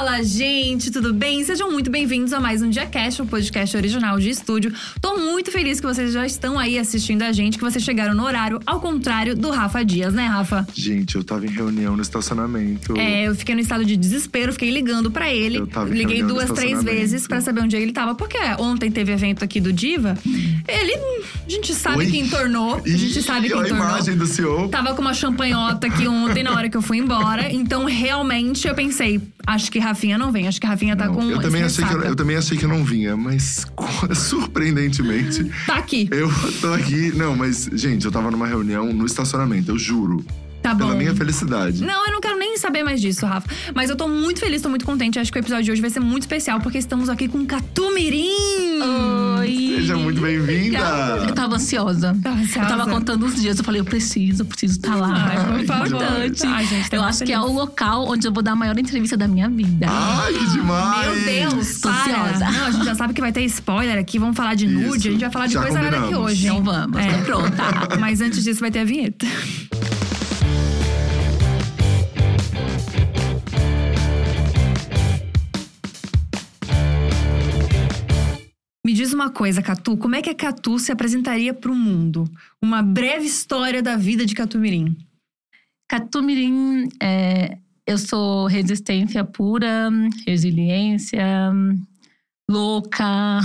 Fala, gente, tudo bem? Sejam muito bem-vindos a mais um DiaCast, o um podcast original de estúdio. Tô muito feliz que vocês já estão aí assistindo a gente, que vocês chegaram no horário, ao contrário do Rafa Dias, né, Rafa? Gente, eu tava em reunião no estacionamento. É, eu fiquei no estado de desespero, fiquei ligando para ele. Eu tava em Liguei duas, três vezes para saber onde ele tava, porque ontem teve evento aqui do Diva. Ele, a gente sabe Oi? quem tornou, a gente Ih, sabe quem a tornou. imagem do CEO. Tava com uma champanhota aqui ontem na hora que eu fui embora. Então, realmente, eu pensei, acho que Rafinha não vem. Acho que Rafinha tá Não, com eu, também achei que eu, eu também achei que não vinha, mas surpreendentemente, Tá aqui. eu tô aqui. Não, mas, gente, eu tava numa reunião no estacionamento, eu juro. Tá bom. Pela minha felicidade. Não, eu não quero nem saber mais disso, Rafa. Mas eu tô muito feliz, tô muito contente. Acho que o episódio de hoje vai ser muito especial, porque estamos aqui com Catumirim. Oi! Seja muito bem-vinda! Eu tava ansiosa. Tava ansiosa? Eu tava contando os dias. Eu falei, eu preciso, eu preciso estar lá. Ai, favor. Importante. Ai, gente, tô eu acho que é feliz. o local onde eu vou dar a maior entrevista da minha vida. Ai, que demais! Meu Deus, Tô para. ansiosa. Não, a gente já sabe que vai ter spoiler aqui. Vamos falar de nude. Isso. A gente vai falar de Já coisa nada aqui hoje. hein? Então vamos, É. tô pronta. Mas antes disso, vai ter a vinheta. Diz uma coisa, Catu, como é que a Catu se apresentaria pro mundo? Uma breve história da vida de Catumirim. Catumirim, é, eu sou resistência pura, resiliência, louca.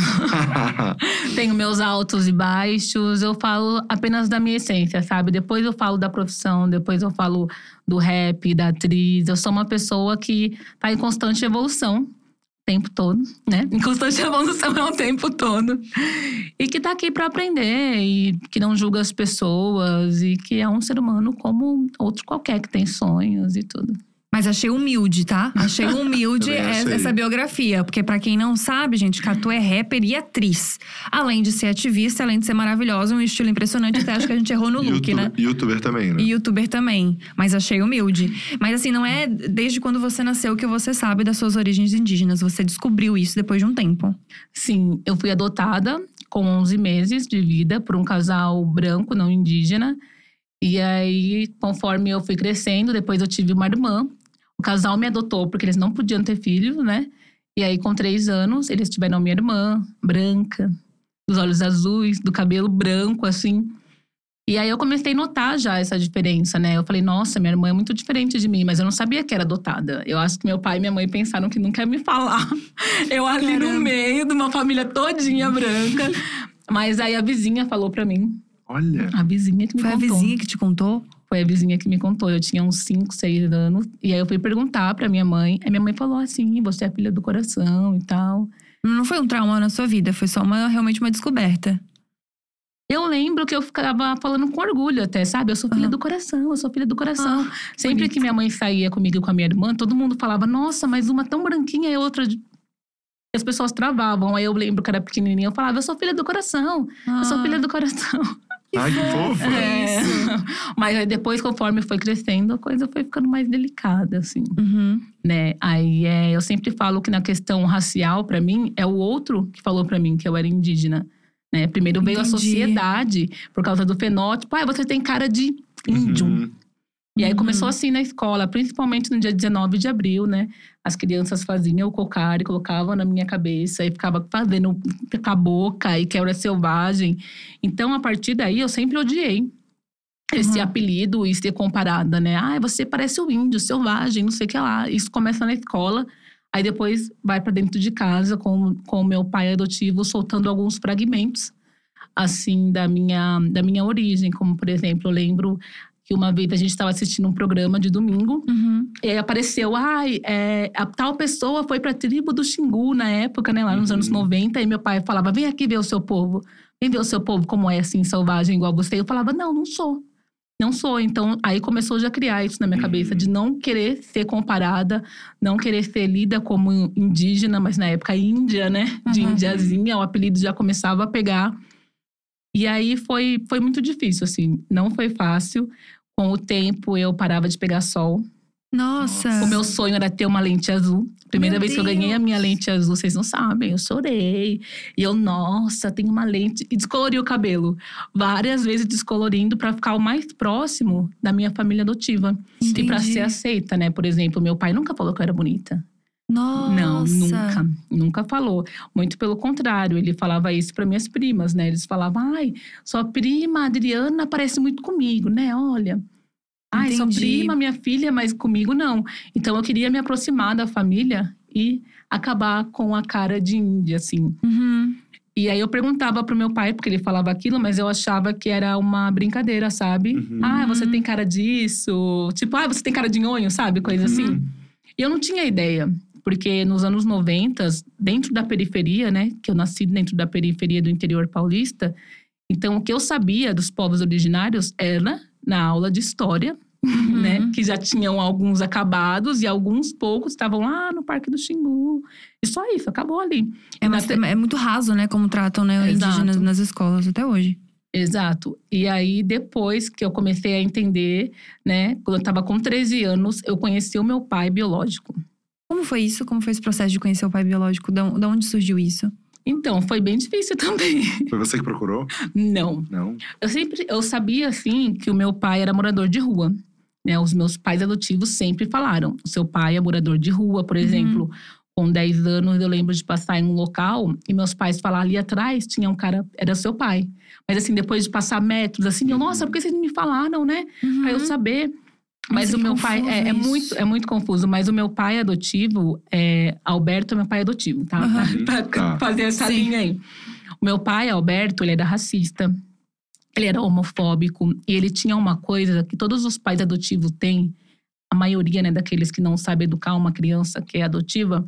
Tenho meus altos e baixos. Eu falo apenas da minha essência, sabe? Depois eu falo da profissão, depois eu falo do rap, da atriz. Eu sou uma pessoa que tá em constante evolução. O tempo todo, né? Em constante evolução é o tempo todo. E que tá aqui pra aprender e que não julga as pessoas e que é um ser humano como outro qualquer que tem sonhos e tudo. Mas achei humilde, tá? Achei humilde essa, achei. essa biografia. Porque pra quem não sabe, gente, Catu é rapper e atriz. Além de ser ativista, além de ser maravilhosa, um estilo impressionante. Até acho que a gente errou no look, Youtu- né? Youtuber também, né? E youtuber também. Mas achei humilde. Mas assim, não é desde quando você nasceu que você sabe das suas origens indígenas. Você descobriu isso depois de um tempo. Sim, eu fui adotada com 11 meses de vida por um casal branco, não indígena. E aí, conforme eu fui crescendo, depois eu tive uma irmã. O casal me adotou porque eles não podiam ter filhos, né? E aí, com três anos, eles tiveram minha irmã, branca, dos olhos azuis, do cabelo branco, assim. E aí eu comecei a notar já essa diferença, né? Eu falei, nossa, minha irmã é muito diferente de mim, mas eu não sabia que era adotada. Eu acho que meu pai e minha mãe pensaram que nunca ia me falar. Eu ali Caramba. no meio de uma família todinha branca. Mas aí a vizinha falou pra mim. Olha. A vizinha que me Foi a contou. vizinha que te contou? Foi a vizinha que me contou. Eu tinha uns 5, 6 anos. E aí eu fui perguntar pra minha mãe. Aí minha mãe falou assim: você é filha do coração e tal. Não foi um trauma na sua vida, foi só uma, realmente uma descoberta. Eu lembro que eu ficava falando com orgulho até, sabe? Eu sou filha Aham. do coração, eu sou filha do coração. Ah, Sempre bonito. que minha mãe saía comigo e com a minha irmã, todo mundo falava, nossa, mas uma tão branquinha e outra. de-" As pessoas travavam. Aí eu lembro que era pequenininha, eu falava, eu sou filha do coração, eu sou Ah, filha do coração. Ai, que fofa. É. Mas aí depois, conforme foi crescendo, a coisa foi ficando mais delicada, assim, Uhum. né? Aí é, eu sempre falo que na questão racial, pra mim, é o outro que falou pra mim que eu era indígena. Né? Primeiro veio a Entendi. sociedade, por causa do fenótipo. Ah, você tem cara de índio. Uhum. E aí Uhum. começou assim na escola, principalmente no dia 19 de abril, né? As crianças faziam o cocar e colocavam na minha cabeça e ficava fazendo com a boca e que era selvagem. Então, a partir daí, eu sempre odiei esse Uhum. apelido e ser comparada, né? Ah, você parece o índio, selvagem, não sei o que lá. Isso começa na escola. Aí depois vai para dentro de casa com com o meu pai adotivo soltando alguns fragmentos assim da minha da minha origem, como por exemplo, eu lembro que uma vez a gente estava assistindo um programa de domingo Uhum. e aí apareceu, ai, é, a tal pessoa foi para a tribo do Xingu na época, né, lá nos Uhum. anos 90, e meu pai falava: "Vem aqui ver o seu povo. Vem ver o seu povo como é assim selvagem igual você". Eu falava: "Não, não sou". Não sou. Então, aí começou já a criar isso na minha Uhum. cabeça, de não querer ser comparada, não querer ser lida como indígena, mas na época índia, né? De Uhum. indiazinha, o apelido já começava a pegar. E aí foi, foi muito difícil, assim. Não foi fácil. Com o tempo, eu parava de pegar sol. Nossa. O meu sonho era ter uma lente azul. Primeira Meu vez que eu ganhei a Deus. minha lente azul, vocês não sabem, eu chorei. E eu, nossa, tenho uma lente. E descolori o cabelo. Várias vezes descolorindo para ficar o mais próximo da minha família adotiva. E para Entendi. ser aceita, né? Por exemplo, meu pai nunca falou que eu era bonita. Nossa. Não, nunca, nunca falou. Muito pelo contrário, ele falava isso para minhas primas, né? Eles falavam, ai, sua prima Adriana parece muito comigo, né? Olha. Ai, sua prima, minha filha, mas comigo não. Então eu queria me aproximar da família e acabar com a cara de índia, assim. Uhum. E aí eu perguntava pro meu pai, porque ele falava aquilo, mas eu achava que era uma brincadeira, sabe? Uhum. Ah, você tem cara disso. Tipo, ah, você tem cara de nhonho, sabe? Coisa assim. E eu não tinha ideia. Porque nos anos 90, dentro da periferia, né? Que eu nasci dentro da periferia do interior paulista. Então, o que eu sabia dos povos originários era na aula de história, Uhum. né? Que já tinham alguns acabados e alguns poucos estavam lá no Parque do Xingu. E só isso, acabou ali. É, mas te- é muito raso, né? Como tratam né, indígenas nas escolas até hoje. Exato. E aí, depois que eu comecei a entender, né? Quando eu tava com 13 anos, eu conheci o meu pai biológico. Como foi isso? Como foi esse processo de conhecer o pai biológico? Da onde surgiu isso? Então, foi bem difícil também. Foi você que procurou? Não. Não? Eu sempre, eu sabia, assim, que o meu pai era morador de rua. Né? Os meus pais adotivos sempre falaram. O seu pai é morador de rua, por exemplo. Com 10 anos, eu lembro de passar em um local e meus pais falaram ali atrás tinha um cara, era seu pai. Mas assim, depois de passar metros, assim, eu, nossa, por que vocês não me falaram, né? Pra eu saber. Mas Nossa, o meu pai é, é confuso muito, é muito confuso. Mas o meu pai adotivo, é, Alberto é meu pai adotivo, tá? Aham. pra Tá. fazer essa Sim. linha aí. O meu pai, Alberto, ele era racista. Ele era homofóbico. E ele tinha uma coisa que todos os pais adotivos têm. A maioria, né, daqueles que não sabem educar uma criança que é adotiva.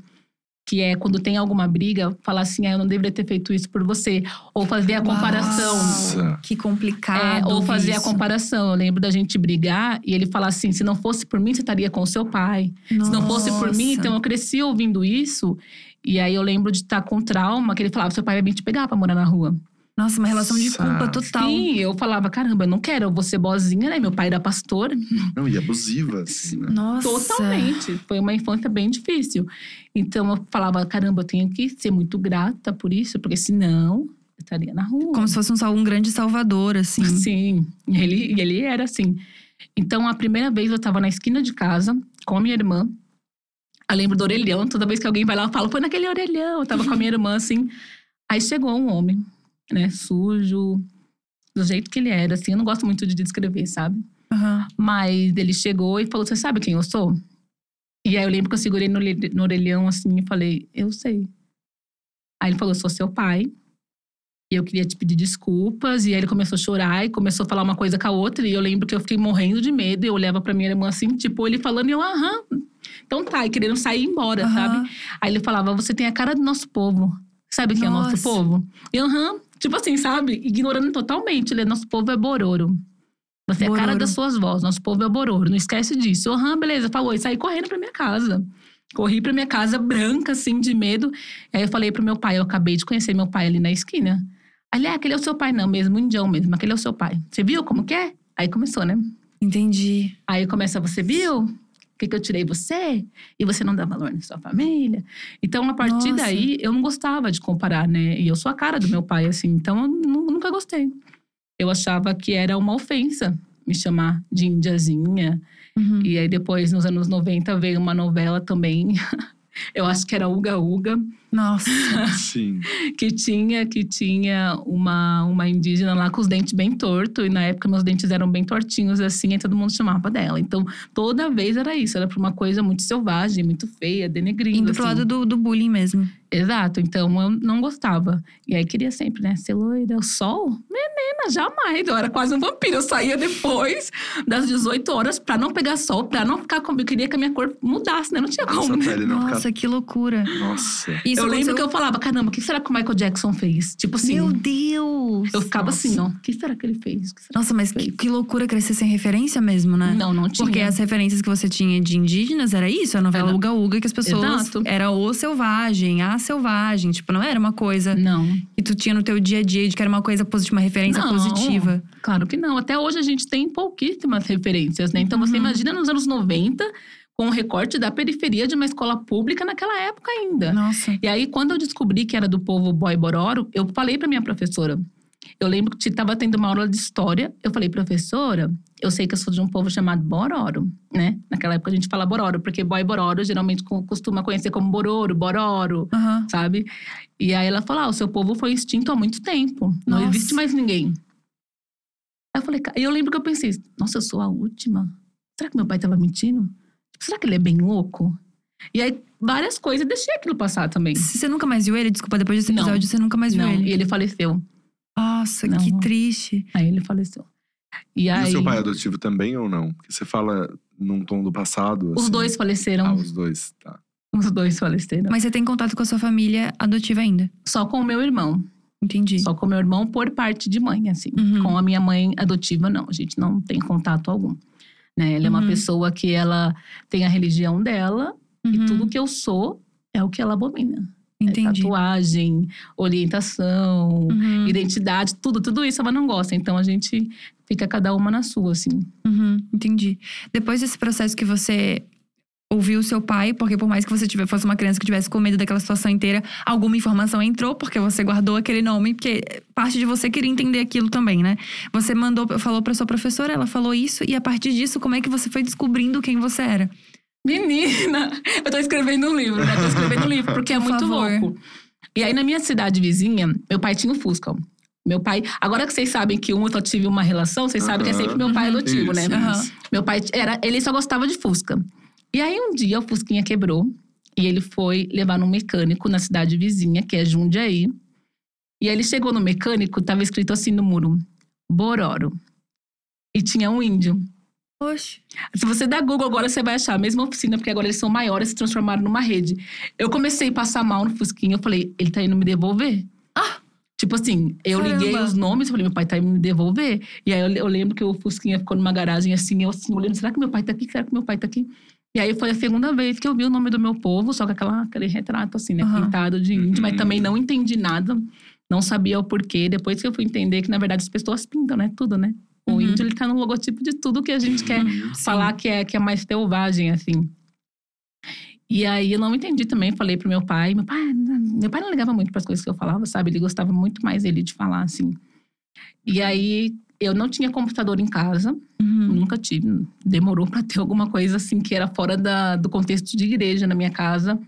Que é quando tem alguma briga, falar assim, ah, eu não deveria ter feito isso por você. Ou fazer a comparação. Nossa. Que É, complicado. ou fazer a isso. comparação. Eu lembro da gente brigar e ele falar assim: se não fosse por mim, você estaria com o seu pai. Se não fosse por mim, Nossa. então eu cresci ouvindo isso. E aí eu lembro de estar com trauma, que ele falava: seu pai vai vir te pegar pra morar na rua. Nossa, uma relação de culpa total. Sim, eu falava: caramba, eu não quero, eu vou ser boazinha, né? Meu pai era pastor. Não, e abusiva, assim, né? Nossa. Totalmente. Foi uma infância bem difícil. Então eu falava: caramba, eu tenho que ser muito grata por isso, porque senão eu estaria na rua. Como se fosse um, um grande salvador, assim. Sim, ele, ele era assim. Então, a primeira vez eu tava na esquina de casa com a minha irmã. Eu lembro do orelhão, toda vez que alguém vai lá, eu falo, foi naquele orelhão. Eu tava com a minha irmã, assim. Aí chegou um homem, né, sujo, do jeito que ele era, assim. Eu não gosto muito de descrever, sabe? Aham. Mas ele chegou e falou: Você sabe quem eu sou? E aí eu lembro que eu segurei no, no orelhão assim e falei: Eu sei. Aí ele falou: Sou seu pai. E eu queria te pedir desculpas. E aí ele começou a chorar e começou a falar uma coisa com a outra. E eu lembro que eu fiquei morrendo de medo. E eu olhava pra minha irmã assim, tipo, ele falando, e eu, aham. Então tá, e querendo sair embora, Aham. sabe? Aí ele falava: Você tem a cara do nosso povo. Sabe quem é o nosso Nossa. povo? E aham. Tipo assim, sabe? Ignorando totalmente. Ele, nosso povo é bororo. Você é a cara Bororo. das suas vozes. Nosso povo é bororo. Não esquece disso. Aham, beleza. Falou. E saí correndo pra minha casa. Corri pra minha casa branca, assim, de medo. Aí eu falei pro meu pai. Eu acabei de conhecer meu pai ali na esquina. Ele, ah, aquele é o seu pai. Não, mesmo, indião mesmo. Aquele é o seu pai. Você viu como que é? Aí começou, né? Entendi. Aí começa, você viu? O que, que eu tirei você? E você não dá valor na sua família. Então, a partir Nossa. daí, eu não gostava de comparar, né? E eu sou a cara do meu pai, assim. Então, eu nu- nunca gostei. Eu achava que era uma ofensa me chamar de indiazinha. Uhum. E aí, depois, nos anos 90, veio uma novela também. eu acho que era Uga Uga Nossa. Sim. que tinha que tinha uma, uma indígena lá com os dentes bem tortos. E na época meus dentes eram bem tortinhos assim, e todo mundo chamava dela. Então toda vez era isso, era pra uma coisa muito selvagem, muito feia, denegrindo. Indo assim. pro lado do, do bullying mesmo. Exato, então eu não gostava. E aí queria sempre, né, ser loira, o sol? Menina, jamais. Eu era quase um vampiro. Eu saía depois das 18 horas pra não pegar sol, pra não ficar com. Eu queria que a minha cor mudasse, né? Não tinha como. Essa né? pele não Nossa, ficar... que loucura. Nossa. Isso eu lembro que eu falava, caramba, o que será que o Michael Jackson fez? Tipo assim. Meu Deus! Eu ficava Nossa. assim, ó. O que será que ele fez? Que Nossa, mas que, que loucura crescer sem referência mesmo, né? Não, não tinha. Porque as referências que você tinha de indígenas era isso, a novela. Uga Uga, que as pessoas. Exato. Era o selvagem, a selvagem. Tipo, não era uma coisa Não, que tu tinha no teu dia a dia, de que era uma coisa positiva, uma referência Não. positiva. claro que não. Até hoje a gente tem pouquíssimas referências, né? Então você Uhum. imagina nos anos 90, com o recorte da periferia de uma escola pública naquela época ainda. Nossa. E aí, quando eu descobri que era do povo boy bororo, eu falei pra minha professora. Eu lembro que estava tendo uma aula de história. Eu falei, professora, eu sei que eu sou de um povo chamado Bororo, né? Naquela época a gente fala Bororo, porque boy Bororo geralmente co- costuma conhecer como Bororo, Bororo, Aham. sabe? E aí ela falou: ah, o seu povo foi extinto há muito tempo. Não Nossa. existe mais ninguém. Aí eu falei, eu lembro que eu pensei, nossa, eu sou a última. Será que meu pai tava mentindo? Será que ele é bem louco? E aí, várias coisas, eu deixei aquilo passar também. Você nunca mais viu ele? Desculpa, depois desse Não. episódio, você nunca mais viu Não, ele? e ele faleceu. Nossa, Não. que triste. Aí ele faleceu. E E aí, o seu pai é adotivo também ou não? Porque você fala num tom do passado. os assim. dois faleceram. Ah, os dois, tá. Os dois faleceram. Mas você tem contato com a sua família adotiva ainda? Só com o meu irmão. Entendi. Só com o meu irmão por parte de mãe, assim. Uhum. Com a minha mãe adotiva, não. A gente não tem contato algum. Né? Ela é uma Uhum. pessoa que ela tem a religião dela e Uhum. tudo que eu sou é o que ela abomina. É Entendi. tatuagem, orientação, Uhum. identidade, tudo, tudo isso ela não gosta. Então a gente fica cada uma na sua, assim. Uhum, entendi. Depois desse processo que você ouviu o seu pai, porque por mais que você tivesse, fosse uma criança que tivesse com medo daquela situação inteira, alguma informação entrou, porque você guardou aquele nome, porque parte de você queria entender aquilo também, né? Você mandou, falou pra sua professora, ela falou isso, e a partir disso, como é que você foi descobrindo quem você era? Menina, eu tô escrevendo um livro, né? Tô escrevendo um livro, porque é Por muito favor. louco. E aí, na minha cidade vizinha, meu pai tinha um Fusca. Meu pai. Agora que vocês sabem que um eu só tive uma relação, vocês sabem que é sempre meu pai Uhum. adotivo, né? Isso, Aham. isso. Meu pai era. Ele só gostava de Fusca. E aí, um dia, o Fusquinha quebrou. E ele foi levar num mecânico na cidade vizinha, que é Jundiaí. E aí, ele chegou no mecânico, tava escrito assim no muro: Bororo. E tinha um índio. Oxe. Se você der Google agora, você vai achar a mesma oficina, porque agora eles são maiores, se transformaram numa rede. Eu comecei a passar mal no Fusquinha, eu falei, ele tá indo me devolver? Ah! Tipo assim, eu Caramba. liguei os nomes, falei, meu pai tá indo me devolver. E aí eu, eu lembro que o Fusquinha ficou numa garagem assim, eu assim, olhando, será que meu pai tá aqui? Será que meu pai tá aqui? E aí foi a segunda vez que eu vi o nome do meu povo, só com aquela, aquele retrato assim, né? Aham. Pintado de índio, mas Uhum. também não entendi nada. Não sabia o porquê. Depois que eu fui entender que, na verdade, as pessoas pintam, né? Tudo, né? O Uhum. índio, ele tá no logotipo de tudo que a gente quer Uhum. falar que é, que é mais selvagem, assim. E aí eu não entendi também, falei pro meu pai. Meu pai, meu pai não ligava muito para as coisas que eu falava, sabe? Ele gostava muito mais ele de falar, assim. E aí eu não tinha computador em casa, Uhum. nunca tive. Demorou para ter alguma coisa assim que era fora da, do contexto de igreja na minha casa.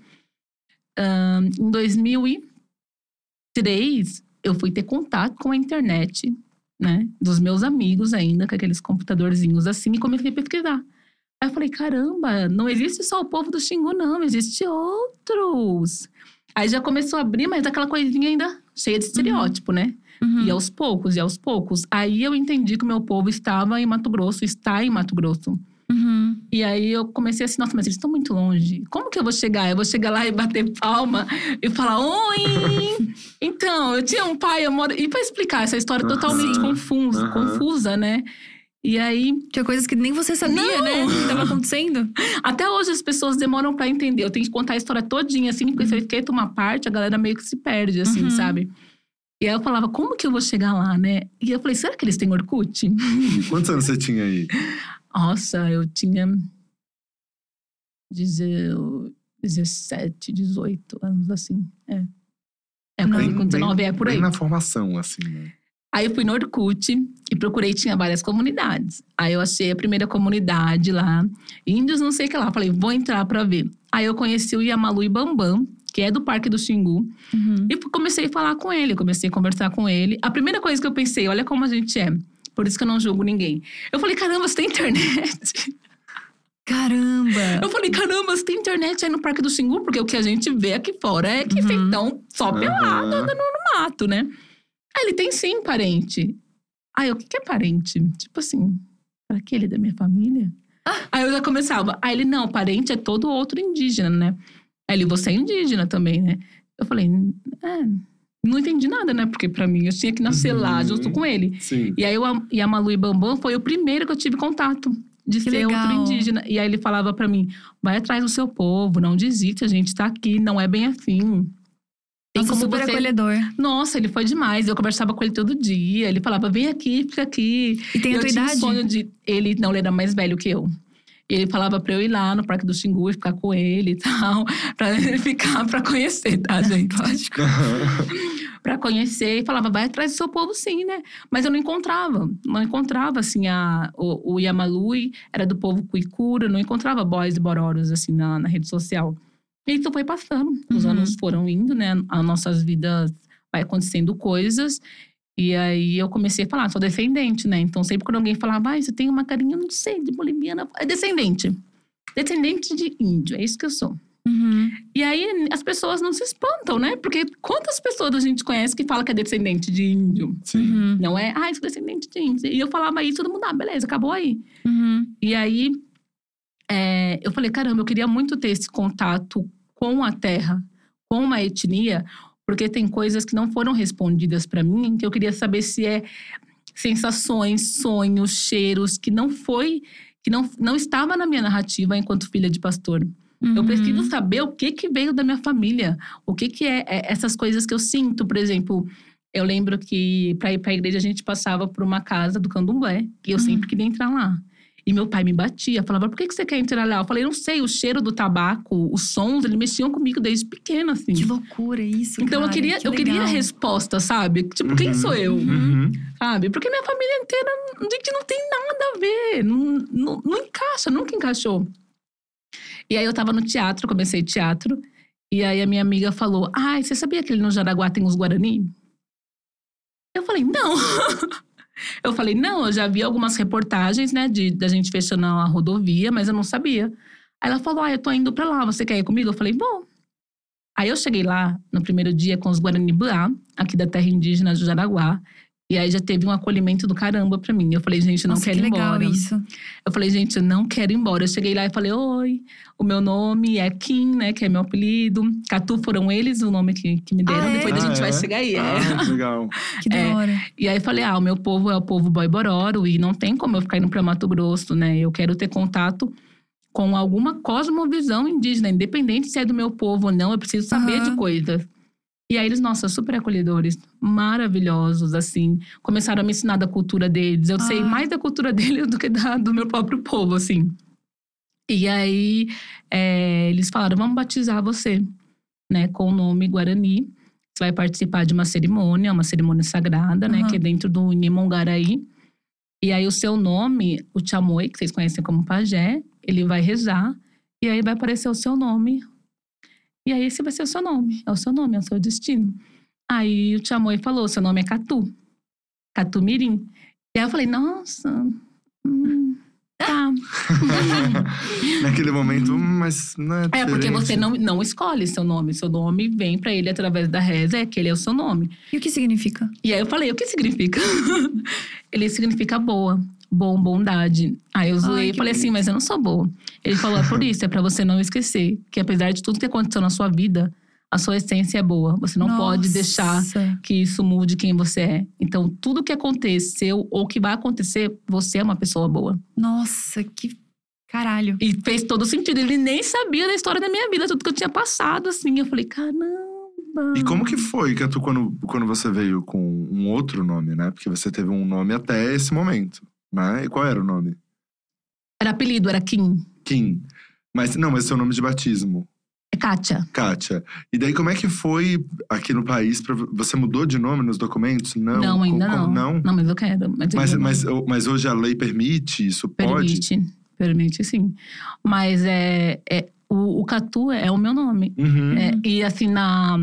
Ahn, em 2003, eu fui ter contato com a internet, né? Dos meus amigos ainda, com aqueles computadorzinhos assim, e comecei a pesquisar. Aí eu falei, caramba, não existe só o povo do Xingu, não, existe outros. Aí já começou a abrir, mas aquela coisinha ainda cheia de estereótipo, né? Uhum. E aos poucos, e aos poucos. Aí eu entendi que o meu povo estava em Mato Grosso, está em Mato Grosso. Uhum. E aí eu comecei assim, nossa, mas eles estão muito longe. Como que eu vou chegar? Eu vou chegar lá e bater palma e falar, oi! então, eu tinha um pai, eu moro. E pra explicar essa história Aham. totalmente confusa, confusa, né? E aí, Tinha coisas que nem você sabia, Não. né? Que tava acontecendo. até hoje as pessoas demoram pra entender. Eu tenho que contar a história todinha, assim, porque se eu esqueço uma parte, a galera meio que se perde, assim, Uhum. sabe? E aí eu falava, como que eu vou chegar lá, né? E eu falei, será que eles têm Orkut? Quantos anos você tinha aí? Nossa, eu tinha deze- 17, 18 anos, assim. É. É, com 19, é por aí. Bem na formação, assim, né? Aí eu fui no Orkut e procurei, tinha várias comunidades. Aí eu achei a primeira comunidade lá, índios não sei o que lá. Falei, vou entrar pra ver. Aí eu conheci o Yamalu e Bambam, que é do Parque do Xingu. Uhum. E comecei a falar com ele, comecei a conversar com ele. A primeira coisa que eu pensei, olha como a gente é. Por isso que eu não julgo ninguém. Eu falei, caramba, você tem internet? Caramba! Eu falei, caramba, você tem internet aí no Parque do Xingu? Porque o que a gente vê aqui fora é que Uhum. então só pelado andando no mato, né? Aí ele tem sim parente. Aí eu, o que que é parente? Tipo assim, para aquele da minha família? Aí eu já começava. Aí ele, não, parente é todo outro indígena, né? Aí ele, você é indígena também, né? Eu falei, é, não entendi nada, né? Porque pra mim eu tinha que nascer lá Uhum. junto com ele. Sim. E aí o Am- Yamalu e Bambam foi o primeiro que eu tive contato de Que ser legal. outro indígena. E aí ele falava pra mim: vai atrás do seu povo, não desiste, a gente tá aqui, não é bem assim. Tem Nossa, como super você. acolhedor. Nossa, ele foi demais. Eu conversava com ele todo dia. Ele falava: vem aqui, fica aqui. E tem a eu tua tinha idade? um sonho de. Ele, não, ele era mais velho que eu. E ele falava pra eu ir lá no Parque do Xingu e ficar com ele e tal. Pra ele ficar, pra conhecer, tá, gente? Lógico. Pra conhecer. E falava, vai atrás do seu povo sim, né? Mas eu não encontrava. Não encontrava, assim, a, o, o Yamalui. Era do povo Cuicura. Não encontrava boys e bororos, assim, na, na rede social. E isso foi passando. Os Uhum. anos foram indo, né? As nossas vidas vai acontecendo coisas. E aí eu comecei a falar, sou descendente, né? Então sempre quando alguém falava, ah, você tem uma carinha, não sei, de boliviana. É descendente. Descendente de índio, é isso que eu sou. Uhum. E aí as pessoas não se espantam, né? Porque quantas pessoas a gente conhece que fala que é descendente de índio? Sim. Uhum. Não é, ah, sou descendente de índio. E eu falava isso, todo mundo, ah, beleza, acabou aí. Uhum. E aí, é, eu falei, caramba, eu queria muito ter esse contato com a terra, com uma etnia, porque tem coisas que não foram respondidas para mim, que eu queria saber se é sensações, sonhos, cheiros, que não foi, que não, não estava na minha narrativa enquanto filha de pastor. Eu Uhum. preciso saber o que que veio da minha família, o que que é, é essas coisas que eu sinto, por exemplo. Eu lembro que para ir para a igreja a gente passava por uma casa do candomblé e eu Uhum. sempre queria entrar lá. E meu pai me batia, falava: por que, que você quer entrar lá? Eu falei: não sei, o cheiro do tabaco, os sons, eles mexiam comigo desde pequena, assim. Que loucura isso, Então eu cara, queria, que eu queria resposta, sabe? Tipo, quem Uhum. sou eu? Uhum. Sabe? Porque minha família inteira, gente, não tem nada a ver. Não, não, não encaixa, nunca encaixou. E aí eu tava no teatro, comecei teatro. E aí a minha amiga falou: Ai, você sabia que ali no Jaraguá tem os Guarani? Eu falei, não. eu falei, não, eu já vi algumas reportagens, né, de, da gente fechando a rodovia, mas eu não sabia. Aí ela falou, ah, eu tô indo pra lá, você quer ir comigo? Eu falei, bom. Aí eu cheguei lá no primeiro dia com os Guarani Buá, aqui da terra indígena do Jaraguá. E aí já teve um acolhimento do caramba pra mim. Eu falei, gente, eu não Nossa, quero que ir legal embora. isso. Eu falei, gente, eu não quero ir embora. Eu cheguei lá e falei, oi, o meu nome é Kim, né? Que é meu apelido. Catu foram eles o nome que, que me deram. Ah, é? Depois a gente Ah, vai é? chegar aí. É. Ah, que legal. Que da É. hora. E aí falei, ah, o meu povo é o povo Boi Bororo e não tem como eu ficar indo pra Mato Grosso, né? Eu quero ter contato com alguma cosmovisão indígena, independente se é do meu povo ou não, eu preciso saber Aham. de coisas. E aí eles, nossa, super acolhedores, maravilhosos, assim. Começaram a me ensinar da cultura deles. Eu sei Ah. mais da cultura deles do que da, do meu próprio povo, assim. E aí é, eles falaram, vamos batizar você, né? Com o nome Guarani. Você vai participar de uma cerimônia, uma cerimônia sagrada, né? Que é dentro do Nimongaraí. E aí o seu nome, o Chamoi, que vocês conhecem como pajé, ele vai rezar. E aí vai aparecer o seu nome. E aí esse vai ser o seu nome. É o seu nome, é o seu destino. Aí o Chamoi falou, seu nome é Catu. Catu Mirim. E aí eu falei, nossa... hum, tá. Naquele momento, mas não é É, porque diferente. você não, não escolhe seu nome. Seu nome vem pra ele através da reza, é que ele é o seu nome. E o que significa? E aí eu falei, o que significa? ele significa boa, bom, bondade. Aí eu zoei e falei assim, mas eu não sou boa. Ele falou, é por isso, é pra você não esquecer que apesar de tudo que aconteceu na sua vida, a sua essência é boa. Você não pode deixar Nossa. que isso mude quem você é. Então, tudo que aconteceu ou que vai acontecer, você é uma pessoa boa. Nossa, que caralho. E fez todo sentido. Ele nem sabia da história da minha vida, tudo que eu tinha passado, assim. Eu falei, caramba. E como que foi que tu, quando, quando você veio com um outro nome, né? Porque você teve um nome até esse momento, né? E qual era o nome? Era apelido, era Kim. Kim. Mas não, mas seu nome de batismo, É Kátia. Kátia. E daí como é que foi aqui no país? Pra, você mudou de nome nos documentos? Não, Não, ainda Co- não. como- Não? Não, mas eu quero. Mas, Mas, não. mas, mas hoje a lei permite? Isso pode? Permite. Permite, sim. Mas é, é, o, o Catu é o meu nome. Uhum. É, e assim, na,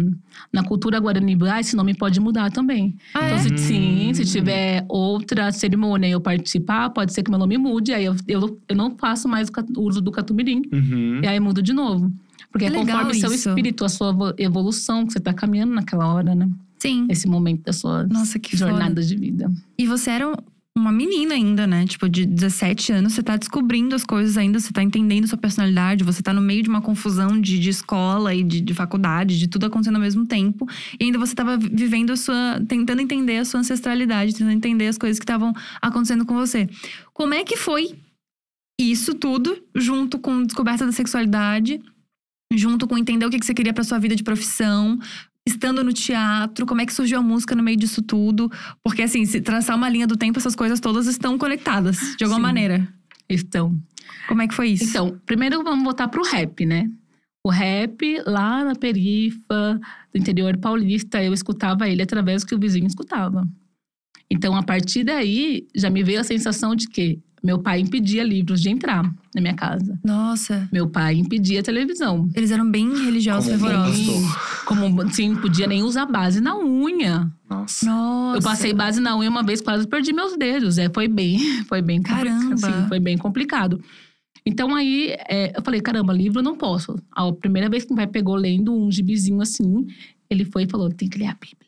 na cultura guarani esse nome pode mudar também. Ah, Então, é? se, sim, se Hum. tiver outra cerimônia e eu participar, pode ser que meu nome mude. Aí eu, eu, eu não faço mais o o uso do catumirim. Uhum. E aí mudo de novo. Porque é conforme seu isso. espírito, a sua vo- evolução, que você tá caminhando naquela hora, né? Sim. Esse momento da sua Nossa, que jornada foda. de vida. E você era uma menina ainda, né? Tipo, de 17 anos, você tá descobrindo as coisas ainda, você tá entendendo sua personalidade, você tá no meio de uma confusão de, de escola e de, de faculdade, de tudo acontecendo ao mesmo tempo. E ainda você tava vi- vivendo a sua. tentando entender a sua ancestralidade, tentando entender as coisas que estavam acontecendo com você. Como é que foi isso tudo, junto com descoberta da sexualidade, junto com entender o que você queria pra sua vida de profissão? Estando no teatro, como é que surgiu a música no meio disso tudo? Porque, assim, se traçar uma linha do tempo, essas coisas todas estão conectadas, de alguma Sim. maneira. Então, Como é que foi isso? Então, primeiro vamos voltar pro rap, né? O rap, lá na perifa do interior paulista, eu escutava ele através do que o vizinho escutava. Então, a partir daí, já me veio a sensação de que meu pai impedia livros de entrar na minha casa. Nossa, Meu pai impedia televisão. eles eram bem religiosos, Como um fervorosos. Como, não podia nem usar base na unha. Nossa. Nossa. Eu passei base na unha uma vez, quase perdi meus dedos. É, foi bem, foi bem complicado, Caramba. assim, foi bem complicado. Então aí, é, eu falei, caramba, livro eu não posso. A primeira vez que meu pai pegou lendo um gibizinho assim, ele foi e falou, tem que ler a Bíblia.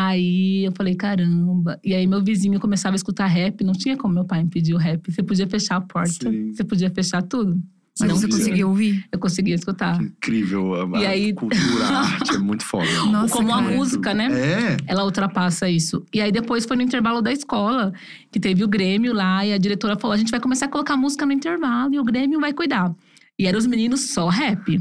Aí eu falei, caramba. E aí meu vizinho começava a escutar rap, não tinha como meu pai impedir o rap. Você podia fechar a porta, Sim. você podia fechar tudo. Mas Não você via. conseguiu ouvir? Eu conseguia escutar. Que incrível. A, E a aí- cultura, a arte é muito foda. Nossa, Como a cara. música, né? É. ela ultrapassa isso. E aí depois foi no intervalo da escola, que teve o Grêmio lá, e a diretora falou: a gente vai começar a colocar música no intervalo e o Grêmio vai cuidar. E eram os meninos só rap.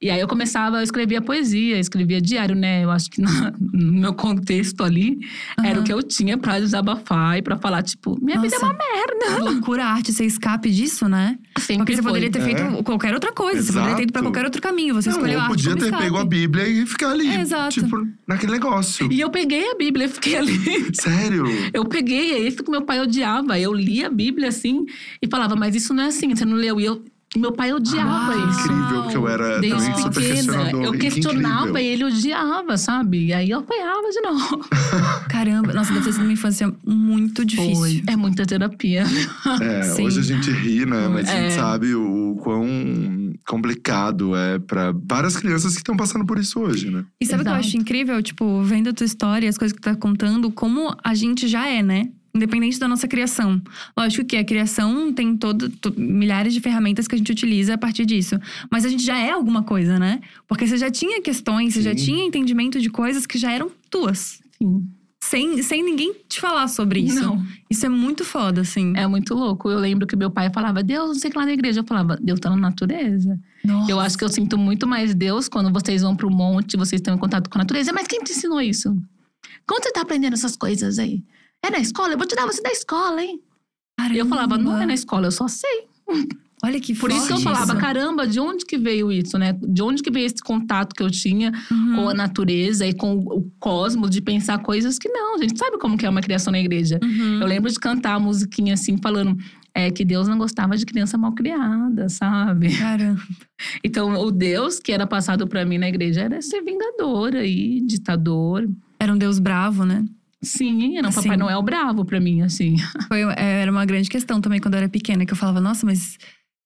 E aí eu começava, eu escrevia poesia, escrevia diário, né? Eu acho que na- no meu contexto ali era Aham. o que eu tinha pra desabafar e pra falar, tipo, minha vida é uma merda. Loucura, a arte, você escape disso, né? sempre Porque você foi. poderia ter feito É. qualquer outra coisa. Você poderia ter ido pra Exato. qualquer outro caminho. Você Não, escolheu a arte podia ter escape. pego a Bíblia e ficar ali. É, exato. Tipo, naquele negócio. E eu peguei a Bíblia e fiquei ali. Sério? Eu peguei, é isso que meu pai odiava. Eu li a Bíblia assim e falava, mas isso não é assim, você não leu. E eu, meu pai odiava Uau. isso. Incrível, porque eu era Desde também super pequena, questionador. eu Que questionava e ele odiava, sabe? E aí eu apanhava de novo. Caramba, nossa, deve ter sido uma infância muito difícil. Foi. É muita terapia. É, Sim. hoje a gente ri, né? Mas a gente É. sabe o quão complicado é pra várias crianças que estão passando por isso hoje, né? E sabe o que eu acho incrível? Tipo, vendo a tua história, as coisas que tu tá contando, como a gente já é, né? Independente da nossa criação. Lógico que a criação tem todo, to- milhares de ferramentas que a gente utiliza a partir disso. Mas a gente já é alguma coisa, né? Porque você já tinha questões, você já Sim. tinha entendimento de coisas que já eram tuas. Sim. Sem, sem ninguém te falar sobre isso. Não. Isso é muito foda, assim. É muito louco. Eu lembro que meu pai falava, Deus, não sei o que lá na igreja. Eu falava, Deus tá na natureza. Nossa. Eu acho que eu sinto muito mais Deus quando vocês vão pro monte, vocês estão em contato com a natureza. Mas quem te ensinou isso? Como você tá aprendendo essas coisas aí? É na escola? Eu vou tirar você da escola, hein? E eu falava, não é na escola, eu só sei. Olha que Por isso que eu falava, isso. caramba, de onde que veio isso, né? De onde que veio esse contato que eu tinha Uhum. com a natureza e com o cosmos, de pensar coisas que não. A gente sabe como que é uma criação na igreja. Uhum. Eu lembro de cantar a musiquinha assim, falando é, que Deus não gostava de criança mal criada, sabe? Caramba. Então, o Deus que era passado pra mim na igreja era ser vingador aí, ditador. Era um Deus bravo, né? Sim, era um Sim. Papai Noel bravo pra mim, assim. Foi, é, era uma grande questão também quando eu era pequena, que eu falava, nossa, mas.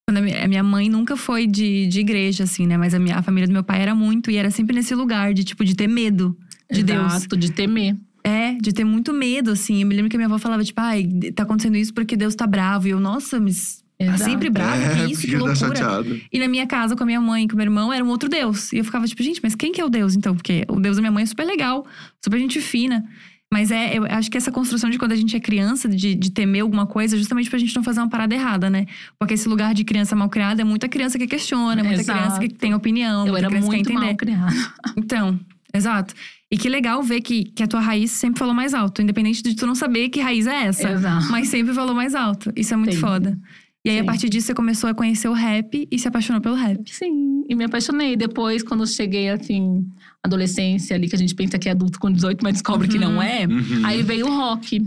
Quando a minha, mãe nunca foi de, de igreja, assim, né? Mas a, minha, a família do meu pai era muito, e era sempre nesse lugar de, tipo, de ter medo de Deus. Exato, de temer. É, de ter muito medo, assim. Eu me lembro que a minha avó falava, tipo, ai, tá acontecendo isso porque Deus tá bravo. E eu, nossa, mas. Tá sempre bravo, é, que isso, que fica loucura. chateado. E na minha casa, com a minha mãe e com o meu irmão, era um outro Deus. E eu ficava tipo, gente, mas quem que é o Deus então? Porque o Deus da minha mãe é super legal, super gente fina. Mas é, eu acho que essa construção de quando a gente é criança, de, de temer alguma coisa, é justamente pra gente não fazer uma parada errada, né? Porque esse lugar de criança mal criada é muita criança que questiona, é muita Exato. criança que tem opinião, Eu muita era criança que muito quer entender. mal criada. Então, exato. E que legal ver que, que a tua raiz sempre falou mais alto, independente de tu não saber que raiz é essa. Exato. Mas sempre falou mais alto. Isso é muito foda. E aí, a Sim. partir disso, você começou a conhecer o rap e se apaixonou pelo rap. Sim, e me apaixonei. Depois, quando eu cheguei, assim, adolescência ali, que a gente pensa que é adulto com 18, mas descobre que não é. Uhum. Aí veio o rock.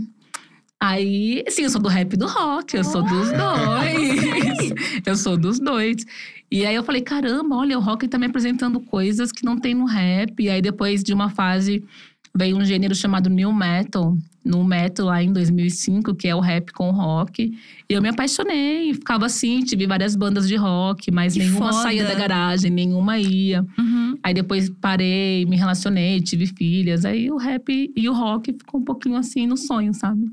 Aí, sim, eu sou do rap e do rock, eu sou dos dois. eu sou dos dois. E aí eu falei, caramba, olha, o rock tá me apresentando coisas que não tem no rap. E aí depois de uma fase veio um gênero chamado new metal, no metal lá em 2005, que é o rap com rock. E eu me apaixonei, ficava assim, tive várias bandas de rock, mas Que nenhuma foda. saía da garagem, nenhuma ia. Uhum. Aí depois parei, me relacionei, tive filhas. Aí o rap e o rock ficou um pouquinho assim no sonho, sabe?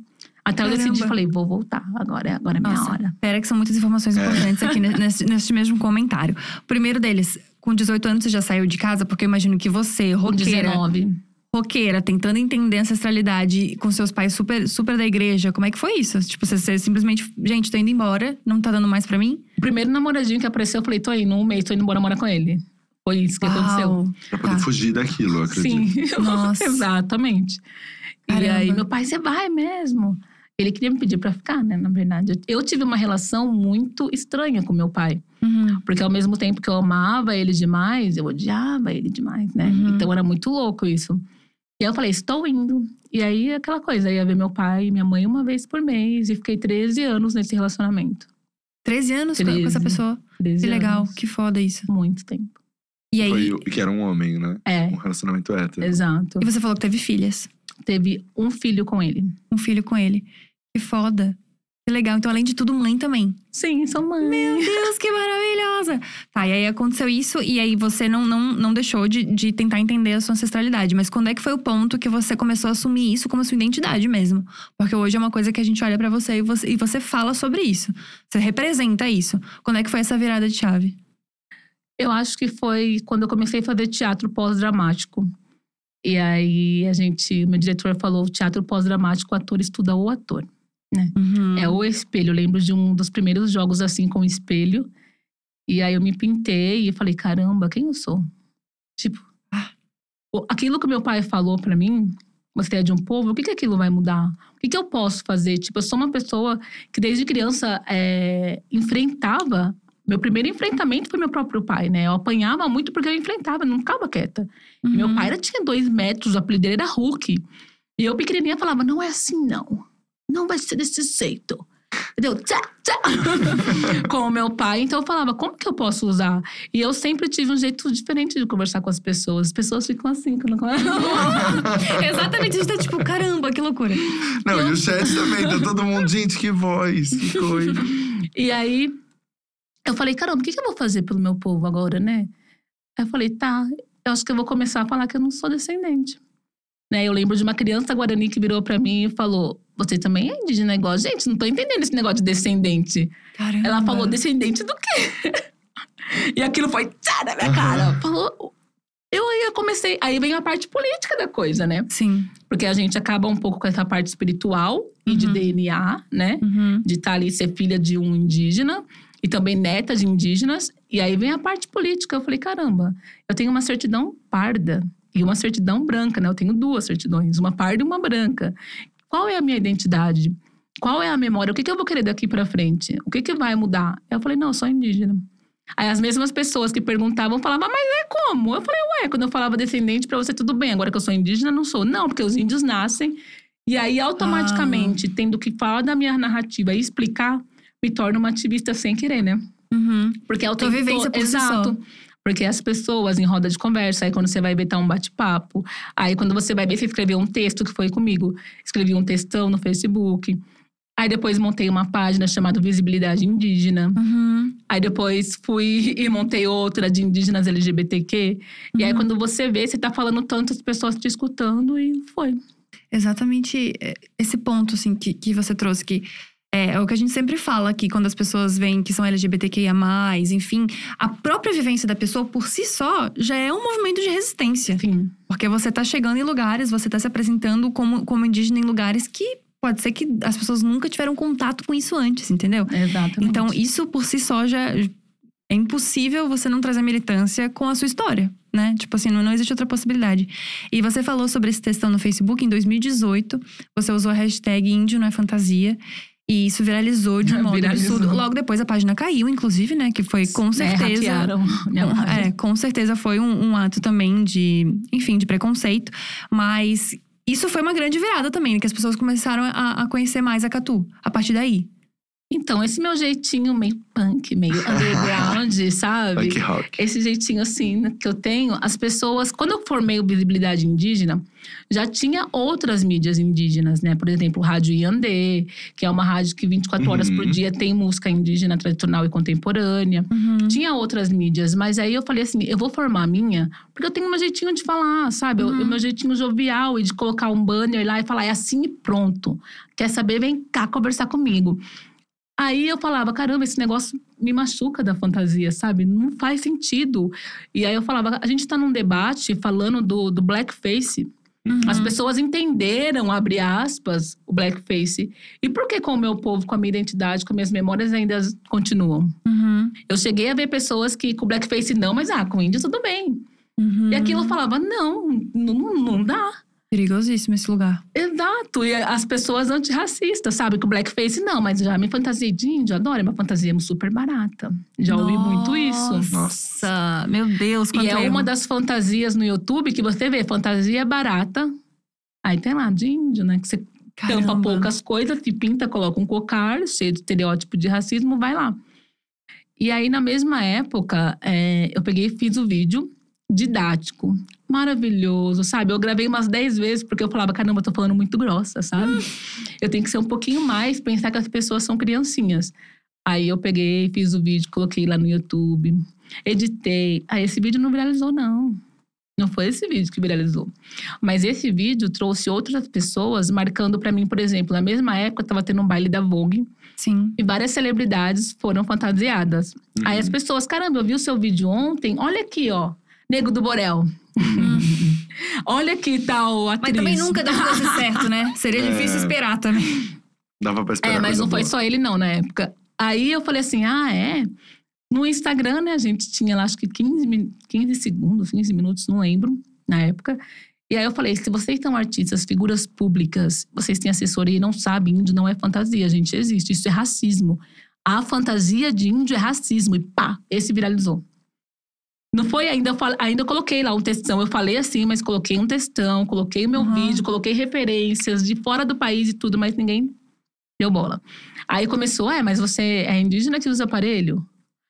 Até eu decidi, Caramba. falei, vou voltar, agora é, agora é minha Nossa, hora. Pera que são muitas informações importantes aqui ne- nesse, nesse mesmo comentário. O primeiro deles, com 18 anos você já saiu de casa? Porque eu imagino que você, Com roqueira, 19. Roqueira, tentando entender a ancestralidade com seus pais super, super da igreja, como é que foi isso? Tipo, você, você simplesmente, gente, tô indo embora, não tá dando mais pra mim? O primeiro namoradinho que apareceu, eu falei, tô indo um mês, tô indo embora morar com ele. Foi isso que aconteceu. Uau. Pra poder Tá. fugir daquilo, eu acredito. Sim, Nossa. exatamente. E Caramba. aí, meu pai, você vai mesmo? Ele queria me pedir pra ficar, né? Na verdade. Eu tive uma relação muito estranha com meu pai. Uhum. Porque ao mesmo tempo que eu amava ele demais, eu odiava ele demais, né? Uhum. Então era muito louco isso. E aí eu falei, estou indo. E aí aquela coisa, eu ia ver meu pai e minha mãe uma vez por mês. E fiquei 13 anos nesse relacionamento. 13 anos com- com 13. essa pessoa. 13 Que legal, anos. que foda isso. Muito tempo. E aí, Foi, que era um homem, né? É, Um relacionamento hétero. exato. e você falou que teve filhas. Teve um filho com ele. Um filho com ele. Que foda. Que legal. Então, além de tudo, mãe também. Sim, sou mãe. Meu Deus, que maravilhosa! Tá, e aí aconteceu isso, e aí você não, não, não deixou de, de tentar entender a sua ancestralidade. Mas quando é que foi o ponto que você começou a assumir isso como sua identidade mesmo? Porque hoje é uma coisa que a gente olha pra você e, você e você fala sobre isso. Você representa isso. Quando é que foi essa virada de chave? Eu acho que foi quando eu comecei a fazer teatro pós-dramático. E aí a gente, meu diretor falou, teatro pós-dramático, o ator estuda o ator. Uhum. É o espelho. Eu lembro de um dos primeiros jogos assim com espelho. E aí eu me pintei e falei, caramba, quem eu sou? Tipo, Ah. aquilo que meu pai falou pra mim, você é de um povo, o que que aquilo vai mudar? O que que eu posso fazer? Tipo, eu sou uma pessoa que desde criança é, enfrentava. Meu primeiro enfrentamento foi meu próprio pai, né? Eu apanhava muito porque eu enfrentava, não ficava quieta. E meu Uhum. pai era, tinha dois metros, o apelido dele era Hulk. E eu, pequenininha, falava: não é assim, não. Não vai ser desse jeito. Entendeu? Tchá, tchá. com o meu pai. Então eu falava: como que eu posso usar? E eu sempre tive um jeito diferente de conversar com as pessoas. As pessoas ficam assim quando Exatamente, a gente tá tipo, caramba, que loucura. Não, Eu- e o chat também, tá todo mundo, gente, que voz, que coisa. E aí eu falei: caramba, o que, que eu vou fazer pelo meu povo agora, né? Aí eu falei: tá, eu acho que eu vou começar a falar que eu não sou descendente. Né, eu lembro de uma criança guarani que virou pra mim e falou: Você também é indígena igual? Gente, não tô entendendo esse negócio de descendente. Caramba. Ela falou: Descendente do quê? e aquilo foi tchá na minha Aham. cara. Falou. Eu aí eu comecei. Aí vem a parte política da coisa, né? Sim. Porque a gente acaba um pouco com essa parte espiritual e de Uhum. DNA, né? Uhum. De estar ali, ser filha de um indígena e também neta de indígenas. E aí vem a parte política. Eu falei: caramba, eu tenho uma certidão parda e uma certidão branca, né? Eu tenho duas certidões, uma parda e uma branca. Qual é a minha identidade? Qual é a memória? O que, que eu vou querer daqui pra frente? O que, que vai mudar? Eu falei: não, eu sou indígena. Aí as mesmas pessoas que perguntavam falavam, mas é como? Eu falei, ué, quando eu falava descendente, pra você tudo bem. Agora que eu sou indígena, não sou. Não, porque os índios nascem. E aí, automaticamente, tendo que falar da minha narrativa e explicar, me torna uma ativista sem querer, né? Uhum. Porque é o tempo vivência todo- por si. Exato. Porque as pessoas em roda de conversa, aí quando você vai ver, tá um bate-papo. Aí quando você vai ver, você escreveu um texto que foi comigo. Escrevi um textão no Facebook. Aí depois montei uma página chamada Visibilidade Indígena. Uhum. Aí depois fui e montei outra de indígenas LGBTQ. E aí Uhum. quando você vê, você tá falando tantas pessoas te escutando e foi. Exatamente é, esse ponto, assim, que, que você trouxe, que é, é o que a gente sempre fala aqui, quando as pessoas veem que são LGBTQIA+, enfim. A própria vivência da pessoa, por si só, já é um movimento de resistência. Enfim. Porque você tá chegando em lugares, você tá se apresentando como, como indígena em lugares que pode ser que as pessoas nunca tiveram contato com isso antes, entendeu? Exatamente. Então, isso por si só já é impossível você não trazer militância com a sua história, né? Tipo assim, não, não existe outra possibilidade. E você falou sobre esse textão no Facebook em 2018. Você usou a hashtag Índio não é fantasia. E isso viralizou de um modo Viralizou. absurdo. Logo depois a página caiu, inclusive, né? Que foi com É, certeza. hackearam minha Com- é, com certeza foi um, um ato também de, enfim, de preconceito. Mas isso foi uma grande virada também, né, que as pessoas começaram a, a conhecer mais a Catu a partir daí. Então, esse meu jeitinho meio punk, meio underground, sabe? Punk rock. Esse jeitinho assim que eu tenho, as pessoas, quando eu formei o Visibilidade Indígena, já tinha outras mídias indígenas, né? Por exemplo, o Rádio Iandê, que é uma rádio que 24 horas por Uhum. dia tem música indígena tradicional e contemporânea. Tinha outras mídias, mas aí eu falei assim: eu vou formar a minha, porque eu tenho meu jeitinho de falar, sabe? Eu- Uhum. O meu jeitinho jovial e de colocar um banner lá e falar: é assim e pronto. Quer saber? Vem cá conversar comigo. Aí eu falava: caramba, esse negócio me machuca da fantasia, sabe? Não faz sentido. E aí eu falava: a gente tá num debate falando do, do blackface. Uhum. As pessoas entenderam, abre aspas, o blackface. E por que com o meu povo, com a minha identidade, com minhas memórias ainda continuam? Uhum. Eu cheguei a ver pessoas que com blackface não, mas ah, com índio tudo bem. Uhum. E aquilo eu falava, não, não, não dá. Perigosíssimo esse lugar. Exato. E as pessoas antirracistas, sabe? Que o blackface, não, mas já me fantasia de índio, adoro, é uma fantasia super barata. Já ouvi muito isso. Nossa, meu Deus, E é erro. uma das fantasias no YouTube que você vê, fantasia barata. Aí tem lá, de índio, né? Que você tampa Caramba. poucas coisas, se pinta, coloca um cocar, cheio de estereótipo de racismo, vai lá. E aí, na mesma época, é, eu peguei e fiz o vídeo didático. Maravilhoso, sabe? Eu gravei umas 10 vezes porque eu falava, caramba, eu tô falando muito grossa, sabe? Eu tenho que ser um pouquinho mais, pensar que as pessoas são criancinhas. Aí eu peguei, fiz o vídeo, coloquei lá no YouTube, editei. Aí esse vídeo não viralizou, não. Não foi esse vídeo que viralizou. Mas esse vídeo trouxe outras pessoas marcando pra mim, por exemplo, na mesma época tava tendo um baile da Vogue Sim. e várias celebridades foram fantasiadas. Uhum. Aí as pessoas, caramba, eu vi o seu vídeo ontem, olha aqui, ó. Nego do Borel. olha aqui tal atriz. Mas também nunca deu coisa certo, né? Seria É. difícil esperar também. Dava pra esperar É, mas não foi boa. só ele não na época. Aí eu falei assim, ah, é? No Instagram, né, a gente tinha lá acho que 15, min- 15 segundos, 15 minutos, não lembro, na época. E aí eu falei, se vocês são artistas, figuras públicas, vocês têm assessoria e não sabem, índio não é fantasia, gente, existe. Isso é racismo. A fantasia de índio é racismo. E pá, esse viralizou. Não foi ainda, eu fal- ainda eu coloquei lá um textão. Eu falei assim, mas coloquei um textão, coloquei o meu Uhum. vídeo, coloquei referências de fora do país e tudo, mas ninguém deu bola. Aí começou, é, mas você é indígena que usa aparelho?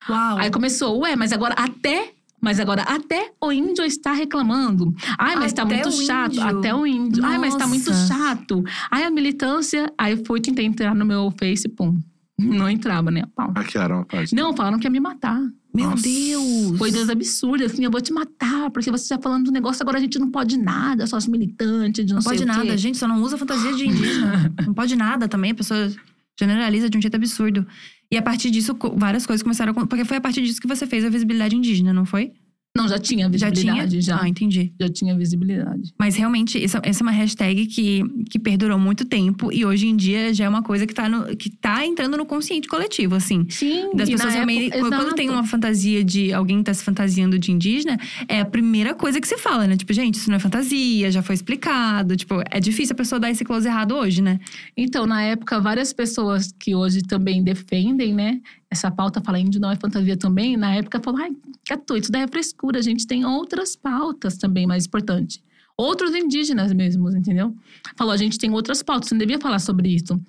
Uau. Aí começou, ué, mas agora até. Mas agora até o índio está reclamando. Ai, mas tá Até muito chato. índio. Até o índio. Ai, mas tá muito Nossa. chato. Ai, a militância. Aí fui tentar entrar no meu Face, pum. Não entrava, né? a pau. Hackearam a página. Não, falaram que ia me matar. Meu Nossa. Deus. Coisas absurdas, assim, eu vou te matar, porque você tá falando do negócio, agora a gente não pode nada, só as militantes, de não, Não pode o quê. nada, gente, só não usa fantasia de indígena. não pode nada também, a pessoa generaliza de um jeito absurdo. E a partir disso, várias coisas começaram a. Porque foi a partir disso que você fez a visibilidade indígena, não foi? Não, já tinha Já visibilidade, tinha? já. Ah, entendi. Já tinha visibilidade. Mas realmente, essa, essa é uma hashtag que, que perdurou muito tempo e hoje em dia já é uma coisa que tá, no, que tá entrando no consciente coletivo, assim. Sim, Das pessoas realmente. época- Quando exato. tem uma fantasia de. Alguém tá se fantasiando de indígena, é a primeira coisa que se fala, né? Tipo, gente, isso não é fantasia, já foi explicado. Tipo, é difícil a pessoa dar esse close errado hoje, né? Então, na época, várias pessoas que hoje também defendem, né? Essa pauta fala índio não é fantasia também. Na época, falaram, ai, Catu, isso daí é frescura. A gente tem outras pautas também mais importantes. Outros indígenas mesmo, entendeu? Falou, a gente tem outras pautas, você não devia falar sobre isso.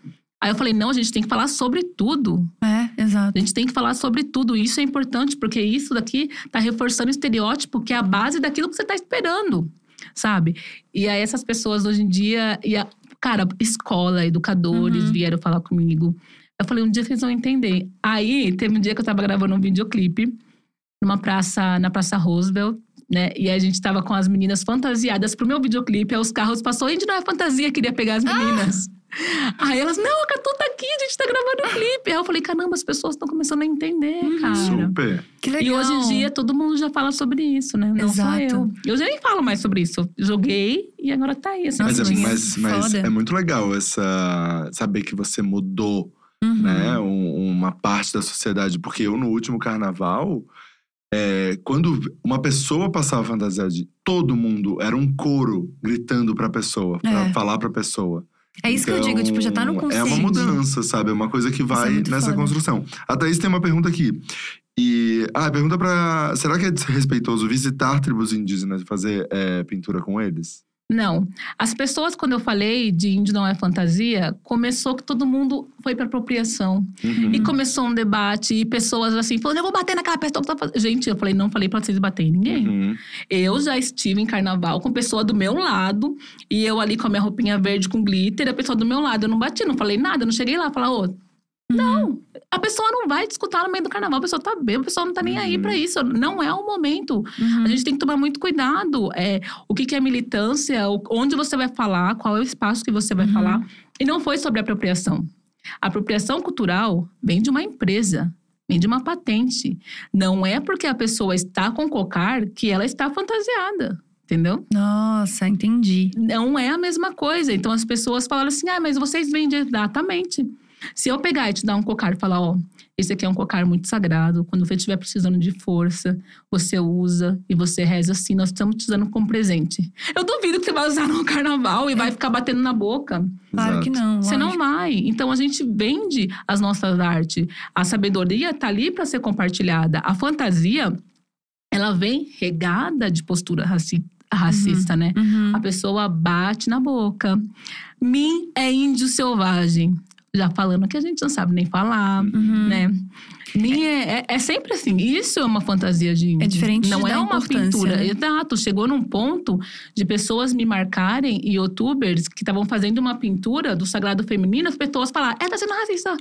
Aí eu falei, não, a gente tem que falar sobre tudo. É, exato. A gente tem que falar sobre tudo. Isso é importante, porque isso daqui tá reforçando o estereótipo, que é a base daquilo que você tá esperando, sabe? E aí, essas pessoas hoje em dia. E a, cara, escola, educadores Uhum. vieram falar comigo. Eu falei, um dia vocês vão entender. Aí, teve um dia que eu tava gravando um videoclipe numa praça, na Praça Roosevelt. Né? E a gente tava com as meninas fantasiadas pro meu videoclipe. Aí os carros passou, Indy não é fantasia, queria pegar as meninas. Aí elas, não, a Catu tá aqui, a gente tá gravando o clipe. Aí eu falei, caramba, as pessoas estão começando a entender, cara. Super. Que legal. E hoje em dia todo mundo já fala sobre isso, né? Não só Exato. eu. Eu já nem falo mais sobre isso. Eu joguei e agora tá aí. Mas, é, mas, mas é muito legal essa saber que você mudou, Uhum. né? um- uma parte da sociedade. Porque eu, no último carnaval, é, quando uma pessoa passava fantasia de todo mundo, era um coro gritando pra pessoa, pra É. falar pra pessoa. É isso que eu digo, tipo, já tá no Então, consciente. É uma mudança, sabe? É uma coisa que vai muito nessa foda. construção. A Thaís tem uma pergunta aqui. E. Ah, pergunta pra. Será que é desrespeitoso visitar tribos indígenas e fazer é, pintura com eles? Não. As pessoas, quando eu falei de índio não é fantasia, começou que todo mundo foi pra apropriação. Uhum. E começou um debate, e pessoas assim, falando, eu vou bater naquela pessoa que tá fazendo. Gente, eu falei, não falei pra vocês baterem em ninguém. Uhum. Eu já estive em carnaval com pessoa do meu lado, e eu ali com a minha roupinha verde com glitter, a pessoa do meu lado. Eu não bati, não falei nada, não cheguei lá falar, ô, não, a pessoa não vai te escutar no meio do carnaval, a pessoa tá bem, a pessoa não tá nem aí Uhum. pra isso. Não é o momento. Uhum. A gente tem que tomar muito cuidado. É, o que, que é militância, onde você vai falar, qual é o espaço que você vai Uhum. falar. E não foi sobre apropriação. A apropriação cultural vem de uma empresa, vem de uma patente. Não é porque a pessoa está com cocar que ela está fantasiada. Entendeu? Nossa, entendi. Não é a mesma coisa. Então as pessoas falaram assim: ah, mas vocês vendem exatamente. Se eu pegar e te dar um cocar e falar, ó, esse aqui é um cocar muito sagrado, quando você estiver precisando de força, você usa e você reza assim, nós estamos te dando como presente. Eu duvido que você vai usar no carnaval e vai ficar batendo na boca. Claro que não. Você não vai. Então a gente vende as nossas artes. A sabedoria tá ali para ser compartilhada. A fantasia, ela vem regada de postura raci- racista, né? Uhum. A pessoa bate na boca. Mim é índio selvagem. Já falando que a gente não sabe nem falar, Uhum. né? Mim é, é, é sempre assim. Isso é uma fantasia de índio. É diferente Não de é uma pintura. né? Exato. Chegou num ponto de pessoas me marcarem, e youtubers que estavam fazendo uma pintura do sagrado feminino, as pessoas falaram, é, tá sendo racista.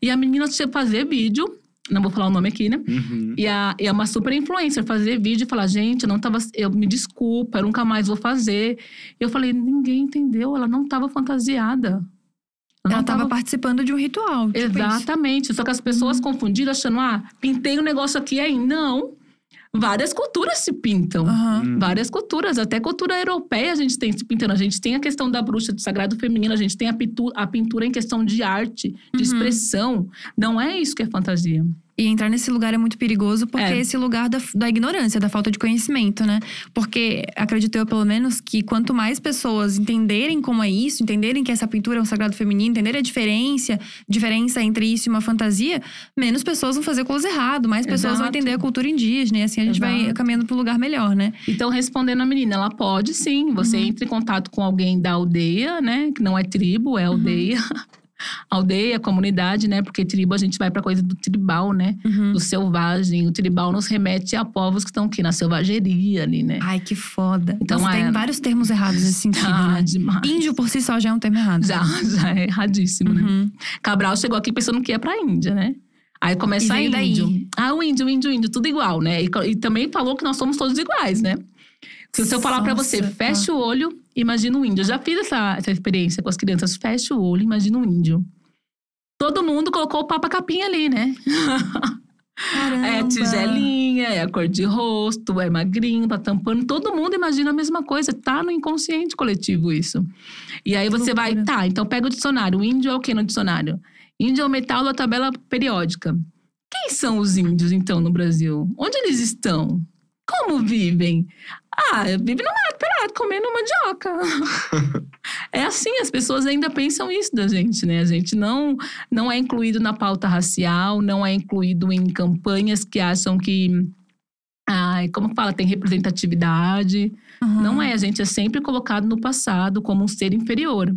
E a menina tinha que fazer vídeo, não vou falar o nome aqui, né? Uhum. E, a, e é uma super influencer fazer vídeo e falar, gente, eu não tava. Eu me desculpa, eu nunca mais vou fazer. E eu falei, ninguém entendeu, ela não tava fantasiada. Ela não estava participando de um ritual. Tipo isso. Exatamente. Só que as pessoas confundiram, achando, ah, pintei um negócio aqui aí. Não. Várias culturas se pintam. Uhum. Várias culturas, até cultura europeia a gente tem se pintando. A gente tem a questão da bruxa do sagrado feminino, a gente tem a pintura, a pintura em questão de arte, de Uhum. expressão. Não é isso que é fantasia. E entrar nesse lugar é muito perigoso porque É. é esse lugar da, da ignorância, da falta de conhecimento, né? Porque acredito eu, pelo menos, que quanto mais pessoas entenderem como é isso, entenderem que essa pintura é um sagrado feminino, entenderem a diferença, diferença entre isso e uma fantasia, menos pessoas vão fazer coisa errado, mais pessoas vão Exato. entender a cultura indígena. E assim a gente vai Exato. caminhando para um lugar melhor, né? Então, respondendo a menina, ela pode sim. Você Uhum. entra em contato com alguém da aldeia, né? Que não é tribo, é aldeia. Aldeia, comunidade, né? Porque tribo a gente vai pra coisa do tribal, né? Uhum. Do selvagem. O tribal nos remete a povos que estão aqui na selvageria ali, né? Ai, que foda. Então, Então, é- tem vários termos errados nesse sentido, Ah, né? demais. Índio por si só já é um termo errado. Já, já é erradíssimo, né? Uhum. Cabral chegou aqui pensando que ia pra Índia, né? Aí começa a veio daí. índio. Ah, o índio, o índio, o índio, tudo igual, né? E, e também falou que nós somos todos iguais, né? Se eu falar pra você, fecha o olho, imagina um índio. Eu já fiz essa, essa experiência com as crianças. Fecha o olho, imagina um índio. Todo mundo colocou o papa capinha ali, né? Caramba. É tigelinha, é a cor de rosto, é magrinho, tá tampando. Todo mundo imagina a mesma coisa. Tá no inconsciente coletivo isso. E aí você vai, tá, então pega o dicionário. O índio é o que no dicionário? Índio é o metal da tabela periódica. Quem são os índios, então, no Brasil? Onde eles estão? Como vivem? Ah, vive no mato, pelado, comendo mandioca. é assim, as pessoas ainda pensam isso da gente, né? A gente não, não é incluído na pauta racial, não é incluído em campanhas que acham que. Ai, como fala, tem representatividade. Uhum. Não é, a gente é sempre colocado no passado como um ser inferior.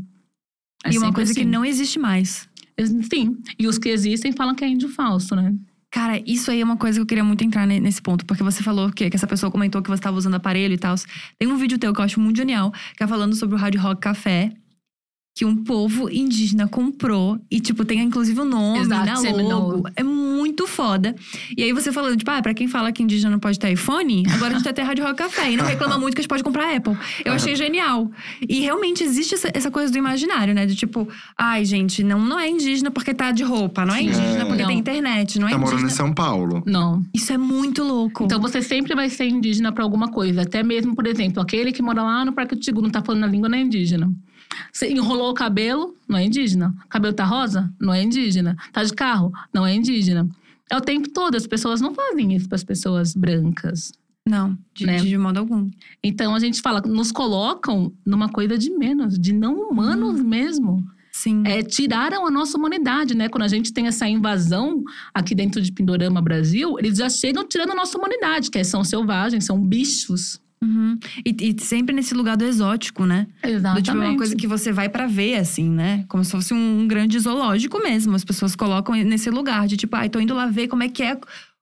É E uma coisa que assim. não existe mais. Sim, e os que existem falam que é índio falso, né? Cara, isso aí é uma coisa que eu queria muito entrar ne- nesse ponto. Porque você falou que, que essa pessoa comentou que você estava usando aparelho e tal. Tem um vídeo teu que eu acho muito genial, que é falando sobre o Hard Rock Café. Que um povo indígena comprou. E, tipo, tem inclusive o nome Exato, na Seminole. logo. É muito foda. E aí você falando, tipo, ah, pra quem fala que indígena não pode ter iPhone, agora a gente vai ter Hard Rock Café. E não reclama muito que a gente pode comprar Apple. Eu achei genial. E realmente existe essa, essa coisa do imaginário, né? De tipo, ai, gente, não, não é indígena porque tá de roupa. Não é indígena É. porque Não. tem internet. Não é Tá morando em São Paulo. Não. isso é muito louco. Então você sempre vai ser indígena pra alguma coisa. Até mesmo, por exemplo, aquele que mora lá no Parque do Tigu não tá falando a língua, não é indígena. Você enrolou o cabelo, não é indígena. Cabelo tá rosa, não é indígena. Tá de carro, não é indígena. É o tempo todo, as pessoas não fazem isso pras pessoas brancas. não, de, né? de modo algum. Então a gente fala, nos colocam numa coisa de menos, de não humanos mesmo. Sim. É, tiraram a nossa humanidade, né? Quando a gente tem essa invasão aqui dentro de Pindorama Brasil, eles já chegam tirando a nossa humanidade, que é- são selvagens, são bichos. Uhum. E, e sempre nesse lugar do exótico, né? Do Exatamente. tipo, é uma coisa que você vai pra ver, assim, né? Como se fosse um, grande zoológico mesmo. As pessoas colocam nesse lugar de tipo, ai, tô indo lá ver como é que é.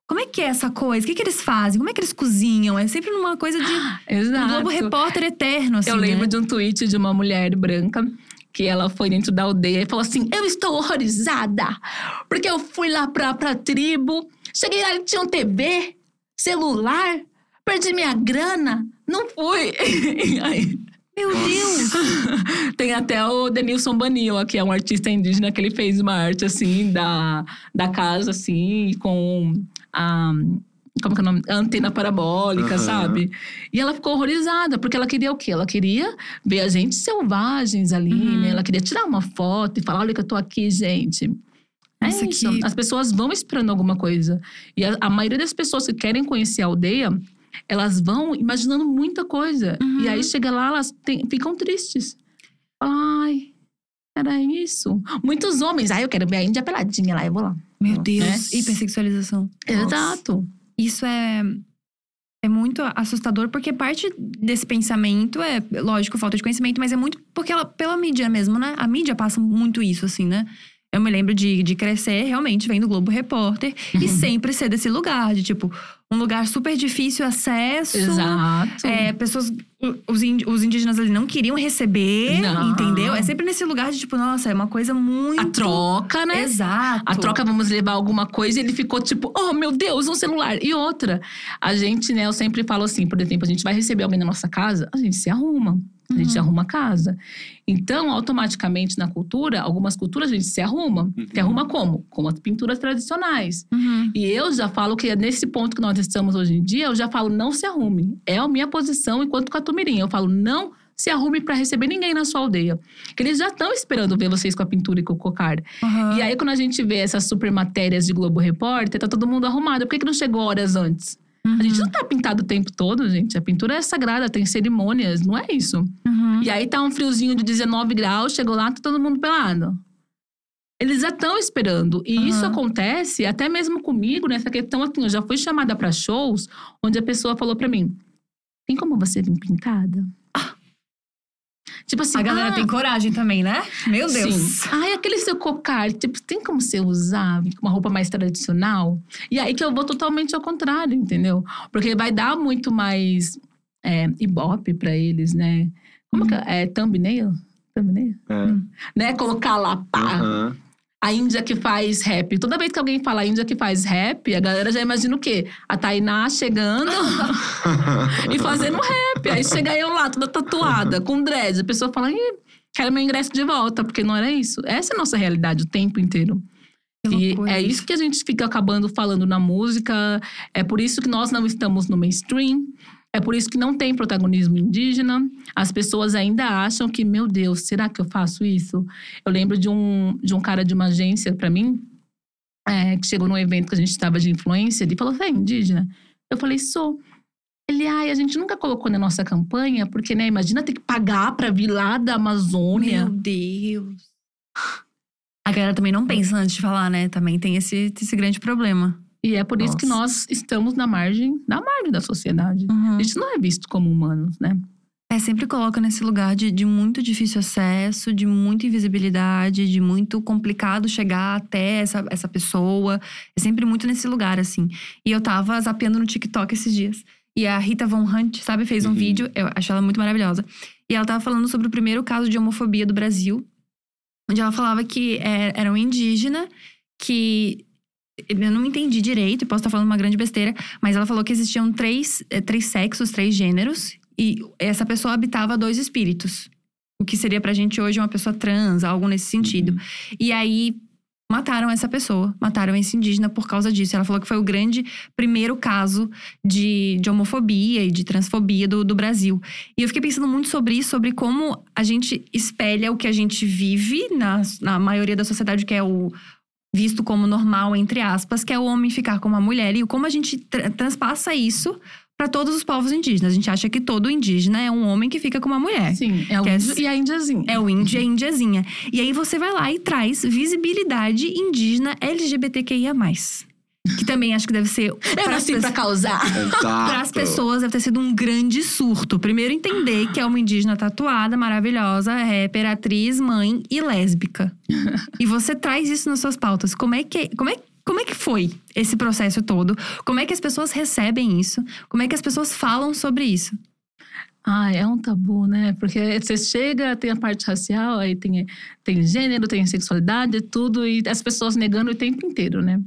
Como é que é essa coisa? O que, que eles fazem? Como é que eles cozinham? É sempre numa coisa de um Exato. Globo Repórter eterno, assim. Eu lembro né? de um tweet de uma mulher branca que ela foi dentro da aldeia e falou assim: Eu estou horrorizada, porque eu fui lá pra, pra tribo, cheguei lá e tinha um TV, celular, perdi minha grana, não fui. Aí, Meu Deus! Tem até o Denilson Banil, que é um artista indígena, que ele fez uma arte assim da, da casa, assim, com a. como que é o nome? Antena parabólica, Aham. sabe? E ela ficou horrorizada, porque ela queria o quê? Ela queria ver a gente selvagens ali, Uhum. né? Ela queria tirar uma foto e falar: olha que eu tô aqui, gente. É Nossa, isso. que- As pessoas vão esperando alguma coisa. E a, a maioria das pessoas que querem conhecer a aldeia, elas vão imaginando muita coisa. Uhum. E aí chega lá, elas têm- ficam tristes. Ai, era isso. Muitos homens, ai, eu quero ver a Índia peladinha lá, eu vou lá. Meu Né? Deus. Hipersexualização. Nossa. Exato. Isso é. É muito assustador, porque parte desse pensamento é, lógico, falta de conhecimento, mas é muito porque ela, pela mídia mesmo, né? A mídia passa muito isso, assim, né? Eu me lembro de, de crescer realmente vendo Globo Repórter e sempre ser desse lugar, de tipo, um lugar super difícil acesso. Exato. É, pessoas, os, os indígenas ali não queriam receber, Não. entendeu? É sempre nesse lugar de tipo, nossa, é uma coisa muito. A troca, né? Exato. A troca, vamos levar alguma coisa, e ele ficou tipo, oh meu Deus, um celular. E outra, a gente, né, eu sempre falo assim, por exemplo, a gente vai receber alguém na nossa casa, a gente se arruma. A gente Uhum. arruma a casa. Então, automaticamente na cultura, algumas culturas a gente se arruma. Se arruma como? Com as pinturas tradicionais. Uhum. E eu já falo que é nesse ponto que nós estamos hoje em dia, eu já falo, não se arrume. É a minha posição enquanto catumirim. Eu falo, não se arrume para receber ninguém na sua aldeia. Porque eles já estão esperando ver vocês com a pintura e com o cocar. Uhum. E aí, quando a gente vê essas super matérias de Globo Repórter, tá todo mundo arrumado. Por que, que não chegou horas antes? A gente não tá pintado o tempo todo, gente. A pintura é sagrada, tem cerimônias, não é isso. Uhum. E aí tá um friozinho de 19 graus, chegou lá, tá todo mundo pelado. Eles já estão esperando. E isso Aham. acontece até mesmo comigo, nessa questão assim, eu já fui chamada pra shows onde a pessoa falou pra mim: tem como você vir pintada? Tipo assim, A galera ah, tem coragem também, né? Meu Deus. Sim. Ai, aquele seu cocar, tipo, tem como você usar uma roupa mais tradicional? E aí que eu vou totalmente ao contrário, entendeu? Porque vai dar muito mais é, ibope pra eles, né? Como que é? É thumbnail? Thumbnail? É. Né? Colocar lá, pá. A Índia que faz rap. Toda vez que alguém fala Índia que faz rap, a galera já imagina o quê? A Tainá chegando e fazendo rap. Aí chega eu lá, toda tatuada, com dread. A pessoa fala, Ih, quero meu ingresso de volta, porque não era isso. Essa é a nossa realidade o tempo inteiro. E é isso que a gente fica acabando falando na música. É por isso que nós não estamos no mainstream. É por isso que não tem protagonismo indígena. As pessoas ainda acham que, meu Deus, será que eu faço isso? Eu lembro de um, de um cara de uma agência para mim, é, que chegou num evento que a gente estava de influência, ele falou: Você é indígena? Eu falei: Sou. Ele, ai, a gente nunca colocou na nossa campanha, porque, né, imagina ter que pagar pra vir lá da Amazônia. Meu Deus. A galera também não pensa antes de falar, né? Também tem esse, esse grande problema. E é por isso que Nossa. nós estamos na margem, na margem da sociedade. A gente não é visto como humanos, né? É, sempre coloca nesse lugar de, de muito difícil acesso, de muita invisibilidade, de muito complicado chegar até essa, essa pessoa. É sempre muito nesse lugar, assim. E eu tava zapeando no TikTok esses dias. E a Rita Von Hunt, sabe, fez um Uhum. vídeo, eu acho ela muito maravilhosa. E ela tava falando sobre o primeiro caso de homofobia do Brasil, onde ela falava que é, era um indígena que. Eu não entendi direito, posso estar falando uma grande besteira, mas ela falou que existiam três, eh, três sexos, três gêneros, e essa pessoa habitava dois espíritos. O que seria pra gente hoje uma pessoa trans, algo nesse sentido. E aí mataram essa pessoa, mataram esse indígena por causa disso. Ela falou que foi o grande primeiro caso de, de homofobia e de transfobia do, do Brasil. E eu fiquei pensando muito sobre isso, sobre como a gente espelha o que a gente vive na, na maioria da sociedade, que é o visto como normal, entre aspas, que é o homem ficar com uma mulher, e como a gente tra- transpassa isso para todos os povos indígenas. A gente acha que todo indígena é um homem que fica com uma mulher. Sim, é o é- índio e a índiazinha. É o índio e a indiazinha. E aí você vai lá e traz visibilidade indígena LGBTQIA+. Que também acho que deve ser... Eu nasci pra causar. Para as pessoas deve ter sido um grande surto. Primeiro entender que é uma indígena tatuada, maravilhosa, rapper, atriz, mãe e lésbica. e você traz isso nas suas pautas. Como é que como é como é que foi esse processo todo? Como é que as pessoas recebem isso? Como é que as pessoas falam sobre isso? Ah, é um tabu, né? Porque você chega, tem a parte racial, aí tem, tem gênero, tem sexualidade, tudo, e as pessoas negando o tempo inteiro, né?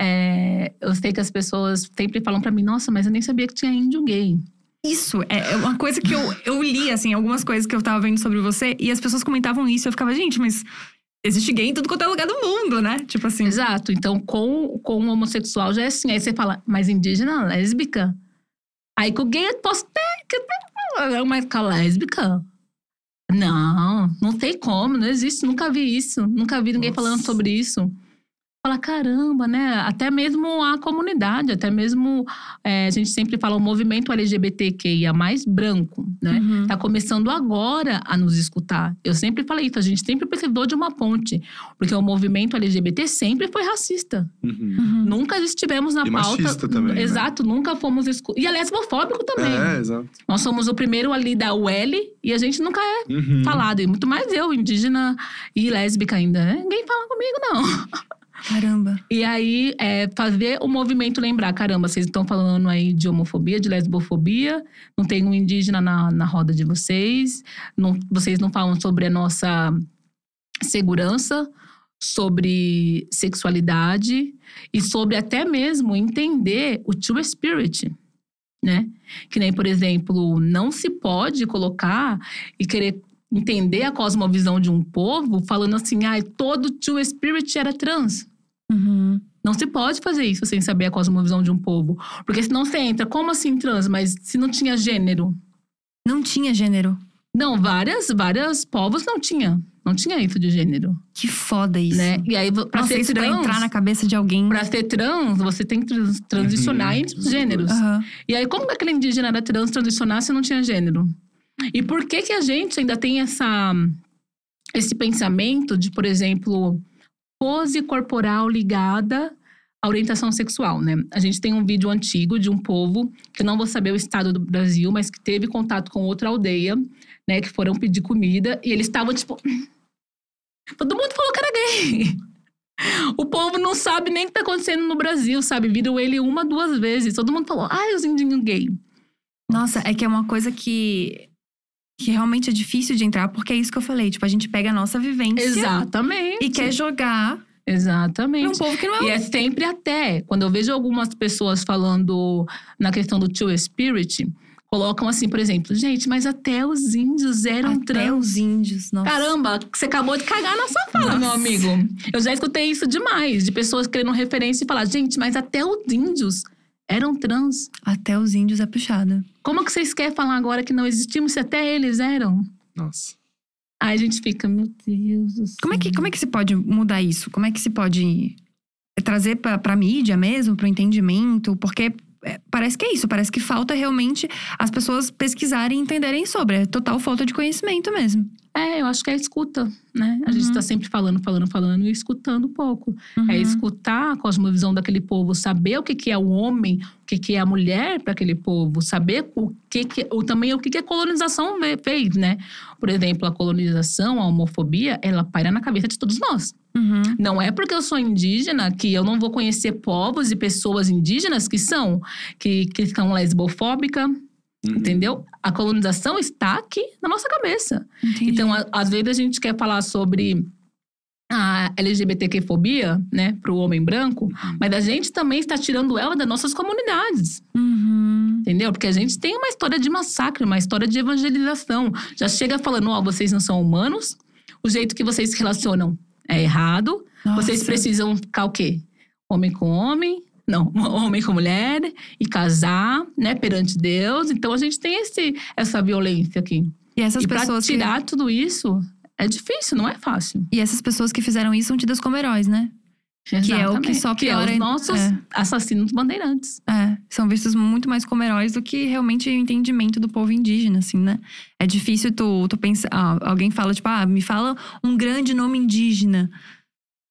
É, eu sei que as pessoas sempre falam pra mim, nossa, mas eu nem sabia que tinha índio gay. Isso é é uma coisa que eu, eu li, assim, algumas coisas que eu tava vendo sobre você, e as pessoas comentavam isso, e eu ficava, gente, mas existe gay em tudo quanto é lugar do mundo, né? Tipo assim. Exato. Então, com, com o homossexual já é assim. Aí você fala, mas indígena, lésbica? Aí com o gay eu posso ter, mas com a lésbica? Não, não tem como, não existe, nunca vi isso. Nunca vi ninguém Nossa. falando sobre isso. Fala, caramba, né? Até mesmo a comunidade, até mesmo. é, a gente sempre fala o movimento LGBTQIA mais branco, né? Uhum. Tá começando agora a nos escutar. Eu sempre falei isso, a gente sempre precisou de uma ponte. Porque o movimento LGBT sempre foi racista. Uhum. Uhum. Nunca estivemos na E pauta. machista também, né? Exato, nunca fomos escutados. E é lesbofóbico também. É, exato. Nós somos o primeiro ali da UL e a gente nunca é Uhum. falado. E muito mais eu, indígena e lésbica ainda. né? Ninguém fala comigo, não. Caramba. E aí, é, fazer o movimento lembrar: caramba, vocês estão falando aí de homofobia, de lesbofobia, não tem um indígena na, na roda de vocês, não, vocês não falam sobre a nossa segurança, sobre sexualidade e sobre até mesmo entender o True Spirit. Né? Que nem, por exemplo, não se pode colocar e querer entender a cosmovisão de um povo falando assim, ah, todo True Spirit era trans. Uhum. Não se pode fazer isso sem saber a cosmovisão de um povo. Porque senão você entra, como assim trans? Mas se não tinha gênero? Não tinha gênero. Não, várias, várias povos não tinha. Não tinha isso de gênero, Que foda isso. né? E aí, pra Nossa, ser isso pra trans, entrar na cabeça de alguém. pra ser trans, você tem que trans- transicionar Uhum. entre os gêneros. Aham. E aí, como que aquele indígena era trans transicionar se não tinha gênero? E por que que a gente ainda tem essa, esse pensamento de, por exemplo, pose corporal ligada à orientação sexual, né? A gente tem um vídeo antigo de um povo, que eu não vou saber o estado do Brasil, mas que teve contato com outra aldeia, né? Que foram pedir comida e eles estavam, tipo... Todo mundo falou que era gay. O povo não sabe nem o que tá acontecendo no Brasil, sabe? Viram ele uma, duas vezes. Todo mundo falou, ai, os indinhos gay. Nossa, é que é uma coisa que. Que realmente é difícil de entrar, porque é isso que eu falei. Tipo, a gente pega a nossa vivência Exatamente. e quer jogar pra um Exatamente. povo que não é E é sempre até. Quando eu vejo algumas pessoas falando na questão do True Spirit, colocam assim, por exemplo, gente, mas até os índios eram até trans. os índios. Nossa. Caramba, você acabou de cagar na sua fala, Nossa. meu amigo. Eu já escutei isso demais, de pessoas querendo referência e falar, gente, mas até os índios eram trans. Até os índios é puxada. Como que vocês querem falar agora que não existimos se até eles eram? Nossa. Aí a gente fica, meu Deus do céu. Como é que, como é que se pode mudar isso? Como é que se pode trazer pra, pra mídia mesmo, pro entendimento? Porque é, parece que é isso. Parece que falta realmente as pessoas pesquisarem e entenderem sobre. É total falta de conhecimento mesmo. É, eu acho que é a escuta, né? A Uhum. gente tá sempre falando, falando, falando e escutando pouco. Uhum. É escutar a cosmovisão daquele povo, saber o que, que é o homem, o que, que é a mulher para aquele povo, saber o que, que ou também o que, que a colonização fez, né? Por exemplo, a colonização, a homofobia, ela paira na cabeça de todos nós. Uhum. Não é porque eu sou indígena que eu não vou conhecer povos e pessoas indígenas que são, que, que são lesbofóbicas, Uhum. entendeu? A colonização está aqui na nossa cabeça. Entendi. Então, a- às vezes a gente quer falar sobre a LGBTQ-fobia, né, para o homem branco, mas a gente também está tirando ela das nossas comunidades, Uhum. entendeu? Porque a gente tem uma história de massacre, uma história de evangelização. Já chega falando, ó, vocês não são humanos, o jeito que vocês se relacionam é errado, vocês Nossa. precisam ficar o quê? Homem com homem, não, homem com mulher e casar, né, perante Deus. Então a gente tem esse, essa violência aqui. E essas e pessoas que- tirar tudo isso é difícil, não é fácil. E essas pessoas que fizeram isso são tidas como heróis, né? Que é o que só que é piora. os nossos É. assassinos bandeirantes. É, são vistos muito mais como heróis do que realmente o entendimento do povo indígena, assim, né? É difícil tu, tu pensar. ah, alguém fala, tipo, ah, me fala um grande nome indígena.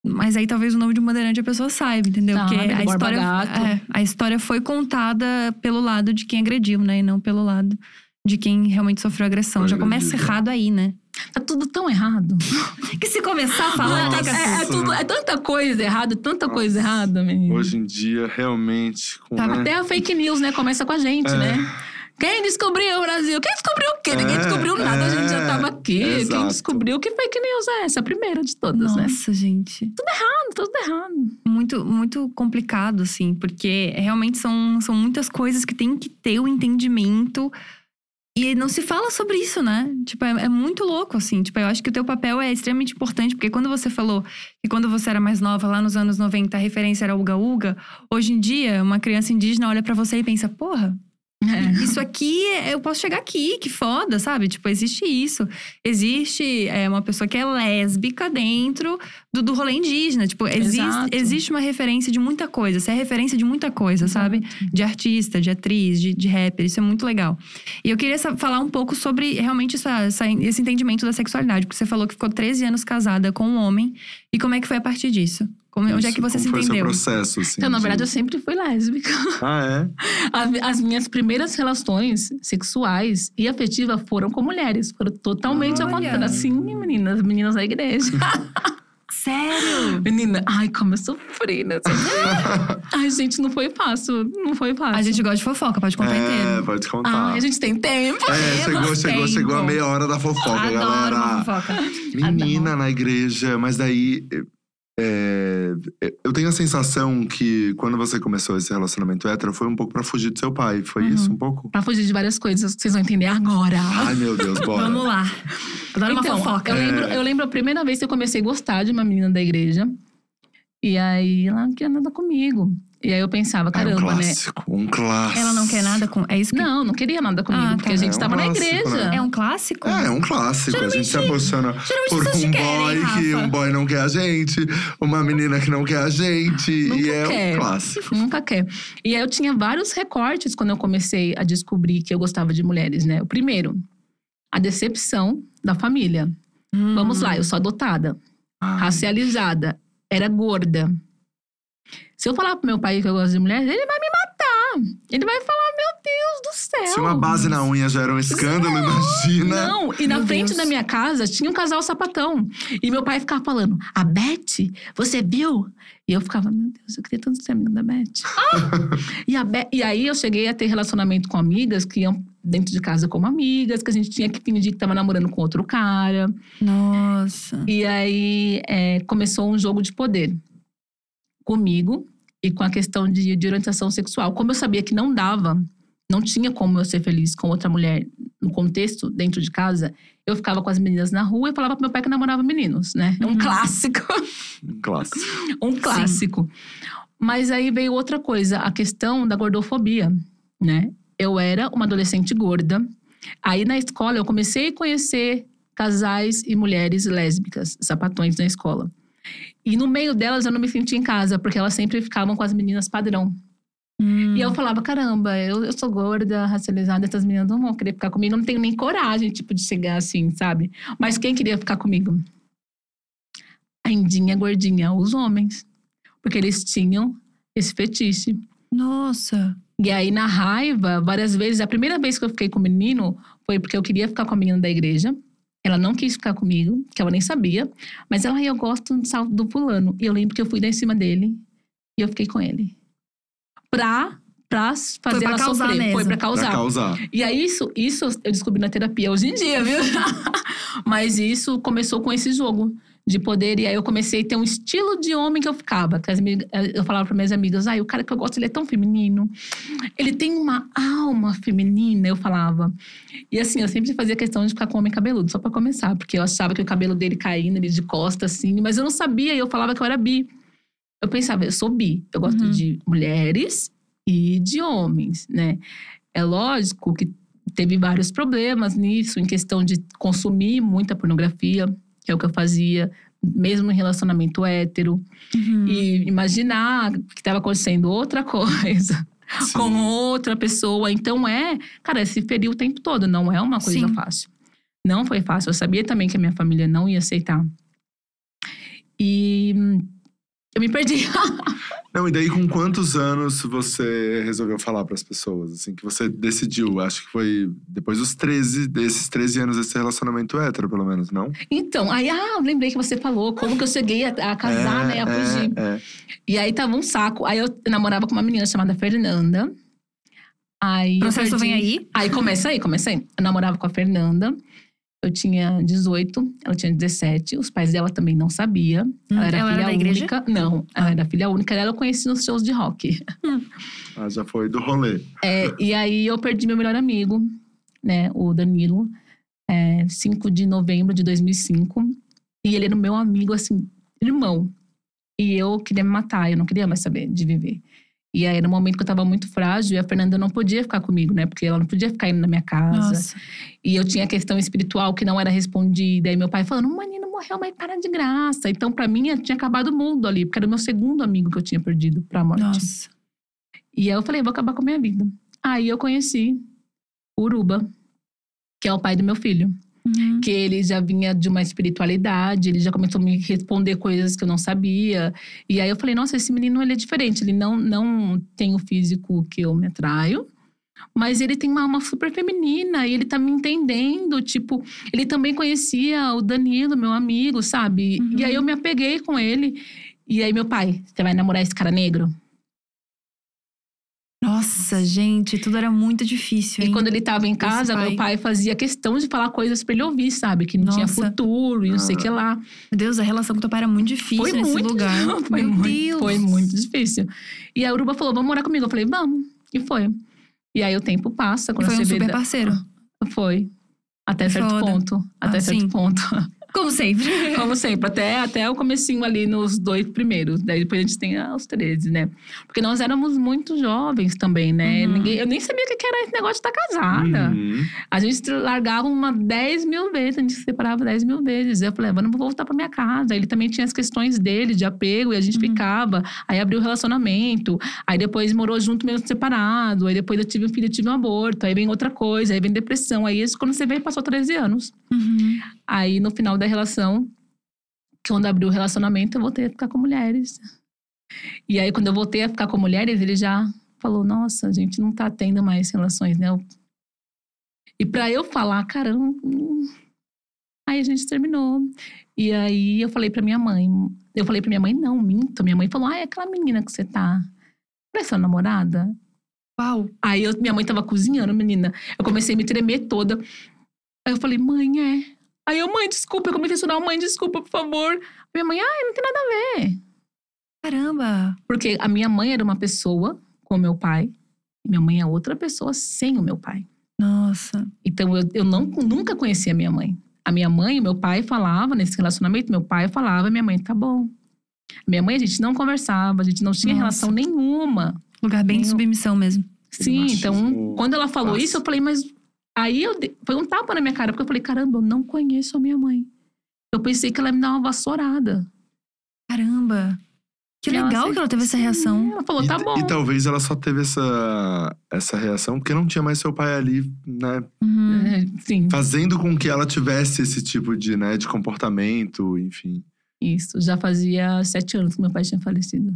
Mas aí talvez o nome de um bandeirante a pessoa saiba, entendeu? Sabe, Porque do a história, é, a história foi contada pelo lado de quem agrediu, né? E não pelo lado de quem realmente sofreu agressão. Foi Já começa agredido. errado aí, né? Tá tudo tão errado. Que se começar a falar, Nossa. que É, é tudo- é tanta coisa errada, tanta coisa Nossa. errada, menino. Hoje em dia, realmente. Com, Tá, né? Até a fake news, né? Começa com a gente, É. né? Quem descobriu o Brasil? Quem descobriu o quê? Ninguém É, descobriu nada, a gente já é, tava aqui. Quem exato. descobriu que fake news é essa? A primeira de todas, né? Nossa, gente. Tudo errado. muito, muito complicado, assim, porque realmente são, são muitas coisas que tem que ter o entendimento E não se fala sobre isso, né? Tipo, é, é, muito louco, assim. Tipo, eu acho que o teu papel é extremamente importante, porque quando você falou que quando você era mais nova, lá nos anos 90, a referência era Uga Uga, hoje em dia, uma criança indígena olha para você e pensa, porra, é. Isso aqui, eu posso chegar aqui, que foda, sabe? Tipo, existe isso. Existe é, uma pessoa que é lésbica dentro do, do rolê indígena. Tipo, existe, existe uma referência de muita coisa. Você é referência de muita coisa, Exato. sabe? De artista, de atriz, de, de rapper. Isso é muito legal. E eu queria falar um pouco sobre realmente essa, essa, esse entendimento da sexualidade. Porque você falou que ficou 13 anos casada com um homem. E como é que foi a partir disso? Como, onde é que você se entendeu? Foi o processo, assim, então, na verdade, eu sempre fui lésbica. Ah, é? As minhas primeiras relações sexuais e afetivas foram com mulheres. Foram totalmente ao contrário. Assim, meninas, meninas da igreja. Sério? Menina, ai, como eu sofri nessa Ai, gente, não foi fácil. Não foi fácil. A gente gosta de fofoca, pode contar é, inteiro. pode contar. Ai, a gente tem tempo. É, chegou, chegou, chegou a meia hora da fofoca, Adoro galera. Fofoca. Menina Adoro. na igreja, mas daí é, eu tenho a sensação que quando você começou esse relacionamento hétero foi um pouco pra fugir do seu pai. Foi uhum. isso um pouco? Pra fugir de várias coisas que vocês vão entender agora. Ai, meu Deus, bora. Vamos lá. Adoro então, uma fofoca. Eu, é... lembro, eu lembro a primeira vez que eu comecei a gostar de uma menina da igreja. E aí ela não queria nada comigo. E aí eu pensava, caramba, é um né? clássico, né? Um clássico. Ela não quer nada com. É isso que... Não, não queria nada comigo, ah, porque tá. a gente estava é um na igreja. Né? É um clássico? É, é um clássico. Geralmente, a gente se apaixona por um boy que um boy não quer a gente, uma menina que não quer a gente. Nunca e é quer. um clássico. Nunca quer. E aí eu tinha vários recortes quando eu comecei a descobrir que eu gostava de mulheres, né? O primeiro, a decepção da família. Hum. Vamos lá, eu sou adotada, Ai. racializada, era gorda se eu falar pro meu pai que eu gosto de mulher, ele vai me matar. Ele vai falar, meu Deus do céu. Se uma base na unha já era um escândalo, não, imagina. Não, e na frente Deus. da minha casa tinha um casal sapatão. E meu pai ficava falando, a Beth, você viu? E eu ficava, meu Deus, eu queria tanto ser amiga da Beth. Ah! e, a Be e aí eu cheguei a ter relacionamento com amigas que iam dentro de casa como amigas, que a gente tinha que fingir que tava namorando com outro cara. Nossa. E aí é, começou um jogo de poder comigo e com a questão de, de orientação sexual. Como eu sabia que não dava, não tinha como eu ser feliz com outra mulher no contexto, dentro de casa, eu ficava com as meninas na rua e falava pro meu pai que namorava meninos, né? É um uhum. clássico. Um clássico. um clássico. Sim. Mas aí veio outra coisa, a questão da gordofobia, né? Eu era uma adolescente gorda. Aí na escola eu comecei a conhecer casais e mulheres lésbicas, sapatões na escola. E no meio delas eu não me sentia em casa, porque elas sempre ficavam com as meninas padrão. Hum. E eu falava, caramba, eu, eu sou gorda, racializada, essas meninas não vão querer ficar comigo. Eu não tenho nem coragem, tipo, de chegar assim, sabe? Mas quem queria ficar comigo? A indinha gordinha, os homens. Porque eles tinham esse fetiche. Nossa! E aí, na raiva, várias vezes, a primeira vez que eu fiquei com o menino foi porque eu queria ficar com a menina da igreja. Ela não quis ficar comigo, que ela nem sabia. Mas ela, eu gosto do salto do fulano. E eu lembro que eu fui dar em cima dele e eu fiquei com ele. Pra, pra fazer Foi pra ela sofrer. Mesmo. Foi pra causar. pra causar. E aí, isso, isso eu descobri na terapia hoje em dia, viu? mas isso começou com esse jogo de poder. E aí eu comecei a ter um estilo de homem que eu ficava. Que as, eu falava para minhas amigas, ah, o cara que eu gosto, ele é tão feminino. Ele tem uma alma feminina, eu falava. E assim, eu sempre fazia questão de ficar com homem cabeludo, só para começar. Porque eu achava que o cabelo dele caía ele de costa, assim. Mas eu não sabia, e eu falava que eu era bi. Eu pensava, eu sou bi. Eu gosto uhum. de mulheres e de homens, né? É lógico que teve vários problemas nisso, em questão de consumir muita pornografia que é o que eu fazia, mesmo em relacionamento hétero. Uhum. E imaginar que estava acontecendo outra coisa. Sim. Com outra pessoa. Então é, cara, se ferir o tempo todo. Não é uma coisa Sim. fácil. Não foi fácil. Eu sabia também que a minha família não ia aceitar. E eu me perdi. Não, e daí com quantos anos você resolveu falar para as pessoas, assim, que você decidiu? Acho que foi depois dos 13, desses 13 anos desse relacionamento hétero, pelo menos, não? Então, aí, ah, lembrei que você falou como que eu cheguei a, a casar, é, né, a é, fugir. É. E aí tava um saco. Aí eu namorava com uma menina chamada Fernanda. Aí processo vem aí? Aí começa aí, começa aí. Eu namorava com a Fernanda. Eu tinha 18, ela tinha 17. Os pais dela também não sabiam. Hum, ela era ela filha era única. Não, ela era filha única. Ela eu conheci nos shows de rock. Hum. Ah, já foi do rolê. É, e aí eu perdi meu melhor amigo né? O Danilo, é, 5 de novembro de 2005. E ele era o meu amigo, assim, irmão. E eu queria me matar, eu não queria mais saber de viver. E aí, no momento que eu tava muito frágil, e a Fernanda não podia ficar comigo, né? Porque ela não podia ficar indo na minha casa. Nossa. E eu tinha questão espiritual que não era respondida. E meu pai falando, o menino morreu, mas para de graça. Então, para mim, tinha acabado o mundo ali. Porque era o meu segundo amigo que eu tinha perdido pra morte. Nossa. E aí eu falei, vou acabar com a minha vida. Aí eu conheci Uruba, que é o pai do meu filho. Uhum. Que ele já vinha de uma espiritualidade, ele já começou a me responder coisas que eu não sabia. E aí eu falei, nossa, esse menino ele é diferente. Ele não, não tem o físico que eu me atraio. Mas ele tem uma alma super feminina e ele tá me entendendo. Tipo, ele também conhecia o Danilo, meu amigo, sabe? Uhum. E aí eu me apeguei com ele. E aí, meu pai, você vai namorar esse cara negro? Nossa, gente, tudo era muito difícil, hein? E quando ele tava em casa, pai. meu pai fazia questão de falar coisas pra ele ouvir, sabe? Que não tinha Nossa. futuro e não sei o que lá. Meu Deus, a relação com teu pai era muito difícil Foi nesse muito, lugar. foi Meu muito, Deus. foi muito difícil. E a Uruba falou: vamos morar comigo. Eu falei, vamos. E foi. E aí o tempo passa. E Quando foi um você vê super da- parceiro. Foi. Até certo Foda. ponto. Até Ah, certo sim. ponto. Como sempre. Como sempre, até, até o comecinho ali nos dois primeiros. Daí depois a gente tem os 13, né? Porque nós éramos muito jovens também, né? Uhum. Ninguém, eu nem sabia o que que era esse negócio de estar casada. Uhum. A gente largava uma 10 mil vezes, a gente se separava 10 mil vezes. Eu falei, vamos voltar pra minha casa. Ele também tinha as questões dele de apego e a gente Uhum. ficava. Aí abriu o relacionamento. Aí depois morou junto mesmo separado. Aí depois eu tive um filho, eu tive um aborto. Aí vem outra coisa, aí vem depressão. Aí isso quando você vê, passou 13 anos. Uhum. Aí no final da relação, quando abriu o relacionamento, eu voltei a ficar com mulheres. E aí quando eu voltei a ficar com mulheres, ele já falou: Nossa, a gente não tá tendo mais relações, né? E pra eu falar, caramba. Aí a gente terminou. E aí eu falei pra minha mãe. Eu falei pra minha mãe, não, minto. Minha mãe falou: Ah, é aquela menina que você tá. Não é sua namorada? Uau. Aí eu- minha mãe tava cozinhando, menina. Eu comecei a me tremer toda. Aí eu falei, mãe, é. Aí eu, mãe, desculpa. Eu comecei a chorar, mãe, desculpa, por favor. Minha mãe, ai, não tem nada a ver. Caramba. Porque a minha mãe era uma pessoa com o meu pai. E minha mãe é outra pessoa sem o meu pai. Nossa. Então eu, eu não, nunca conhecia a minha mãe. A minha mãe e meu pai falava nesse relacionamento, meu pai falava, minha mãe, tá bom. Minha mãe, a gente não conversava, a gente não tinha Nossa. relação nenhuma. Lugar bem de Nenhum. submissão mesmo. Sim, então, quando ela falou passa. isso, eu falei, mas. Aí eu dei- foi um tapa na minha cara, porque eu falei, caramba, eu não conheço a minha mãe. Eu pensei que ela ia me dar uma vassourada. Caramba. Que E ela legal sempre- que ela teve essa reação. Ela falou, E, tá bom. e talvez ela só teve essa, essa reação porque não tinha mais seu pai ali, né? Uhum. É, sim, Fazendo com que ela tivesse esse tipo de, né, de comportamento, enfim. isso. Já fazia sete anos que meu pai tinha falecido.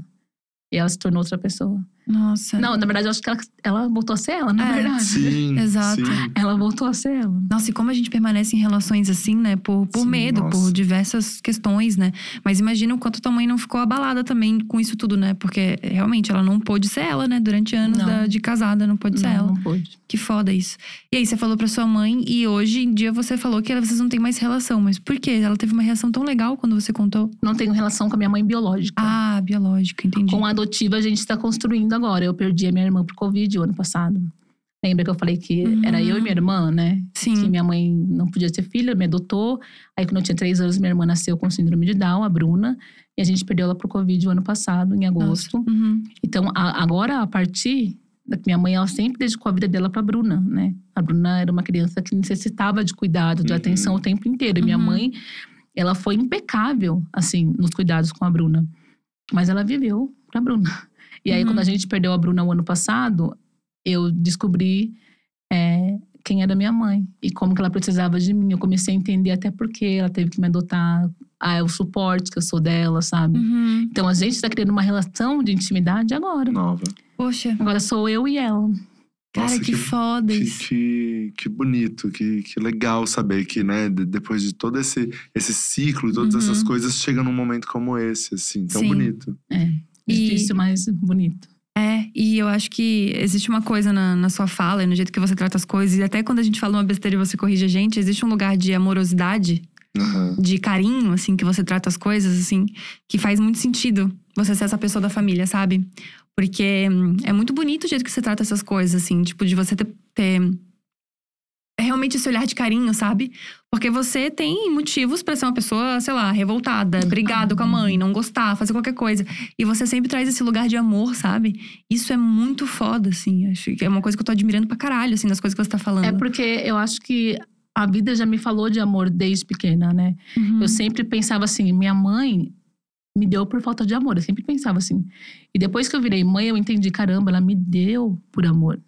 E ela se tornou outra pessoa. Nossa. Não, na verdade, eu acho que ela, ela voltou a ser ela, na É. verdade. Sim, Exato. sim. Ela voltou a ser ela. Nossa, e como a gente permanece em relações assim, né? Por, por Sim, medo, nossa. por diversas questões, né? Mas imagina o quanto tua mãe não ficou abalada também com isso tudo, né? Porque realmente ela não pôde ser ela, né? Durante anos da- de casada, não pôde ser Não, ela. não pôde. Que foda isso. E aí, você falou pra sua mãe e hoje em dia você falou que vocês não têm mais relação. Mas por quê? Ela teve uma reação tão legal quando você contou. Não tenho relação com a minha mãe biológica. Ah, biológica, entendi. Com a adotiva, a gente está construindo agora. Eu perdi a minha irmã pro Covid o ano passado. Lembra que eu falei que Uhum. era eu e minha irmã, né? Que Sim. minha mãe não podia ter filha, me adotou. Aí, quando eu tinha três anos, minha irmã nasceu com síndrome de Down, a Bruna. E a gente perdeu ela pro Covid o ano passado, em agosto. Uhum. Então, a- agora, a partir da minha mãe, ela sempre dedicou a vida dela pra Bruna, né? A Bruna era uma criança que necessitava de cuidado, de Uhum. atenção o tempo inteiro. E minha Uhum. mãe, ela foi impecável, assim, nos cuidados com a Bruna. Mas ela viveu pra Bruna. E aí, Uhum. quando a gente perdeu a Bruna o ano passado, eu descobri é, quem era minha mãe e como que ela precisava de mim. Eu comecei a entender até por que ela teve que me adotar, ah, o suporte que eu sou dela, sabe? Uhum. Então a gente tá criando uma relação de intimidade agora. Nova. Poxa, Agora sou eu e ela. Cara, Nossa, que, que- foda Que, isso. que, que bonito, que, que legal saber que, né, de- depois de todo esse, esse ciclo, todas Uhum. essas coisas, chega num momento como esse, assim, tão Sim. bonito. É. E- Difícil, mas bonito. É, e eu acho que existe uma coisa na, na sua fala e no jeito que você trata as coisas, e até quando a gente fala uma besteira e você corrige a gente, existe um lugar de amorosidade, Aham. de carinho, assim, que você trata as coisas, assim, que faz muito sentido você ser essa pessoa da família, sabe? Porque hum, é muito bonito o jeito que você trata essas coisas, assim, tipo, de você ter. ter- é realmente esse olhar de carinho, sabe? Porque você tem motivos pra ser uma pessoa, sei lá, revoltada, brigado com a mãe, não gostar, fazer qualquer coisa. E você sempre traz esse lugar de amor, sabe? Isso é muito foda, assim. Acho que é uma coisa que eu tô admirando pra caralho, assim, das coisas que você tá falando. É porque eu acho que a vida já me falou de amor desde pequena, né? Uhum. Eu sempre pensava assim, minha mãe me deu por falta de amor. Eu sempre pensava assim. E depois que eu virei mãe, eu entendi, caramba, ela me deu por amor.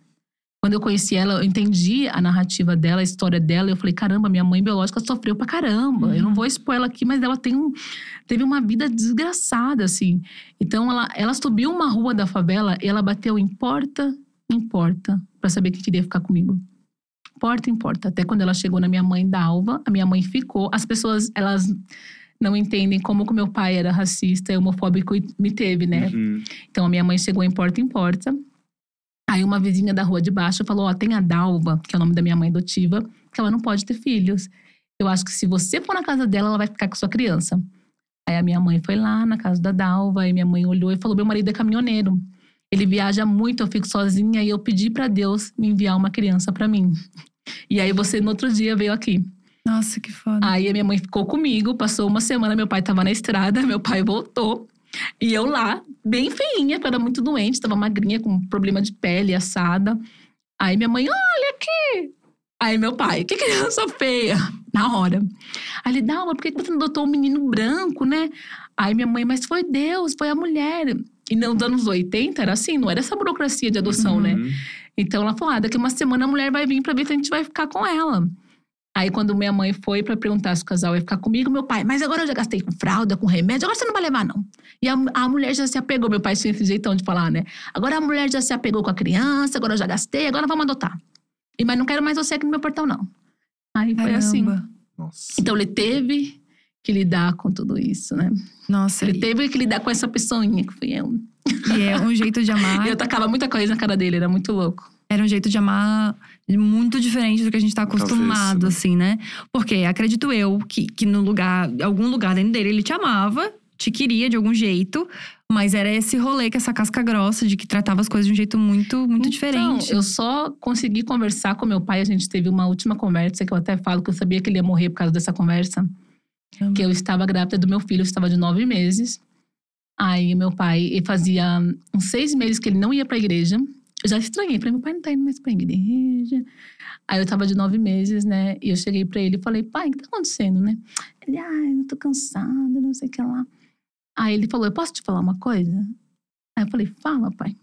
Quando eu conheci ela, eu entendi a narrativa dela, a história dela. Eu falei, caramba, minha mãe biológica sofreu pra caramba. Eu não vou expor ela aqui, mas ela tem um, teve uma vida desgraçada, assim. Então, ela, ela subiu uma rua da favela e ela bateu em porta em porta pra saber que queria ficar comigo. Porta em porta. Até quando ela chegou na minha mãe, Dalva, a minha mãe ficou. As pessoas, elas não entendem como que meu pai era racista e homofóbico e me teve, né? Uhum. Então a minha mãe chegou em porta em porta. Aí uma vizinha da rua de baixo falou: Ó, tem a Dalva, que é o nome da minha mãe adotiva, que ela não pode ter filhos. Eu acho que se você for na casa dela, ela vai ficar com sua criança. Aí a minha mãe foi lá na casa da Dalva, e minha mãe olhou e falou: Meu marido é caminhoneiro. Ele viaja muito, eu fico sozinha e eu pedi pra Deus me enviar uma criança pra mim. E aí você no outro dia veio aqui. Nossa, que foda. Aí a minha mãe ficou comigo, passou uma semana, meu pai tava na estrada, meu pai voltou. E eu lá, bem feinha, porque eu era muito doente, tava magrinha, com problema de pele, assada. Aí minha mãe, olha aqui! Aí meu pai, que criança feia! Na hora. Aí ele, Dalma, por que você não adotou um menino branco, né? Aí minha mãe, mas foi Deus, foi a mulher. E nos anos 80 era assim, não era essa burocracia de adoção, né? Uhum. Então ela falou: ah, daqui uma semana a mulher vai vir pra ver se a gente vai ficar com ela. Aí quando minha mãe foi pra perguntar se o casal ia ficar comigo, meu pai, mas agora eu já gastei com fralda, com remédio, agora você não vai levar, não. E a, a mulher já se apegou, meu pai tinha esse jeitão de falar, né? Agora a mulher já se apegou com a criança, agora eu já gastei, agora vamos adotar. E, mas não quero mais você aqui no meu portão, não. Aí foi assim. Caramba. Nossa. Então ele teve que lidar com tudo isso, né? Nossa, Ele teve que lidar com essa pessoinha que fui eu. e é um jeito de amar. E eu tacava muita coisa na cara dele, era muito louco. Era um jeito de amar muito diferente do que a gente tá Muito acostumado, avesso, né? assim, né? Porque acredito eu que, que no lugar, algum lugar dentro dele, ele te amava, te queria de algum jeito, mas era esse rolê com essa casca grossa de que tratava as coisas de um jeito muito, muito diferente. Então, eu só consegui conversar com meu pai. A gente teve uma última conversa que eu até falo que eu sabia que ele ia morrer por causa dessa conversa. Que eu estava grávida do meu filho, eu estava de nove meses. Aí meu pai, ele fazia uns seis meses que ele não ia pra igreja. Eu já estranhei, falei, meu pai não tá indo mais pra igreja. Aí eu tava de nove meses, né? E eu cheguei pra ele e falei, pai, o que tá acontecendo, né? Ele, ai, eu tô cansado, não sei o que lá. Aí ele falou, eu posso te falar uma coisa? Aí eu falei, fala, pai.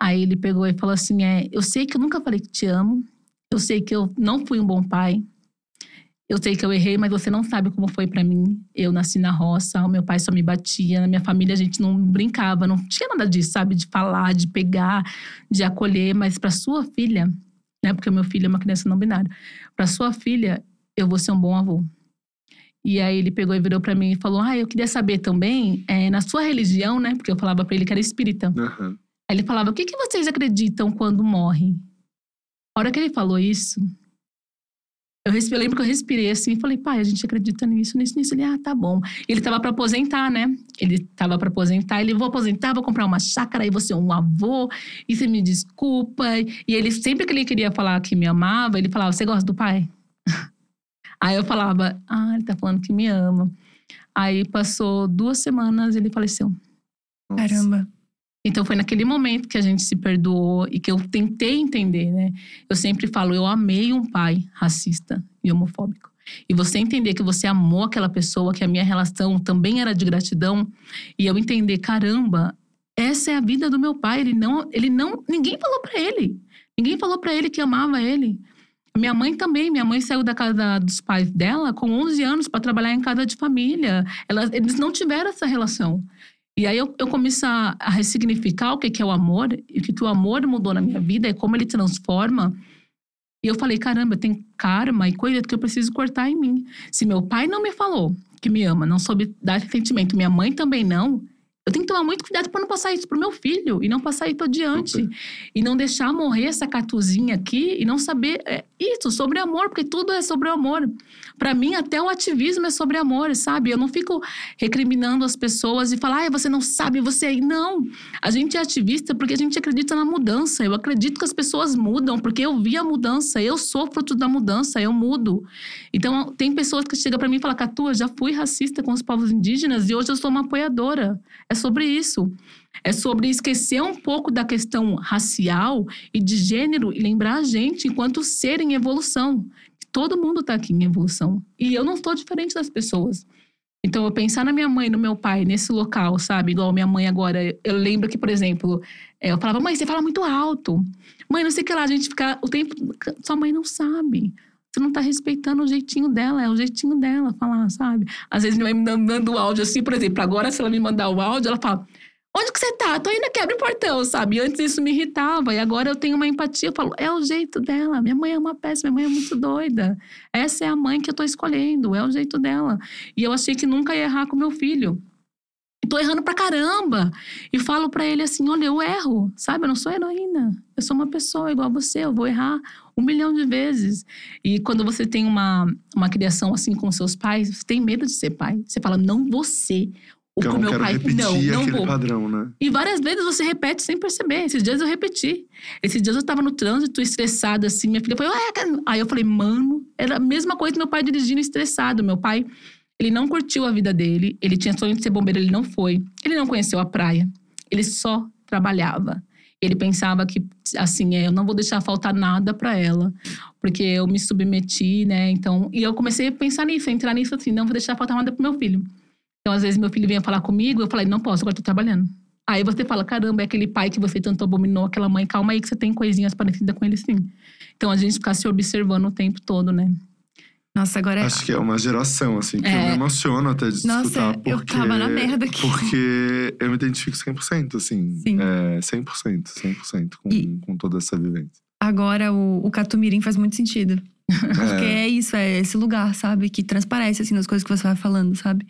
Aí ele pegou e falou assim: é, eu sei que eu nunca falei que te amo. Eu sei que eu não fui um bom pai. Eu sei que eu errei, mas você não sabe como foi pra mim. Eu nasci na roça, o meu pai só me batia. Na minha família a gente não brincava, não tinha nada disso, sabe? De falar, de pegar, de acolher. Mas pra sua filha, né? Porque o meu filho é uma criança não binária. Pra sua filha, eu vou ser um bom avô. E aí ele pegou e virou pra mim e falou: Ah, eu queria saber também, é, na sua religião, né? Porque eu falava pra ele que era espírita. Aham. Aí ele falava: O que, que vocês acreditam quando morrem? A hora que ele falou isso, eu respirei, lembro que eu respirei assim e falei: Pai, a gente acredita nisso, nisso, nisso. Ele, ah, tá bom. E ele tava pra aposentar, né? Ele tava pra aposentar. Ele, vou aposentar, vou comprar uma chácara, aí você é um avô, e você me desculpa. E ele, sempre que ele queria falar que me amava, ele falava: Você gosta do pai? Aí eu falava: Ah, ele tá falando que me ama. Aí passou duas semanas ele faleceu. Caramba. Então foi naquele momento que a gente se perdoou e que eu tentei entender, né? Eu sempre falo, eu amei um pai racista e homofóbico. E você entender que você amou aquela pessoa, que a minha relação também era de gratidão, e eu entender, caramba, essa é a vida do meu pai, ele não, ele não, ninguém falou para ele. Ninguém falou para ele que amava ele. Minha mãe também, minha mãe saiu da casa dos pais dela com 11 anos para trabalhar em casa de família. Ela, eles não tiveram essa relação. E aí eu, eu comecei a, a ressignificar o que, que é o amor, e o que, que o amor mudou na minha vida, e como ele transforma. E eu falei, caramba, tem karma e coisa que eu preciso cortar em mim. Se meu pai não me falou que me ama, não soube dar esse sentimento, minha mãe também não, Eu tenho que tomar muito cuidado para não passar isso pro meu filho e não passar isso adiante. Super. E não deixar morrer essa catuzinha aqui e não saber é, isso sobre amor, porque tudo é sobre o amor. Para mim, até o ativismo é sobre amor, sabe? Eu não fico recriminando as pessoas e falar, ah, você não sabe, você aí. Não. A gente é ativista porque a gente acredita na mudança. Eu acredito que as pessoas mudam porque eu vi a mudança. Eu sou fruto da mudança, eu mudo. Então, tem pessoas que chegam para mim e falam, Catu, eu já fui racista com os povos indígenas e hoje eu sou uma apoiadora. É sobre isso. É sobre esquecer um pouco da questão racial e de gênero e lembrar a gente enquanto ser em evolução. Todo mundo está aqui em evolução. E eu não estou diferente das pessoas. Então, eu pensar na minha mãe, no meu pai, nesse local, sabe? Igual minha mãe agora. Eu lembro que, por exemplo, é, eu falava, mãe, você fala muito alto. Mãe, não sei o que lá, a gente fica o tempo. Sua mãe não sabe. Você não tá respeitando o jeitinho dela, é o jeitinho dela falar, sabe? Às vezes minha mãe me manda o áudio assim, por exemplo, agora se ela me mandar o áudio, ela fala: Onde que você tá? Tô indo aqui, abre o portão, sabe? Antes isso me irritava. E agora eu tenho uma empatia. Eu falo, é o jeito dela. Minha mãe é uma péssima, minha mãe é muito doida. Essa é a mãe que eu tô escolhendo, é o jeito dela. E eu achei que nunca ia errar com meu filho. E tô errando pra caramba. E falo pra ele assim: olha, eu erro, sabe? Eu não sou heroína. Eu sou uma pessoa igual a você. Eu vou errar um milhão de vezes. E quando você tem uma, uma criação assim com seus pais, você tem medo de ser pai. Você fala, não você. O Que que meu pai. Não, não vou. padrão, né? E várias vezes você repete sem perceber. Esses dias eu repeti. Esses dias eu tava no trânsito, estressada, assim. Minha filha falou, "Ué, cara-" aí eu falei, mano, era a mesma coisa do meu pai dirigindo estressado. Meu pai, ele não curtiu a vida dele. Ele tinha sonho de ser bombeiro, ele não foi. Ele não conheceu a praia. Ele só trabalhava. Ele pensava que, assim, é, eu não vou deixar faltar nada pra ela, porque eu me submeti, né? Então, e eu comecei a pensar nisso, a entrar nisso assim, não vou deixar faltar nada pro meu filho. Então, às vezes, meu filho vinha falar comigo, eu falei, não posso, agora tô trabalhando. Aí você fala, caramba, é aquele pai que você tanto abominou, aquela mãe, calma aí que você tem coisinhas parecidas com ele sim. Então, a gente ficar se observando o tempo todo, né? Nossa, agora é. Acho que é uma geração, assim, que eu É. me emociono até de Nossa, escutar. eu Porque, tava na merda aqui. Porque eu me identifico 100%, assim. Sim. É, 100%, 100% com, E- com toda essa vivência. Agora o, o Catumirim faz muito sentido. Porque É, é isso, é esse lugar, sabe? Que transparece, assim, nas coisas que você vai falando, sabe?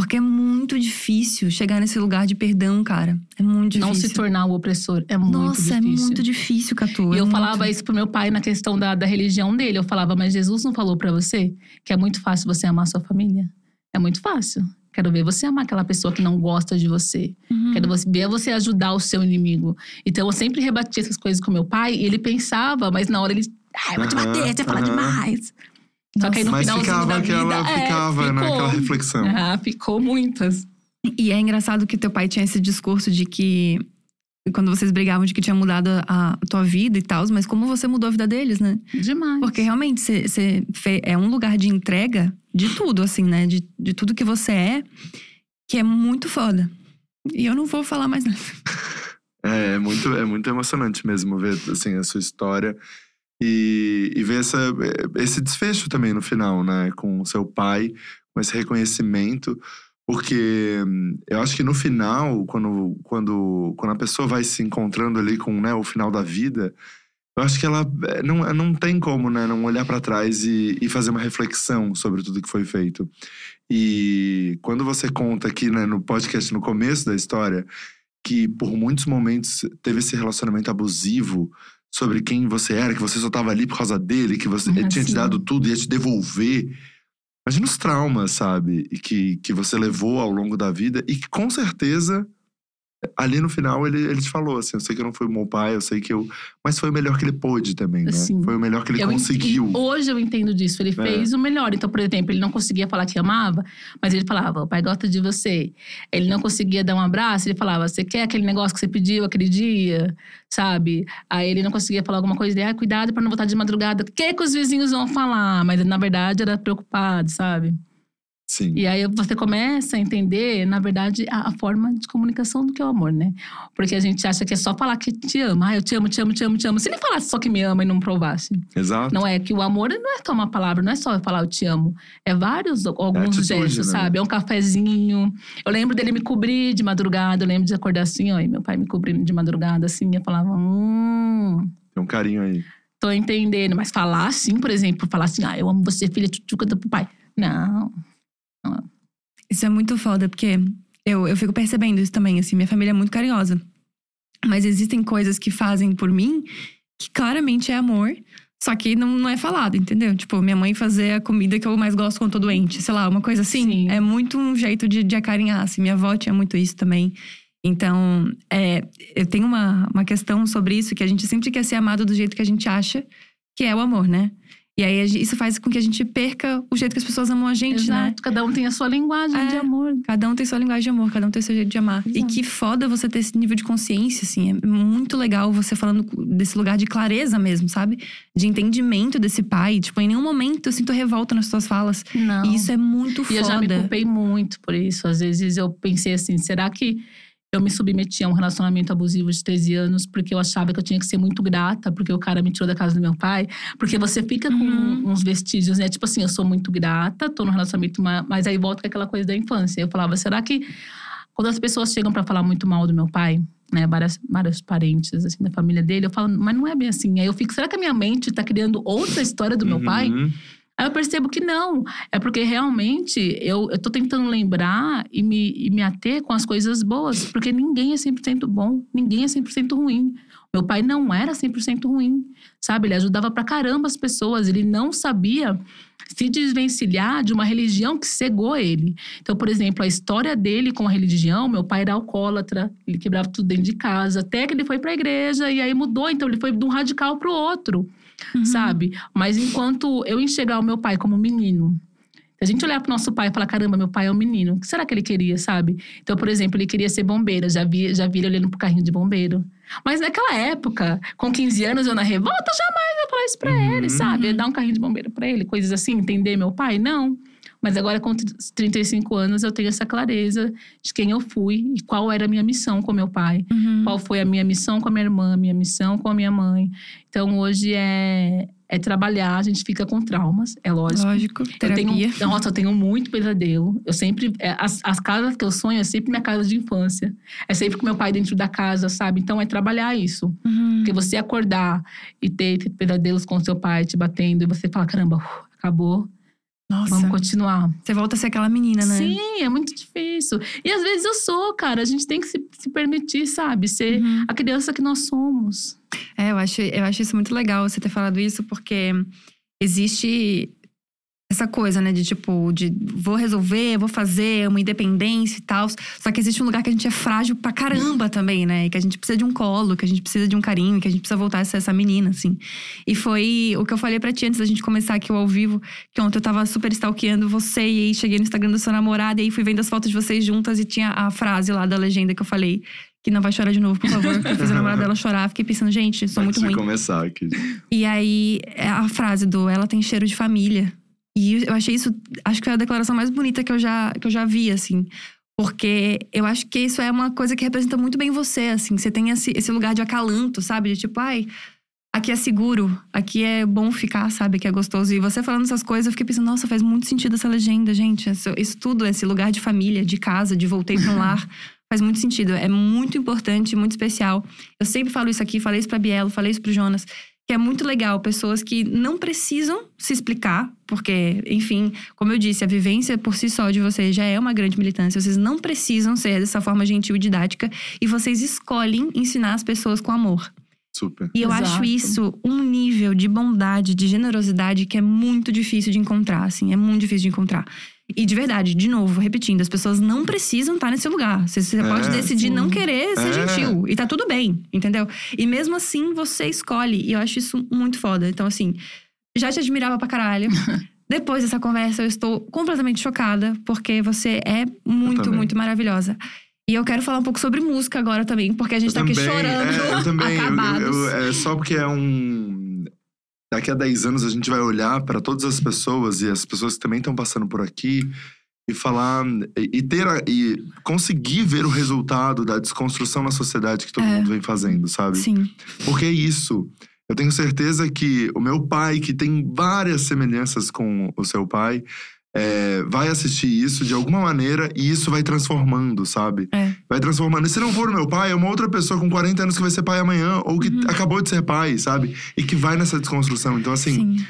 Porque é muito difícil chegar nesse lugar de perdão, cara. É muito difícil. Não se tornar o opressor. É muito Nossa, difícil. é muito difícil, Catu. E é eu muito. falava isso pro meu pai na questão da, da religião dele. Eu falava, mas Jesus não falou pra você que é muito fácil você amar sua família? É muito fácil. Quero ver você amar aquela pessoa que não gosta de você. Uhum. Quero ver você ajudar o seu inimigo. Então eu sempre rebatia essas coisas com meu pai e ele pensava, mas na hora ele. Ai, eu vou te bater, você fala aham. demais. Só que aí no Mas finalzinho ficava da aquela, vida, é, ficava, né, ficou. aquela reflexão. Ah, ficou muitas. E é engraçado que teu pai tinha esse discurso de que. Quando vocês brigavam de que tinha mudado a, a tua vida e tal, mas como você mudou a vida deles, né? Demais. Porque realmente você, é um lugar de entrega de tudo, assim, né? De, de tudo que você é, que é muito foda. E eu não vou falar mais nada. É, é muito, é muito emocionante mesmo ver assim, a sua história e, e ver essa, esse desfecho também no final, né? Com o seu pai, com esse reconhecimento. Porque hum, eu acho que no final, quando, quando, quando a pessoa vai se encontrando ali com né, o final da vida, eu acho que ela é, não, não tem como né, não olhar para trás e, e fazer uma reflexão sobre tudo que foi feito. E quando você conta aqui né, no podcast, no começo da história, que por muitos momentos teve esse relacionamento abusivo sobre quem você era, que você só tava ali por causa dele, que você, ele Ah, tinha te sim. dado tudo e ia te devolver. Imagina os traumas, sabe? E que, que você levou ao longo da vida e que com certeza. Ali no final ele, ele te falou assim: eu sei que eu não fui bom pai, eu sei que eu. Mas foi o melhor que ele pôde também, né? Sim. Foi o melhor que ele Eu conseguiu. hoje eu entendo disso. Ele É. fez o melhor. Então, por exemplo, ele não conseguia falar que amava, mas ele falava: o pai gosta de você. Ele não conseguia dar um abraço, ele falava: você quer aquele negócio que você pediu aquele dia? Sabe? Aí ele não conseguia falar alguma coisa, ele, ah, cuidado pra não voltar de madrugada. O que, que os vizinhos vão falar? Mas na verdade era preocupado, sabe? Sim. E aí você começa a entender, na verdade, a, a forma de comunicação do que é o amor, né? Porque a gente acha que é só falar que te ama. Ah, eu te amo, te amo, te amo, te amo. Se ele falasse só que me ama e não provasse. Exato. Não é que o amor não é só uma palavra, não é só falar eu te amo. É vários, alguns atitude, gestos, né? sabe? É um cafezinho. Eu lembro dele me cobrir de madrugada. Eu lembro de acordar assim, ó. E meu pai me cobrindo de madrugada, assim. Eu falava, hum… Tem um carinho aí. Tô entendendo. Mas falar assim, por exemplo. Falar assim, ah, eu amo você, filha, tchutchuca do pai. Não. Isso é muito foda, porque Eu, eu fico percebendo isso também, assim, minha família é muito carinhosa. Mas existem coisas que fazem por mim que claramente é amor, só que não, não é falado, entendeu? Tipo, minha mãe fazer a comida que eu mais gosto quando tô doente, sei lá, uma coisa assim. Sim. É muito um jeito de, de acarinhar, assim. Minha avó tinha muito isso também. Então, é, eu tenho uma, uma questão sobre isso, que a gente sempre quer ser amado do jeito que a gente acha que é o amor, né? E aí isso faz com que a gente perca o jeito que as pessoas amam a gente, Exato. né? Cada um tem a sua linguagem É. de amor. Cada um tem sua linguagem de amor, cada um tem seu jeito de amar. E Exato. que foda você ter esse nível de consciência, assim. É muito legal você falando desse lugar de clareza mesmo, sabe? De entendimento desse pai. Tipo, em nenhum momento eu sinto revolta nas suas falas. Não. E isso é muito E foda. eu já me culpei muito por isso. Às vezes eu pensei assim, será que eu me submeti a um relacionamento abusivo de 13 anos porque eu achava que eu tinha que ser muito grata porque o cara me tirou da casa do meu pai? Porque você fica com Uhum. uns vestígios, né? Tipo assim, eu sou muito grata, tô num relacionamento, ma- mas aí volta com aquela coisa da infância. Eu falava, será que quando as pessoas chegam pra falar muito mal do meu pai, né, várias, vários parentes assim da família dele, eu falo, mas não é bem assim. Aí eu fico, será que a minha mente tá criando outra história do meu pai? Aí eu percebo que não. É porque realmente eu, tô tentando lembrar e me, e me ater com as coisas boas. Porque ninguém é 100% bom, ninguém é 100% ruim. Meu pai não era 100% ruim, sabe? Ele ajudava pra caramba as pessoas. Ele não sabia se desvencilhar de uma religião que cegou ele. Então, por exemplo, a história dele com a religião, meu pai era alcoólatra, ele quebrava tudo dentro de casa, até que ele foi pra igreja e aí mudou, então ele foi de um radical pro outro Uhum. sabe? Mas enquanto eu enxergar o meu pai como menino, se a gente olhar pro nosso pai e falar, caramba, meu pai é um menino, o que será que ele queria, sabe? Então, por exemplo, ele queria ser bombeiro, já vi, já vi ele olhando pro carrinho de bombeiro. Mas naquela época, com 15 anos, eu na revolta, jamais eu ia falar isso pra Uhum. ele, sabe? Eu ia dar um carrinho de bombeiro pra ele, coisas assim, entender meu pai? Não. Mas agora, com 35 anos, eu tenho essa clareza de quem eu fui e qual era a minha missão com meu pai Uhum. qual foi a minha missão com a minha irmã, a minha missão com a minha mãe. Então hoje é, é trabalhar, a gente fica com traumas, é lógico. Lógico, Eu terapia. tenho, nossa, eu tenho muito pesadelo. Eu sempre. é, As, as casas que eu sonho é sempre minha casa de infância. É sempre com meu pai dentro da casa, sabe? Então é trabalhar isso. Uhum. Porque você acordar e ter pesadelos com seu pai te batendo e você falar: caramba, uf, acabou, Nossa, vamos continuar. você volta a ser aquela menina, né? Sim, é muito difícil. E às vezes eu sou, cara. A gente tem que se, se permitir, sabe? Ser Uhum. a criança que nós somos. É, eu acho, eu acho isso muito legal você ter falado isso, porque existe essa coisa, né, de tipo, de vou resolver, vou fazer, uma independência e tal. Só que existe um lugar que a gente é frágil pra caramba também, né? E que a gente precisa de um colo, que a gente precisa de um carinho, que a gente precisa voltar a ser essa menina, assim. E foi o que eu falei pra ti antes da gente começar aqui o ao vivo, que ontem eu tava super stalkeando você e aí cheguei no Instagram da sua namorada e aí fui vendo as fotos de vocês juntas e tinha a frase lá da legenda que eu falei. Que não vai chorar de novo, por favor. Que eu fiz a namorada dela chorar. Fiquei pensando, gente, sou muito Antes de ruim. começar aqui. E aí, é a frase do ela tem cheiro de família. E eu achei isso, acho que foi a declaração mais bonita que eu já, que eu já vi, assim. Porque eu acho que isso é uma coisa que representa muito bem você, assim. Você tem esse, esse lugar de acalanto, sabe? De tipo, ai, aqui é seguro, aqui é bom ficar, sabe? Que é gostoso. E você falando essas coisas, eu fiquei pensando, nossa, faz muito sentido essa legenda, gente. Isso, isso tudo, esse lugar de família, de casa, de voltei para um lar. Faz muito sentido. É muito importante, muito especial. Eu sempre falo isso aqui, falei isso pra Bielo, falei isso pro Jonas que é muito legal, pessoas que não precisam se explicar, porque, enfim, como eu disse, a vivência por si só de vocês já é uma grande militância. Vocês não precisam ser dessa forma gentil e didática e vocês escolhem ensinar as pessoas com amor. Super. E eu Exato. acho isso um nível de bondade, de generosidade que é muito difícil de encontrar, assim, é muito difícil de encontrar. E de verdade, de novo, repetindo, as pessoas não precisam estar nesse lugar. Você, você É, pode decidir sim. não querer ser É. gentil. E tá tudo bem, entendeu? E mesmo assim, você escolhe. E eu acho isso muito foda. Então, assim, já te admirava pra caralho. Depois dessa conversa, eu estou completamente chocada, porque você é muito, muito maravilhosa. E eu quero falar um pouco sobre música agora também, porque a gente Eu tá aqui também, chorando, é, eu também. Acabados. eu- eu- é só porque é um. Daqui a 10 anos a gente vai olhar para todas as pessoas e as pessoas que também estão passando por aqui e falar e ter a- e conseguir ver o resultado da desconstrução na sociedade que todo É. mundo vem fazendo, sabe? Sim. Porque é isso. Eu tenho certeza que o meu pai, que tem várias semelhanças com o seu pai, é, vai assistir isso de alguma maneira e isso vai transformando, sabe? É. Vai transformando. E se não for o meu pai, é uma outra pessoa com 40 anos que vai ser pai amanhã, ou que Uhum. acabou de ser pai, sabe? E que vai nessa desconstrução. Então, assim, Sim.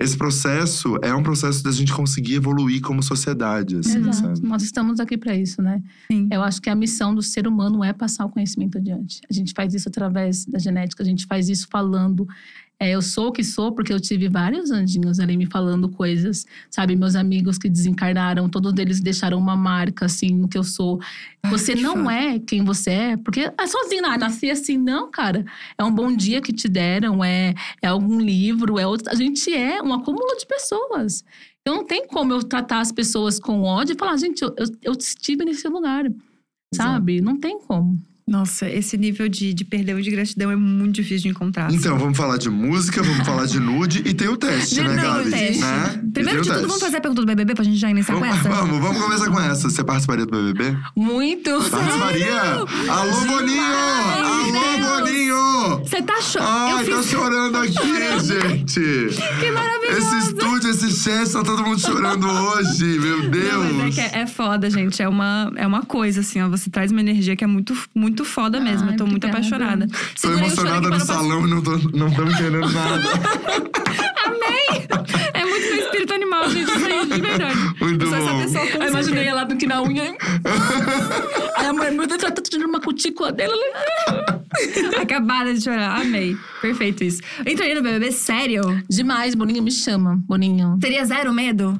esse processo é um processo da gente conseguir evoluir como sociedade, assim, Exato. sabe? Nós estamos aqui para isso, né? Sim. Eu acho que a missão do ser humano é passar o conhecimento adiante. A gente faz isso através da genética, a gente faz isso falando. É, eu sou o que sou porque eu tive vários anjinhos ali me falando coisas, sabe? Meus amigos que desencarnaram, todos eles deixaram uma marca, assim, no que eu sou. Você que não é quem você é, porque é sozinho, ah, nasci assim, não, cara. É um bom dia que te deram, é, é algum livro, é outro. A gente é um acúmulo de pessoas. Então não tem como eu tratar as pessoas com ódio e falar, gente, eu, eu, eu estive nesse lugar. Sabe? Não tem como. Nossa, esse nível de, de perdão e de gratidão é muito difícil de encontrar. assim. Então, vamos falar de música, vamos falar de nude e tem o teste, De né, Gabi? teste. Né? Primeiro de tudo, teste. vamos fazer a pergunta do BBB pra gente já iniciar com Vamos, essa? vamos, vamos começar com essa. Você participaria do BBB? Muito. Participaria? Alô, Boninho! Alô, Boninho! Você tá chorando? Ai, eu tá fiz... chorando aqui, gente! Que maravilhoso! Esse estúdio, esse chat, tá todo mundo chorando hoje, meu Não, Deus! é, que é, é foda, gente. É uma, é uma coisa, assim, ó. Você traz uma energia que é muito, muito foda mesmo. Ai, eu tô muito obrigada. Tô apaixonada. Segurei emocionada no salão e não tô, não tô entendendo nada. É muito meu espírito animal, gente. Isso aí, de verdade. Muito eu sou bom. essa pessoa com Eu imaginei ela do que na unha. Aí a mulher, meu Deus, ela tá tirando uma cutícula dela. Acabada de chorar. Amei. Perfeito isso. Entraria no BBB sério? Demais, Boninho me chama. Boninho. Teria zero medo?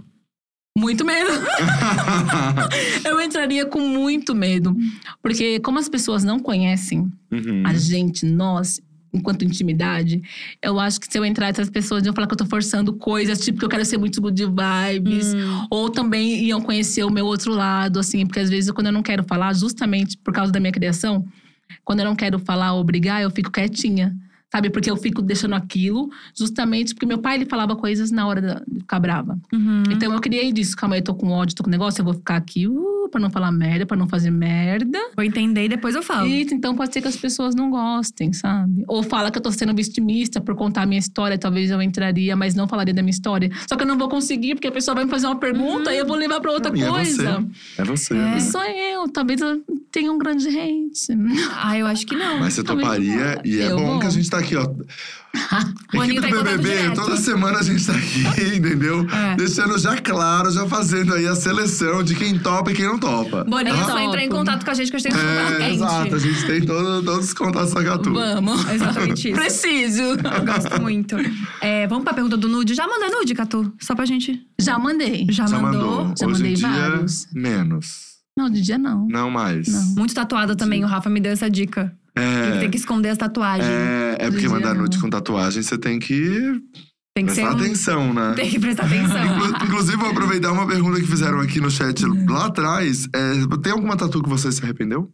Muito medo. Eu entraria com muito medo. Porque como as pessoas não conhecem Uhum. a gente, nós, enquanto intimidade, eu acho que se eu entrar, essas pessoas iam falar que eu tô forçando coisas, tipo, que eu quero ser muito good vibes. Hum. Ou também iam conhecer o meu outro lado, assim, porque às vezes quando eu não quero falar, justamente por causa da minha criação, quando eu não quero falar ou brigar, eu fico quietinha. Sabe? Porque eu fico deixando aquilo, justamente porque meu pai ele falava coisas na hora de ficar brava. Uhum. Então eu criei disso. Calma aí, eu tô com ódio, tô com negócio, eu vou ficar aqui, uh, pra não falar merda, pra não fazer merda. Vou entender e depois eu falo. Isso, então pode ser que as pessoas não gostem, sabe? Ou fala que eu tô sendo vitimista por contar a minha história, talvez eu entraria, mas não falaria da minha história. Só que eu não vou conseguir, porque a pessoa vai me fazer uma pergunta e eu vou levar pra outra Não, e é coisa. É você, É. né? Sou eu, talvez eu tenha um grande hate. Ah, eu acho que não. Mas você Talvez toparia, e é Eu bom vou. que a gente tá aqui, ó. Equipe tá do BBB, toda semana a gente tá aqui, entendeu? É. Deixando já claro, já fazendo aí a seleção de quem topa e quem não topa. Boninho Eu só entrar em contato com a gente que a gente tem que É, exato, a gente tem todo- todos os contatos da Gatu. Vamos. Exatamente isso. Preciso. Eu gosto muito. É, vamos pra pergunta do nude? Já mandou nude, Catu? Só pra gente. Já mandei. Já, Já mandou? mandou. Já Hoje em mandei dia, vários. menos. Não, de dia não. Não mais. Não. Muito tatuada também. O Rafa me deu essa dica. É, tem que esconder as tatuagens. é, é porque mandar nude com tatuagem, você tem que tem que ser prestar um... atenção, né? Tem que prestar atenção. Inclu- Inclusive, vou aproveitar uma pergunta que fizeram aqui no chat lá atrás. É, tem alguma tatu que você se arrependeu?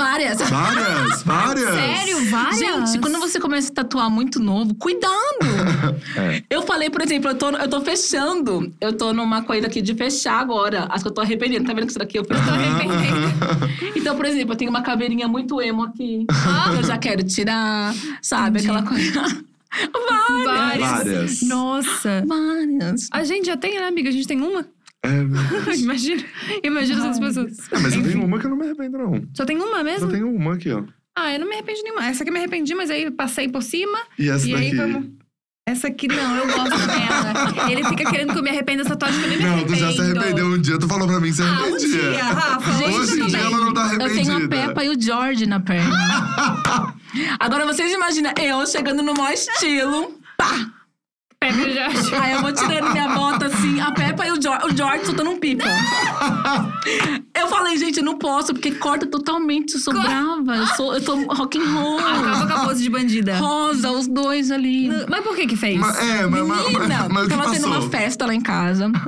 Várias. Várias, várias. Sério? Várias? Gente, quando você começa a tatuar muito novo, cuidado! É. Eu falei, por exemplo, eu tô, eu tô fechando. Eu tô numa coisa aqui de fechar agora. Acho que eu tô arrependendo. Tá vendo que isso daqui eu fiz? Tô arrependendo. Então, por exemplo, eu tenho uma caveirinha muito emo aqui. que eu já quero tirar, sabe? Entendi. Aquela coisa. Várias. Várias. Várias. Nossa. Várias. A gente já tem, né, amiga? A gente tem uma? É, Imagina. Imagina essas pessoas. é, mas eu tenho uma que eu não me arrependo, não. Só tem uma Eu mesmo? tenho uma aqui, ó. Ah, eu não me arrependo nenhuma. Essa aqui eu me arrependi, mas aí passei por cima. E essa e daqui. aí vamos. Essa aqui não, eu gosto dela. Ele fica querendo que eu me arrependa dessa tatuagem que eu nem me Não, arrependo. tu já se arrependeu um dia, tu falou pra mim que se Ah, um arrependia. dia, Rafa. Gente, Hoje em dia bem. ela não tá Eu arrependida. tenho a Peppa e o George na perna. Agora vocês imaginam eu chegando no maior estilo. Pá! Pega o Jorge. Aí eu vou tirando minha bota assim, a Peppa e o George, o George soltando um pipa. Eu falei, gente, eu não posso, porque corta totalmente, eu sou Cor- brava. Eu sou, eu sou rock and roll. Acaba com a pose de bandida. Rosa, os dois ali. Mas por que que fez? Mas, é, mas, Menina, mas, mas tava tendo uma festa lá em casa.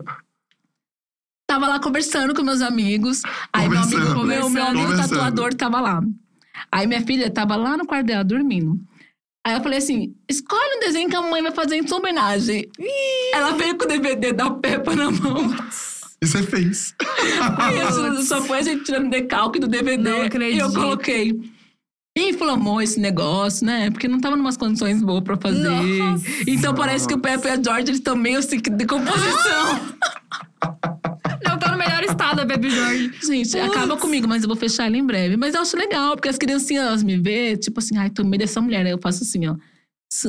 Tava lá conversando com meus amigos. Aí meu amigo, meu, meu amigo tatuador tava lá. Aí minha filha tava lá no quarto dela dormindo. Aí eu falei assim: escolhe um desenho que a mãe vai fazer em sua homenagem. Ela veio com o DVD da Peppa na mão. E você fez. Aí eu só foi a gente tirando decalque do DVD. Não E eu acredito. coloquei. E inflamou esse negócio, né? Porque não tava em umas condições boas pra fazer. Nossa. Então parece que o Pepe e a George, eles meio assim, de decomposição. Melhor estado, a Baby Jorge. Gente, Putz. acaba comigo, mas eu vou fechar ela em breve. Mas eu acho legal, porque as criancinhas elas me vê, tipo assim, ai, tô no meio dessa mulher. Aí eu faço assim, ó.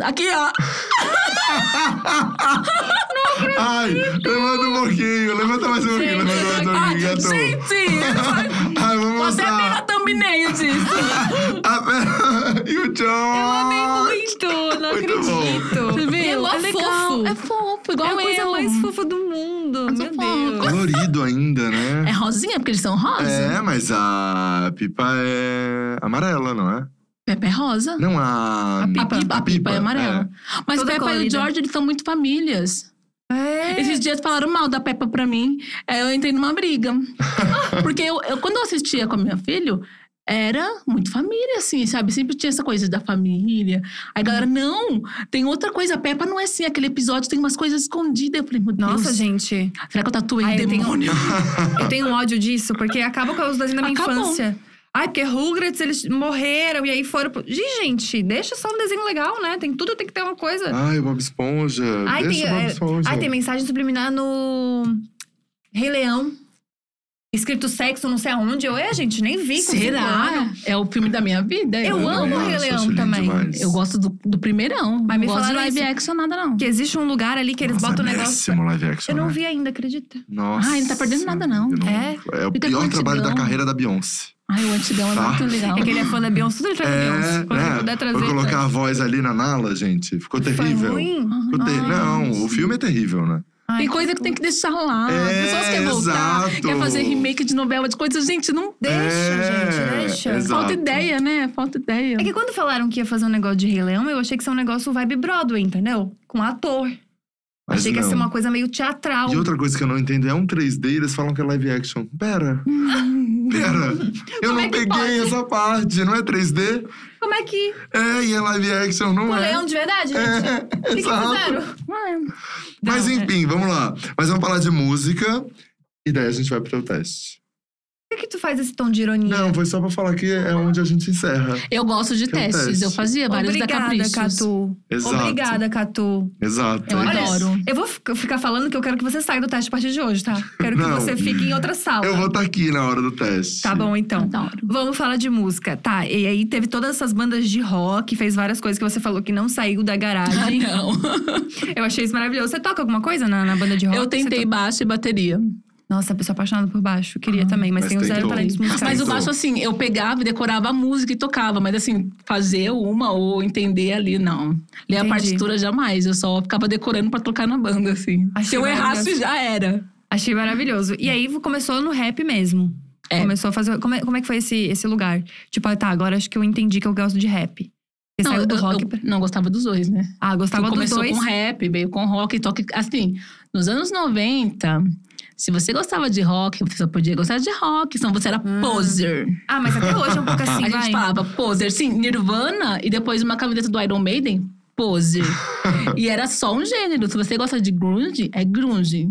Aqui, ó. Ai, levanta um pouquinho, levanta mais um pouquinho, levanta mais um Ai, pouquinho, gente! Ai, vamos Você é mostrar. Thumbnail disso. E o John. Eu amei muito, não Muito acredito. Você viu? É é legal. fofo. É fofo, igual É a coisa eu. mais fofa do mundo, Mas meu. Deus. Colorido ainda, É né? rosinha, porque eles são rosa. É, mas a pipa é amarela, não é? Pepe é rosa. Não a. A pipa. A pipa, a pipa é amarela. Mas Toda Peppa e o. George, eles são muito famílias. É. Esses dias falaram mal da Peppa pra mim. Aí eu entrei numa briga. Porque eu, eu- quando eu assistia com a minha filha, era muito família, assim, sabe? Sempre tinha essa coisa da família. Aí a galera, não, tem outra coisa. A Peppa não é assim. Aquele episódio tem umas coisas escondidas. Eu falei, meu Deus. Nossa, gente. Será que eu tatuei Ai, eu tenho- demônio? Eu tenho um ódio disso, porque acaba com os dois da minha Acabou. infância. Ai, porque Rugrats, eles morreram e aí foram. pro- gente, deixa só um desenho legal, né? Tem tudo, tem que ter uma coisa. Ai, o Bob Esponja. Ai, Deixa tem, Bob é, Esponja. ai, tem mensagem subliminar no Rei Leão. Escrito sexo, não sei aonde. Eu, é, gente, nem vi Será? É o filme da minha vida? Eu Eu amo o Rei Leão também. demais. Eu gosto do, do primeirão. Mas me não gosto de falaram live isso. action, nada não. Que existe um lugar ali que eles Nossa, botam o é negócio. péssimo live action, Eu não né? vi ainda, acredita? Nossa. Ai, não tá perdendo nada, não. eu É? É o pior trabalho da carreira da Beyoncé. Ai, o antigão é Tá. muito legal. É que ele é fã da Beyoncé, tudo ele traz da Beyoncé. Quando ele puder trazer. Vou colocar traz. a voz ali na Nala, gente. Ficou Foi terrível. ruim? Ficou ter- Ai, Não, o filme é terrível, né? Ai, Tem coisa que tem que deixar lá. É, As pessoas querem voltar, exato. quer fazer remake de novela, de coisas. Gente, não Deixa, É, gente, deixa. exato. falta ideia, né? Falta ideia. É que quando falaram que ia fazer um negócio de Rei Leão, eu achei que ia ser um negócio vibe Broadway, entendeu? Com ator. Mas achei que ia ser não. uma coisa meio teatral. E outra coisa que eu não entendo é um 3D e eles falam que é live action. Pera, pera. Eu Como não é peguei pode? essa parte. Não é 3D? Como é que. É, e é live action, não Com o é? leão de verdade, gente? É, O que, que fizeram? Mas Não, é. enfim, vamos lá. Mas vamos falar de música. E daí a gente vai pro teu teste. Por que, que tu faz esse tom de ironia? Não, foi só pra falar que é onde a gente encerra. Eu gosto de testes. teste. Eu fazia vários da Obrigada, Caprichos. Catu. Exato. Obrigada, Catu. Exato. Eu é Olha, adoro. Eu vou fic- ficar falando que eu quero que você saia do teste a partir de hoje, tá? Quero que Não. você fique em outra sala. Eu vou estar aqui na hora do teste. Tá bom, então. Adoro. Vamos falar de música. Tá, e aí teve todas essas bandas de rock, fez várias coisas que você falou que não saiu da Ah, garagem. não. Eu achei isso maravilhoso. Você toca alguma coisa na, na banda de rock? Eu tentei baixo e bateria. Nossa, pessoa apaixonada por baixo. Queria Ah, também, mas, mas tenho zero talentos musicais. Mas o baixo, assim, eu pegava e decorava a música e tocava. Mas, assim, fazer uma ou entender ali, não. Ler a Entendi. partitura, jamais. Eu só ficava decorando pra tocar na banda, assim. Achei Se eu errasse, já era. Achei maravilhoso. E aí começou no rap mesmo. É. Começou a fazer. Como é, como é que foi esse, esse lugar? Tipo, ah, tá, agora acho que eu entendi que eu gosto de rap. Você Não, saiu do eu, rock eu pra. não gostava dos dois, né? Ah, gostava dos começou dois. com rap, veio com rock, toque. Assim, nos anos 90, se você gostava de rock, você só podia gostar de rock, senão você era Hum. poser. Ah, mas até hoje é um pouco assim, a vai. gente falava poser, sim, Nirvana e depois uma camiseta do Iron Maiden, poser. e era só um gênero. Se você gosta de grunge, é grunge.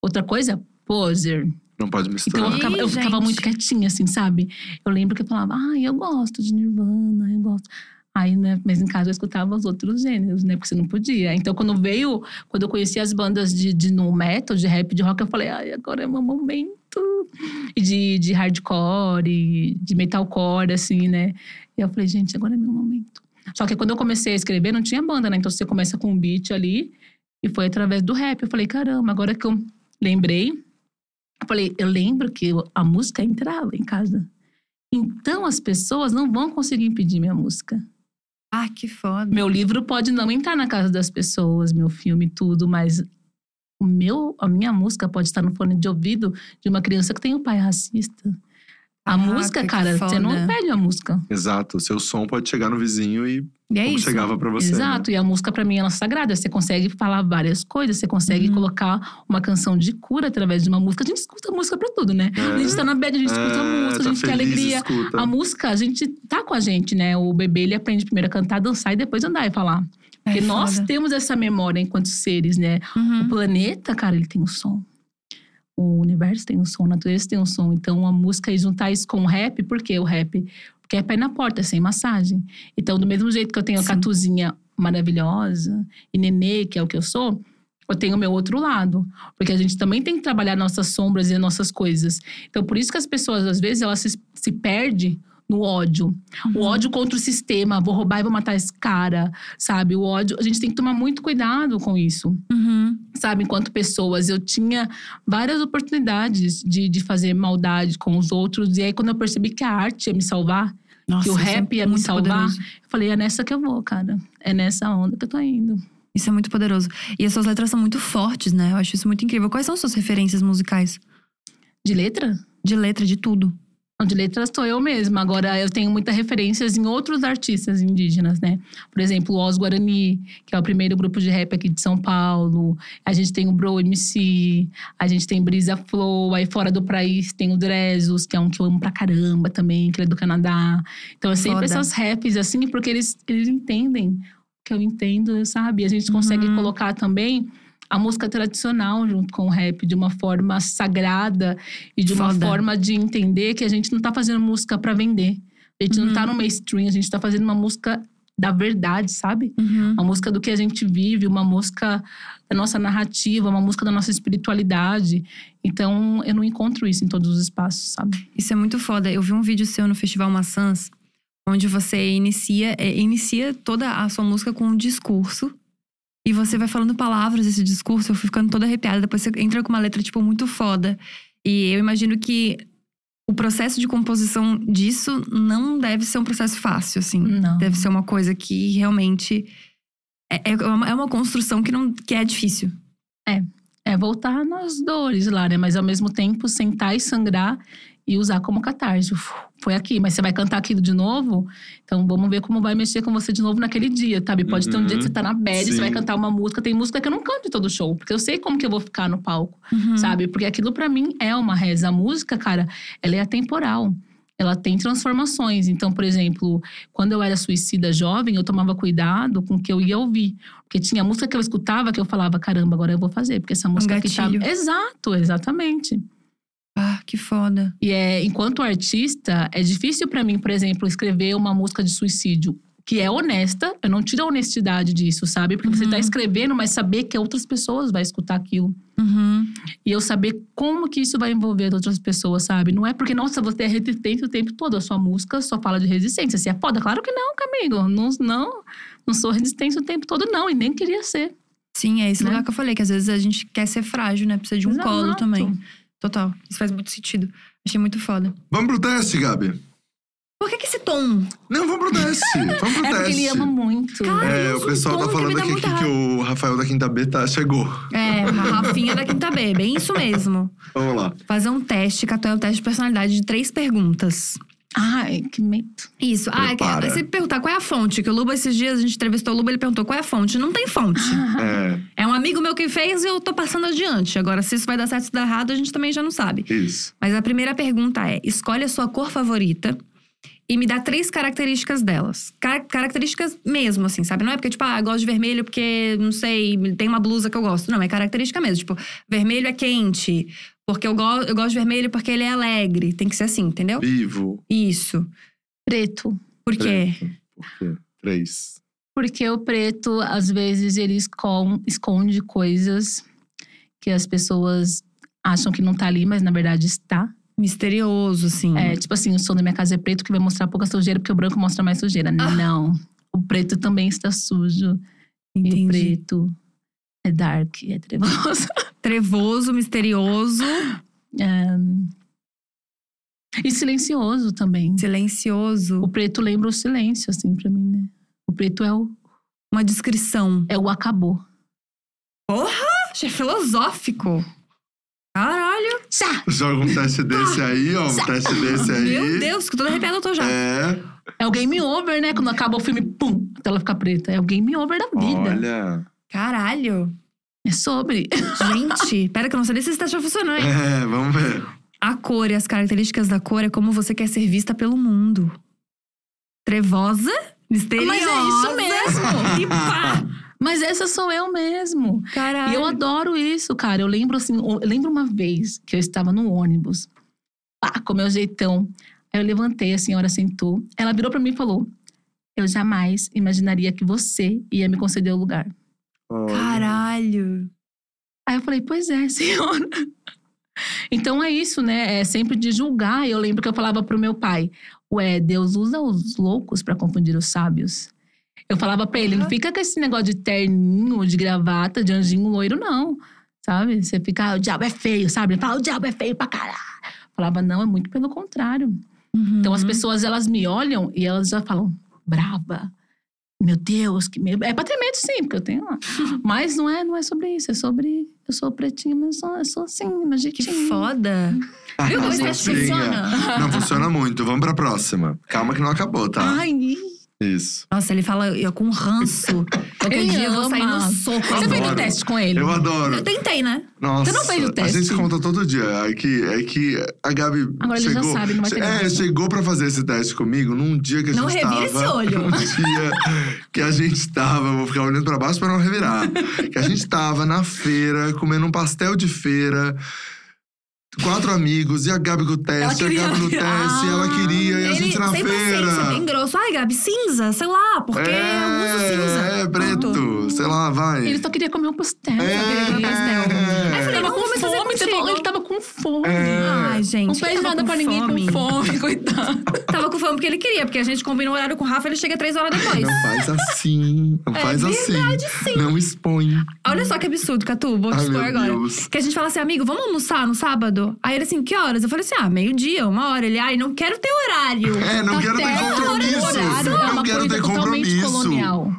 Outra coisa, poser. Não pode Então eu misturar. Ih, ficava, eu ficava muito quietinha, assim, sabe? Eu lembro que eu falava, ai, eu gosto de Nirvana, eu gosto. Aí, né, mas em casa eu escutava os outros gêneros, né? Porque você não podia. Então, quando veio, quando eu conheci as bandas de, de metal, de rap, de rock, eu falei, ai, agora é meu momento. E de, de hardcore, e de metalcore, assim, né? E eu falei, gente, agora é meu momento. Só que quando eu comecei a escrever, não tinha banda, né? Então você começa com um beat ali, e foi através do rap. Eu falei, caramba, agora que eu lembrei, eu falei, eu lembro que a música entrava em casa. Então as pessoas não vão conseguir impedir minha música. Ah, que foda. Meu livro pode não entrar na casa das pessoas, meu filme, tudo, mas o meu, a minha música pode estar no fone de ouvido de uma criança que tem um pai racista. A Caraca, música, cara, você não perde a música. Exato. O seu som pode chegar no vizinho e E é como isso. chegava pra você. né? Exato, e a música pra mim ela é sagrada. Você consegue falar várias coisas, você consegue Uhum. colocar uma canção de cura através de uma música. A gente escuta música pra tudo, né? É. A gente tá na bed, a gente escuta É, música, tá a gente quer feliz, alegria. Escuta. A música, a gente tá com a gente, né? O bebê, ele aprende primeiro a cantar, dançar e depois andar e falar. É Porque nós foda. temos essa memória enquanto seres, né? O Uhum. planeta, cara, ele tem um som. O universo tem um som, a natureza tem um som. Então, a música e juntar isso com o rap, por quê o rap? Porque é pé na porta, sem massagem. Então, do mesmo jeito que eu tenho a Sim. Catuzinha maravilhosa e Nenê, que é o que eu sou, eu tenho o meu outro lado. Porque a gente também tem que trabalhar nossas sombras e as nossas coisas. Então, por isso que as pessoas, às vezes, elas se, se perdem no ódio. O Uhum. ódio contra o sistema, vou roubar e vou matar esse cara, sabe? O ódio, a gente tem que tomar muito cuidado com isso, Uhum. sabe? Enquanto pessoas, eu tinha várias oportunidades de, de fazer maldade com os outros. E aí, quando eu percebi que a arte ia me salvar, Nossa, que o isso rap é ia me salvar. poderoso. eu falei, é nessa que eu vou, cara. É nessa onda que eu tô indo. Isso é muito poderoso. E as suas letras são muito fortes, né? Eu acho isso muito incrível. Quais são suas referências musicais? De letra? De letra, de tudo. De letras sou eu mesma. Agora, eu tenho muitas referências em outros artistas indígenas, né? Por exemplo, o Os Guarani, que é o primeiro grupo de rap aqui de São Paulo. A gente tem o Bro MC, a gente tem Brisa Flow. Aí fora do país tem o Drezos, que é um que eu amo pra caramba também, que ele é do Canadá. Então, é sempre Foda. essas raps, assim, porque eles, eles entendem o que eu entendo, sabe? A gente consegue Uhum. colocar também a música tradicional junto com o rap de uma forma sagrada e de uma Foda. forma de entender que a gente não tá fazendo música pra vender. A gente não Uhum. tá no mainstream, a gente tá fazendo uma música da verdade, sabe? Uhum. Uma música do que a gente vive, uma música da nossa narrativa, uma música da nossa espiritualidade. Então, eu não encontro isso em todos os espaços, sabe? Isso é muito foda. Eu vi um vídeo seu no Festival Maçãs, onde você inicia, é, inicia toda a sua música com um discurso. E você vai falando palavras desse discurso, eu fui ficando toda arrepiada. Depois você entra com uma letra, tipo, muito foda. E eu imagino que o processo de composição disso não deve ser um processo fácil, assim. Não. Deve ser uma coisa que realmente. É, é uma, é uma construção que, não, que é difícil. É voltar nas dores lá, né? Mas ao mesmo tempo sentar e sangrar e usar como catarse. Uf, Foi aqui, mas você vai cantar aquilo de novo? Então vamos ver como vai mexer com você de novo naquele dia, sabe? Pode ter um Uhum. dia que você tá na bad, Sim. você vai cantar uma música. Tem música que eu não canto em todo show, porque eu sei como que eu vou ficar no palco, Uhum. sabe? Porque aquilo pra mim é uma reza. A música, cara, ela é atemporal. Ela tem transformações. Então, por exemplo, quando eu era suicida jovem, eu tomava cuidado com o que eu ia ouvir. Porque tinha música que eu escutava que eu falava, caramba, agora eu vou fazer. Porque essa música aqui tá. Exato, exatamente. Ah, que foda. E é, enquanto artista, é difícil pra mim, por exemplo, escrever uma música de suicídio que é honesta. Eu não tiro a honestidade disso, sabe? Porque você Uhum. tá escrevendo, mas saber que outras pessoas vão escutar aquilo. Uhum. E eu saber como que isso vai envolver outras pessoas, sabe? Não é porque, nossa, você é resistente o tempo todo. A sua música só fala de resistência. Se é foda, claro que não, Camilo. Não, não, não sou resistente o tempo todo, não. E nem queria ser. Sim, é esse Né? lugar que eu falei, que às vezes a gente quer ser frágil, né? Precisa de um Exato. colo também. Total. Isso faz muito sentido. Achei muito foda. Vamos pro teste, Gabi. Por que, que esse tom? Não, vamos pro teste. Vamos pro É teste. porque ele ama muito. Cara, É, o pessoal tá que falando aqui muita que, que o Rafael da Quinta B tá, chegou. É, a Rafinha da Quinta B, bem isso mesmo. Vamos lá. Fazer um teste, Catu, é um teste de personalidade de três perguntas. Ai, que medo. Isso. Ah, é que, você perguntar qual é a fonte, que o Luba esses dias a gente entrevistou o Luba, ele perguntou qual é a fonte. Não tem fonte. É, É um amigo meu que fez e eu tô passando adiante. Agora, se isso vai dar certo ou se dar errado, a gente também já não sabe. isso. Mas a primeira pergunta é: escolhe a sua cor favorita e me dá três características delas. Car- características mesmo, assim, sabe? Não é porque, tipo, ah, eu gosto de vermelho porque, não sei, tem uma blusa que eu gosto. Não, é característica mesmo. Tipo, vermelho é quente. Porque eu, go eu gosto de vermelho porque ele é alegre. Tem que ser assim, entendeu? Vivo. Isso. Preto. Por quê? Preto. Por quê? Três. Porque o preto, às vezes, ele escon- esconde coisas que as pessoas acham que não tá ali, mas na verdade está. Misterioso, assim. É, tipo assim, o som da minha casa é preto, que vai mostrar pouca sujeira, porque o branco mostra mais sujeira. Ah. Não. O preto também está sujo. E o Entendi. preto é dark, é trevoso. Trevoso, misterioso, É, E silencioso também. O silencioso. preto lembra o silêncio, assim, pra mim, né? O preto é o, Uma descrição. é o acabou. Achei filosófico. Caralho. Sá! Joga um teste desse aí, ó. Um teste desse aí. Meu Deus, que toda arrepiada eu tô já. É. É o game over, né? Quando acaba o filme, pum, a tela fica preta. É o game over da vida. Olha. Caralho. É sobre. Gente, pera que eu não sei nem se esse teste vai funcionar, hein? É, vamos ver. A cor e as características da cor é como você quer ser vista pelo mundo. Trevosa, misteriosa. Mas é isso mesmo. E pá! Mas essa sou eu mesmo. Caralho. E eu adoro isso, cara. Eu lembro assim, eu lembro uma vez que eu estava no ônibus, pá, com meu jeitão. Aí eu levantei, a senhora sentou. Ela virou pra mim e falou: Eu jamais imaginaria que você ia me conceder o lugar. Olha. Caralho. Aí eu falei, pois é, senhora. Então é isso, né? É sempre de julgar. Eu lembro que eu falava pro meu pai: Ué, Deus usa os loucos pra confundir os sábios. Eu falava pra ele, não fica com esse negócio de terninho, de gravata, de anjinho loiro, não. Sabe? Você fica, ah, o diabo é feio, sabe? Ele fala, o diabo é feio pra caralho. Eu falava, não, é muito pelo contrário. Uhum. Então as pessoas, elas me olham e elas já falam, brava. Meu Deus, que medo. É pra ter medo sim, porque eu tenho lá. Mas não é, não é sobre isso, é sobre. Eu sou pretinha, mas eu sou, eu sou assim, meu Que foda. Viu como tinha. funciona? Não funciona muito. Vamos pra próxima. Calma que não acabou, tá? Ai, Isso. Nossa, ele fala eu, com ranço. Qualquer Ele dia eu vou sair no ama. soco. Você fez o teste com ele? Eu adoro. Eu tentei, né? Nossa, Você não fez o A teste? gente conta todo dia. É que, é que a Gabi Agora ele já chegou. sabe, não vai ter é, chegou pra fazer esse teste comigo num dia que a gente Não revira tava. esse olho. Num dia que a gente tava. Vou ficar olhando pra baixo pra não revirar. que a gente tava na feira, comendo um pastel de feira. Quatro amigos, e a Gabi com o teste, e a Gabi no teste, e ela Ah, queria, e a ele gente na sem feira. paciência, bem grosso. Ai, Gabi, cinza, sei lá, porque eu uso cinza. É, preto, Pronto. sei lá, vai. Ele só queria comer um pastel. É, comer pastel. é. Aí eu falei, vamos fazer com fome. É. Ai, gente. Não fez nada pra ninguém fome? com fome, coitado. Tava com fome porque ele queria, porque a gente combina o horário com o Rafa, ele chega três horas depois. Não faz assim, não É faz assim. verdade, sim. Não expõe. Olha só que absurdo, Catu, vou te Ai, expor meu agora. Deus. Que a gente fala assim, amigo, vamos almoçar no sábado? Aí ele assim, que horas? Eu falei assim, ah, meio-dia, uma hora. Ele, ai, não quero ter horário. É, não quero ter compromisso. horário é Não uma quero ter compromisso. colonial.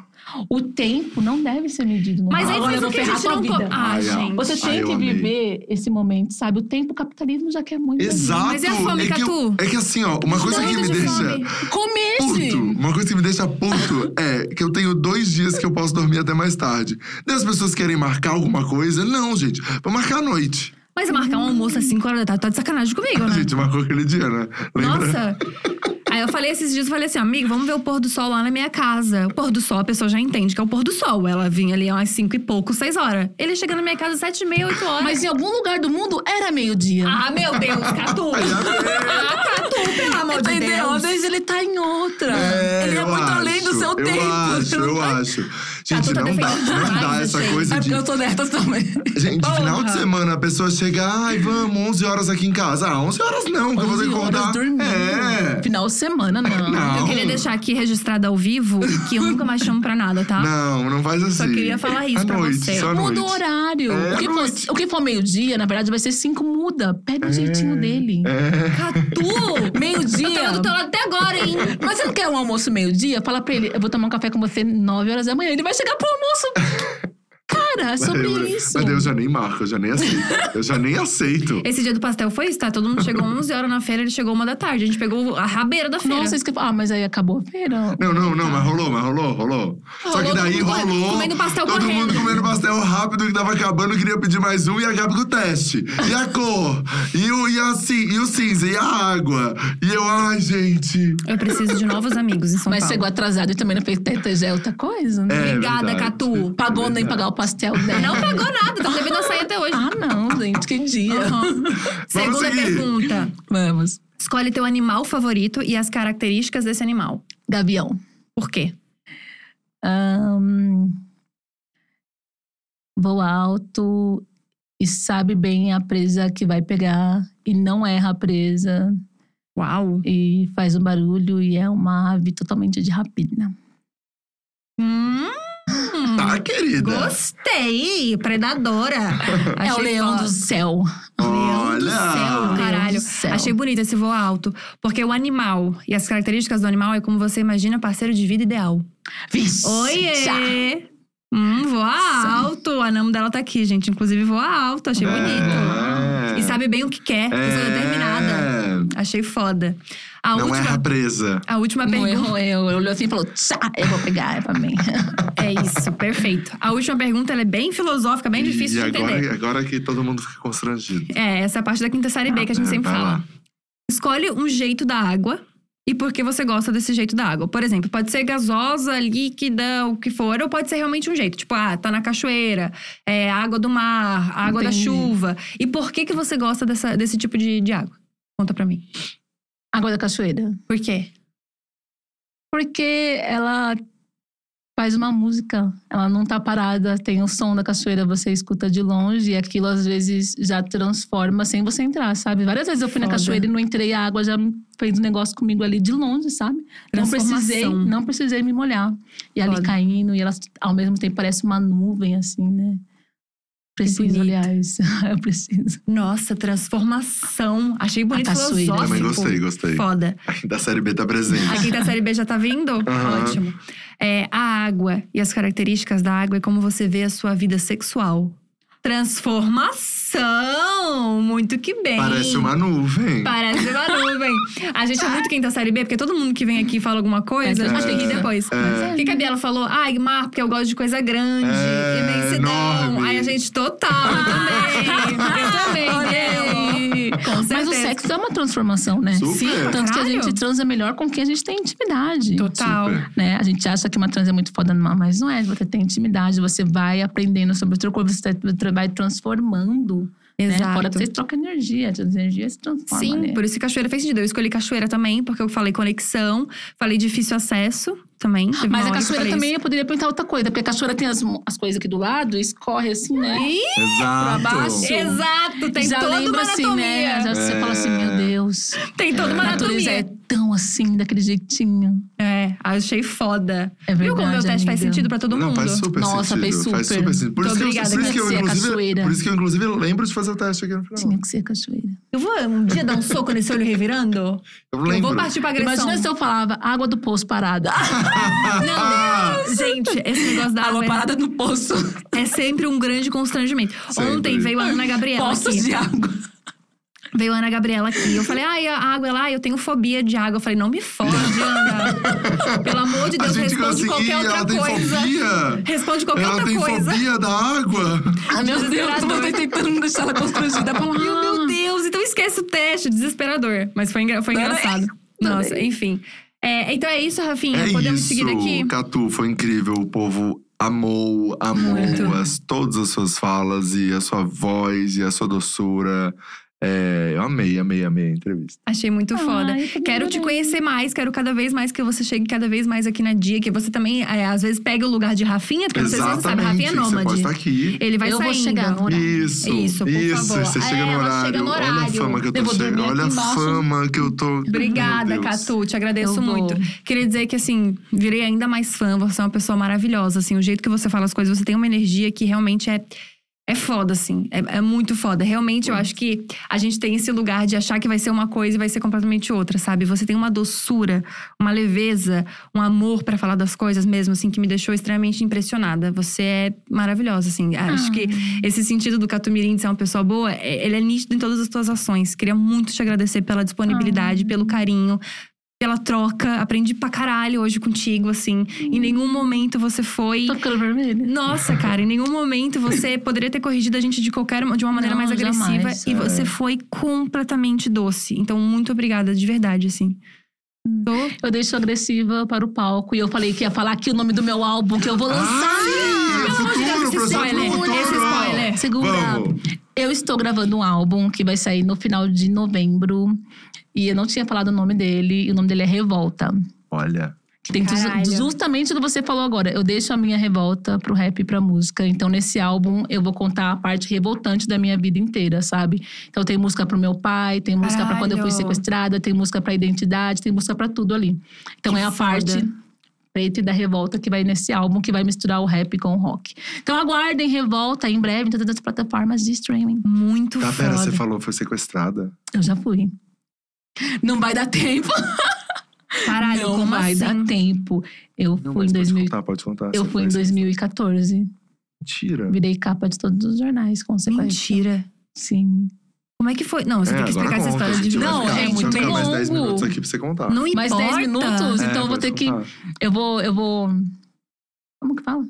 O tempo não deve ser medido no Mas aí Agora faz eu vou o que a ferrar gente tua não... vida. Ah, Ai, gente. Você tem que amei. viver esse momento, sabe? O tempo o capitalismo já quer muito. Exato. Mas e a fome, é, que Catu? é que assim, ó, uma coisa que Doido me de deixa. Comece! puto, uma coisa que me deixa puto é que eu tenho dois dias que eu posso dormir até mais tarde. Daí as pessoas querem marcar alguma coisa? Não, gente. Vou marcar à noite. Mas marcar um almoço às 5 horas da tarde tá de sacanagem comigo, A né? gente marcou aquele dia, né? Lembra? Nossa! Aí eu falei esses dias, eu falei assim, amigo, vamos ver o pôr do sol lá na minha casa. O pôr do sol, a pessoa já entende que é o pôr do sol. Ela vinha ali às 5 e pouco, 6 horas. Ele chega na minha casa às 7 e meia, 8 horas. Mas em algum lugar do mundo era meio-dia. Ah, meu Deus, Catu! Ai, amei. ah, Catu, pelo amor de Entendeu? Às Deus! vezes ele tá em outra. É, ele é muito além do acho, seu eu tempo. Acho, eu tá- acho. Gente, Catu tá não dá, não dá essa coisa É de. porque eu sou dessas também. Gente, Porra. final de semana a pessoa chega, ai, vamos, 11 horas aqui em casa. Ah, 11 horas não, que eu vou ter que 11 horas acordar. dormindo. É. Final de semana, não. Não. Eu queria deixar aqui registrado ao vivo que eu nunca mais chamo pra nada, tá? Não, não faz assim. Só queria falar isso à pra noite, você. Muda o horário. É, o, que for, o que for meio-dia, na verdade, vai ser cinco, muda. Pega o jeitinho dele. É. Catu! Meio-dia. Eu tô do teu lado até agora, hein? Mas você não quer um almoço meio-dia? Fala pra ele, eu vou tomar um café com você 9 horas da manhã. Ele vai chegar pro almoço. Cara, é sobre Mas eu- isso. Mas eu já nem marco, eu já nem aceito. eu já nem aceito. Esse dia do pastel foi isso, tá? Todo mundo chegou 11 horas na feira, ele chegou uma da tarde. A gente pegou a rabeira da feira. Nossa, isso que... Ah, mas aí acabou a feira. Não, não, não, mas rolou, mas rolou, rolou. Só que Rolou, daí todo mundo correndo, rolou. comendo pastel todo correndo. mundo comendo pastel rápido que tava acabando, queria pedir mais um e a Gabi com o teste. E a cor, e o, e, a, e o cinza, e a água. E eu, ai, gente. Eu preciso de novos amigos em São Mas Paulo. chegou atrasado e também não fez teta, já é outra coisa, né? É Obrigada, verdade. Catu. Pagou É nem pagar o pastel dela. Não pagou nada, tá devendo açaí até hoje. Ah, não, gente, que dia. Aham. Segunda seguir. pergunta. Vamos. Escolhe teu animal favorito e as características desse animal. Gavião. Por quê? Ahn, voa alto e sabe bem a presa que vai pegar e não erra a presa Uau. e faz um barulho e é uma ave totalmente de rapina. Hum, Tá, querida. gostei. Predadora. é o Achei leão do céu. Leão do Olha. céu, caralho. do céu. Achei bonito esse voo alto. Porque o animal e as características do animal é como você imagina parceiro de vida ideal. Vixe! já. Oiê! Hum, voa alto. A nome dela tá aqui, gente. Inclusive, voa alto. Achei bonito. É. E sabe bem o que quer. Pessoa determinada. Achei foda. A Não última, erra presa. a última Não pergunta. errou, eu olhou assim e falou: Tchá, eu vou pegar, é pra mim. É isso, perfeito. A última pergunta ela é bem filosófica, bem difícil e de agora, entender. agora que todo mundo fica constrangido. É, essa é a parte da quinta série B que a gente É, sempre fala. lá. Escolhe um jeito da água e por que você gosta desse jeito da água. Por exemplo, pode ser gasosa, líquida, o que for, ou pode ser realmente um jeito. Tipo, ah, tá na cachoeira, é água do mar, água da Entendi. chuva. E por que, que você gosta dessa, desse tipo de, de água? Conta pra mim. Água da cachoeira. Por quê? Porque ela faz uma música. Ela não tá parada, tem o som da cachoeira, você escuta de longe e aquilo às vezes já transforma sem você entrar, sabe? Várias vezes eu fui na Foda. cachoeira e não entrei, a água já fez um negócio comigo ali de longe, sabe? Não precisei, não precisei me molhar. E ali Foda. caindo e ela ao mesmo tempo parece uma nuvem assim, né? Preciso, bonito. aliás. eu preciso. Nossa, transformação. Achei bonito A filosófico. Também gostei, gostei. Foda. A quinta série B tá presente. A quinta série B já tá vindo? Aham. Ótimo. É, a água e as características da água é como você vê a sua vida sexual. Transformação! Muito que bem. Parece uma nuvem. Parece uma nuvem. A gente é muito quinta série B, porque todo mundo que vem aqui fala alguma coisa, a gente tem que ir depois. É. O que, que a Biela falou? Ai, Mar, porque eu gosto de coisa grande, É, imensidão. enorme. Aí a gente, total, eu também. Eu também, Olha Mas o sexo é uma transformação, né? Super. Sim, Tanto que a Caralho. gente transa melhor com quem a gente tem intimidade. Total. Super. né? A gente acha que uma trans é muito foda, mas não é. Você tem intimidade, você vai aprendendo sobre o seu corpo, você vai transformando. Né? Exato. Fora que você troca energia, a energia se transforma. Sim, né? por isso que cachoeira fez sentido. Eu escolhi cachoeira também, porque eu falei conexão, falei difícil acesso também. Mas a eu cachoeira também eu poderia perguntar outra coisa, porque a cachoeira tem as, as coisas aqui do lado, escorre assim, né? Exato. baixo. Exato, tem Já toda lembra uma assim, anatomia. né? Já você É. fala assim, meu Deus. Tem toda uma A natureza anatomia. é tão assim, daquele jeitinho. É, achei foda. É verdade, Viu como meu teste faz amiga. sentido pra todo Não, mundo? faz super Nossa, sentido. fez Faz super. super sentido. Por Tô isso, que eu, obrigada, por, isso que eu, inclusive, cachoeira. por isso que eu, inclusive, lembro de fazer o teste aqui no final. Tinha que ser cachoeira. Eu vou um dia dar um soco nesse olho revirando? Eu Eu lembro. vou partir pra agressão. Imagina se eu falava água do poço parada. Ah, Gente, esse negócio da água água é- parada no poço. é sempre um grande constrangimento. Sempre. Ontem veio a Ana Gabriela Poços aqui. de água. Veio a Ana Gabriela aqui. Eu falei, ai, a água, ela, ai, eu tenho fobia de água. Eu falei, não me fode, Ana. Pelo amor de Deus, responde qualquer outra ela tem coisa. fobia. Responde qualquer Ela outra tem coisa. fobia da água. Ah, meu Deus, eu tô tentando deixar ela constrangida. Pra Meu, meu Deus, então esquece o teste, desesperador. Mas foi, engra- foi Adorei. engraçado. Nossa, enfim. É, então é isso, Rafinha. É Podemos isso, seguir daqui? Catu, foi incrível. O povo amou, amou as, todas as suas falas e a sua voz e a sua doçura. É, eu amei, amei, amei a entrevista. Achei muito foda. Eu também Quero te adorei. conhecer mais, quero cada vez mais que você chegue cada vez mais aqui na Dia, que você também, é, às vezes, pega o lugar de Rafinha, porque se você sabe, Rafinha é Você pode nômade. estar aqui. Ele vai Eu vou saindo. chegar no horário. Isso, Isso, por isso, favor. você chega É, no horário. chega no Olha a horário. fama que eu tô vou chegando. Olha a fama que eu tô. Obrigada. Catu. Te agradeço vou. muito. Queria dizer que, assim, virei ainda mais fã. Você é uma pessoa maravilhosa, assim. O jeito que você fala as coisas, você tem uma energia que realmente é… É foda, assim. É, é muito foda. Realmente, eu acho que a gente tem esse lugar de achar que vai ser uma coisa e vai ser completamente outra, sabe? Você tem uma doçura, uma leveza, um amor pra falar das coisas mesmo, assim, que me deixou extremamente impressionada. Você é maravilhosa, assim. Acho que esse sentido do Catumirim de ser uma pessoa boa, é- ele é nítido em todas as tuas ações. Queria muito te agradecer pela disponibilidade, pelo carinho, pela troca. Aprendi pra caralho hoje contigo, assim. Em nenhum momento você foi. Tô ficando vermelha. Nossa, cara, em nenhum momento você poderia ter corrigido a gente de qualquer de uma maneira Não, mais agressiva jamais. e você foi completamente doce. Então, muito obrigada, de verdade, assim. Tô Eu deixo agressiva para o palco e eu falei que ia falar aqui o nome do meu álbum que eu vou lançar. Ai, Pelo amor de Deus, esse spoiler, esse spoiler. Segura. Vamos. Eu estou gravando um álbum que vai sair no final de novembro. E eu não tinha falado o nome dele. E o nome dele é Revolta. Olha. Que tem tudo- Caralho. justamente o que você falou agora. Eu deixo a minha revolta pro rap e pra música. Então, nesse álbum, eu vou contar a parte revoltante da minha vida inteira, sabe? Então, tem música pro meu pai, tem música pra quando eu fui sequestrada, tem música pra identidade, tem música pra tudo ali. Então, Que é a foda. parte preta e da revolta que vai nesse álbum, que vai misturar o rap com o rock. Então, aguardem Revolta em breve em todas as plataformas de streaming. muito Tá, foda. pera, você falou foi sequestrada? Eu já fui. Não vai dar tempo. Caralho, não como vai assim? dar tempo. Eu Não, fui em pode 2000, contar, pode contar. eu fui em foi 2014. Mentira. Virei capa de todos os jornais, com sequência. Mentira. Sim. Como é que foi? Não, você É, tem que explicar essa história de Não, ficar- é muito ficar mais 10 longo. minutos aqui pra você contar. Não Mais importa. 10 minutos? É, então eu vou ter que. Eu vou. Eu vou. Como que fala?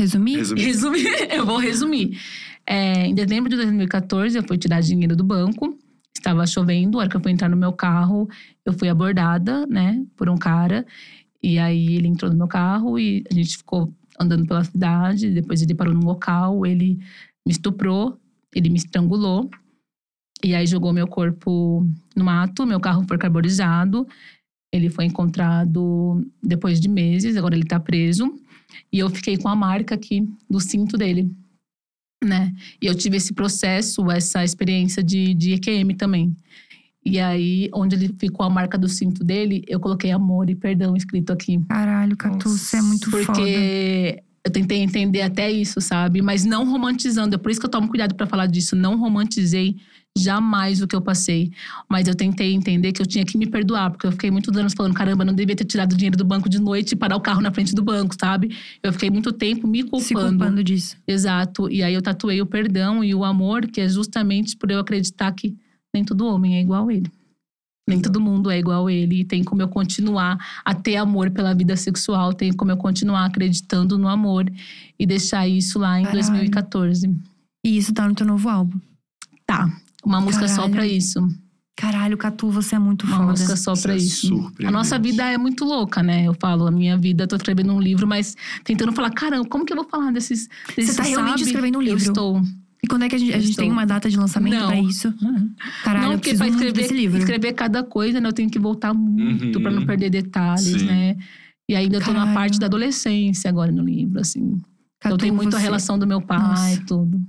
Resumir? Resumir. Resumir. Eu vou resumir. É, em dezembro de 2014, eu fui tirar dinheiro do banco. Estava chovendo, a hora que eu fui entrar no meu carro, eu fui abordada, né, por um cara. E aí ele entrou no meu carro e a gente ficou andando pela cidade. Depois ele parou num local, ele me estuprou, ele me estrangulou. E aí jogou meu corpo no mato, meu carro foi carbonizado. Ele foi encontrado depois de meses, agora ele tá preso. E eu fiquei com a marca aqui do cinto dele, né? E eu tive esse processo, essa experiência de, de EQM também. E aí, onde ele ficou a marca do cinto dele, eu coloquei amor e perdão escrito aqui. Caralho, Catu, você é muito Porque foda. eu tentei entender até isso, sabe? Mas não romantizando. É por isso que eu tomo cuidado pra falar disso. Não romantizei jamais o que eu passei. Mas eu tentei entender que eu tinha que me perdoar. Porque eu fiquei muito anos falando, caramba, não devia ter tirado o dinheiro do banco de noite e parar o carro na frente do banco, sabe? Eu fiquei muito tempo me culpando. Se culpando disso. Exato. E aí eu tatuei o perdão e o amor, que é justamente por eu acreditar que nem todo homem é igual a ele. Nem todo mundo é igual a ele. E tem como eu continuar a ter amor pela vida sexual, tem como eu continuar acreditando no amor e deixar isso lá em Caralho. 2014. E isso tá no teu novo álbum. Tá. Uma música só Caralho. pra isso. Caralho, Catu, você é muito Uma foda. música só Isso pra é isso. surpreendente. A nossa vida é muito louca, né? Eu falo, a minha vida, eu tô escrevendo um livro, mas tentando falar, caramba, como que eu vou falar desses. desses tá realmente sabe? escrevendo um Eu livro? estou. E quando é que a gente, a Eu gente tem uma data de lançamento Não. pra isso? Caralho, não, eu porque preciso pra escrever, desse livro. escrever cada coisa, né, eu tenho que voltar muito Uhum. pra não perder detalhes, Sim. né? E ainda eu tô na Caralho. parte da adolescência agora no livro, assim. Catu, então tem muito a você- relação do meu pai e tudo.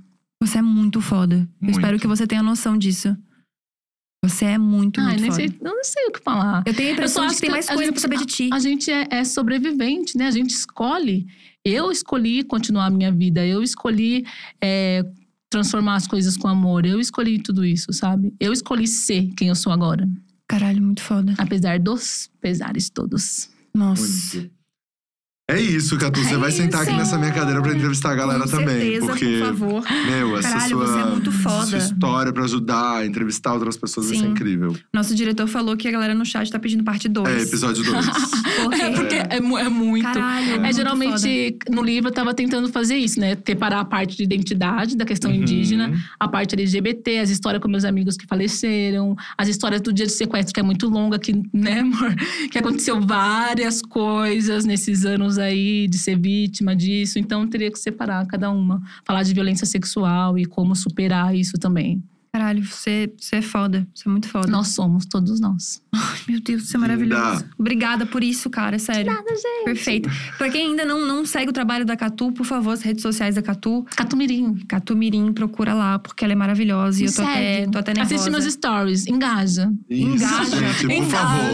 Você é muito foda. Eu Muito. espero que você tenha noção disso. Você é muito, Ai, muito foda. sei, eu não sei o que falar. Eu tenho a impressão de acho que tem mais a coisa gente- pra saber de ti. A gente é, é sobrevivente, né? A gente escolhe. Eu escolhi continuar a minha vida. Eu escolhi é, transformar as coisas com amor. Eu escolhi tudo isso, sabe? Eu escolhi ser quem eu sou agora. Caralho, muito foda. Apesar dos pesares todos. Nossa. É isso, Catu. Você É vai sentar aqui isso. nessa minha cadeira pra entrevistar a galera Com também. certeza, porque, por favor. meu, essa Caralho, sua, você é muito foda. sua história pra ajudar, entrevistar outras pessoas vai ser Sim. incrível. Nosso diretor falou que a galera no chat tá pedindo parte 2. É, episódio 2. Por quê? É porque é, mu- é muito. Caralho, É, muito geralmente, no livro eu tava tentando fazer isso, né? Separar a parte de identidade da questão Uhum. indígena, a parte LGBT, as histórias com meus amigos que faleceram, as histórias do dia de sequestro, que é muito longa, que, né, amor? Que aconteceu várias coisas nesses anos aí de ser vítima disso. Então, teria que separar cada uma. Falar de violência sexual e como superar isso também. Caralho, você, você é foda. Você é muito foda. Nós somos, todos nós. Meu Deus, você é maravilhoso. Obrigada por isso, cara. Sério. Nada, gente. Perfeito. Pra quem ainda não, não segue o trabalho da Catu, por favor, as redes sociais da Catu. Catumirim. Catu Mirim, procura lá, porque ela é maravilhosa. E eu tô até, tô até nervosa. Assiste meus stories. Engaja. Isso, Engaja. gente, por engaja,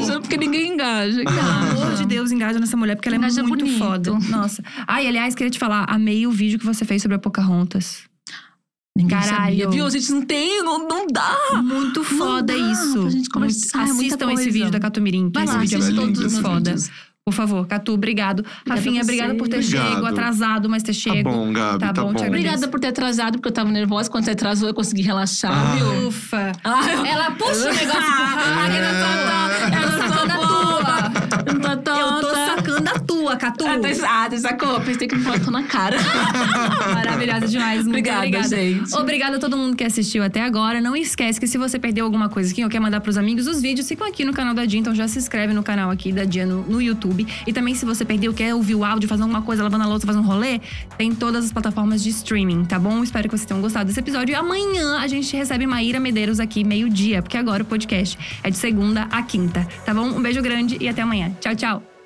favor. porque ninguém engaja. Pelo amor de Deus, engaja nessa mulher, porque ela é Engaja muito bonito. foda. Nossa. Ai, aliás, queria te falar, amei o vídeo que você fez sobre a Pocahontas. Ninguém Caralho. sabia. Viu? A gente não tem, não, não dá. Muito foda dá isso. pra gente conversar, é muita Assistam esse coisa. vídeo da Catu Mirim, que Vai esse lá, vídeo é todos muito os foda. vídeos. Por favor, Catu, obrigado. Rafinha, a você. obrigada por ter Obrigado. chego, atrasado, mas ter Tá chego. bom, Gabi, Tá tá, bom. Obrigada por ter atrasado, porque eu tava nervosa. Quando você atrasou, eu consegui relaxar, Ah. viu? Ufa. Ah, Ela puxa o negócio Ah, pro eu não tô- Ah, tá- Ah, sacou? Pensei que me botou na cara. Maravilhosa demais. Muito Obrigada, obrigada, gente. Obrigada a todo mundo que assistiu até agora. Não esquece que se você perdeu alguma coisa aqui ou quer mandar pros amigos, os vídeos ficam aqui no canal da Dia. Então já se inscreve no canal aqui da Dia no, no YouTube. E também se você perdeu, quer ouvir o áudio, fazer alguma coisa, lavando a louça, fazer um rolê, tem todas as plataformas de streaming, tá bom? Espero que vocês tenham gostado desse episódio. E amanhã a gente recebe Maíra Medeiros aqui, meio-dia, porque agora o podcast é de segunda a quinta, tá bom? Um beijo grande e até amanhã. Tchau, tchau.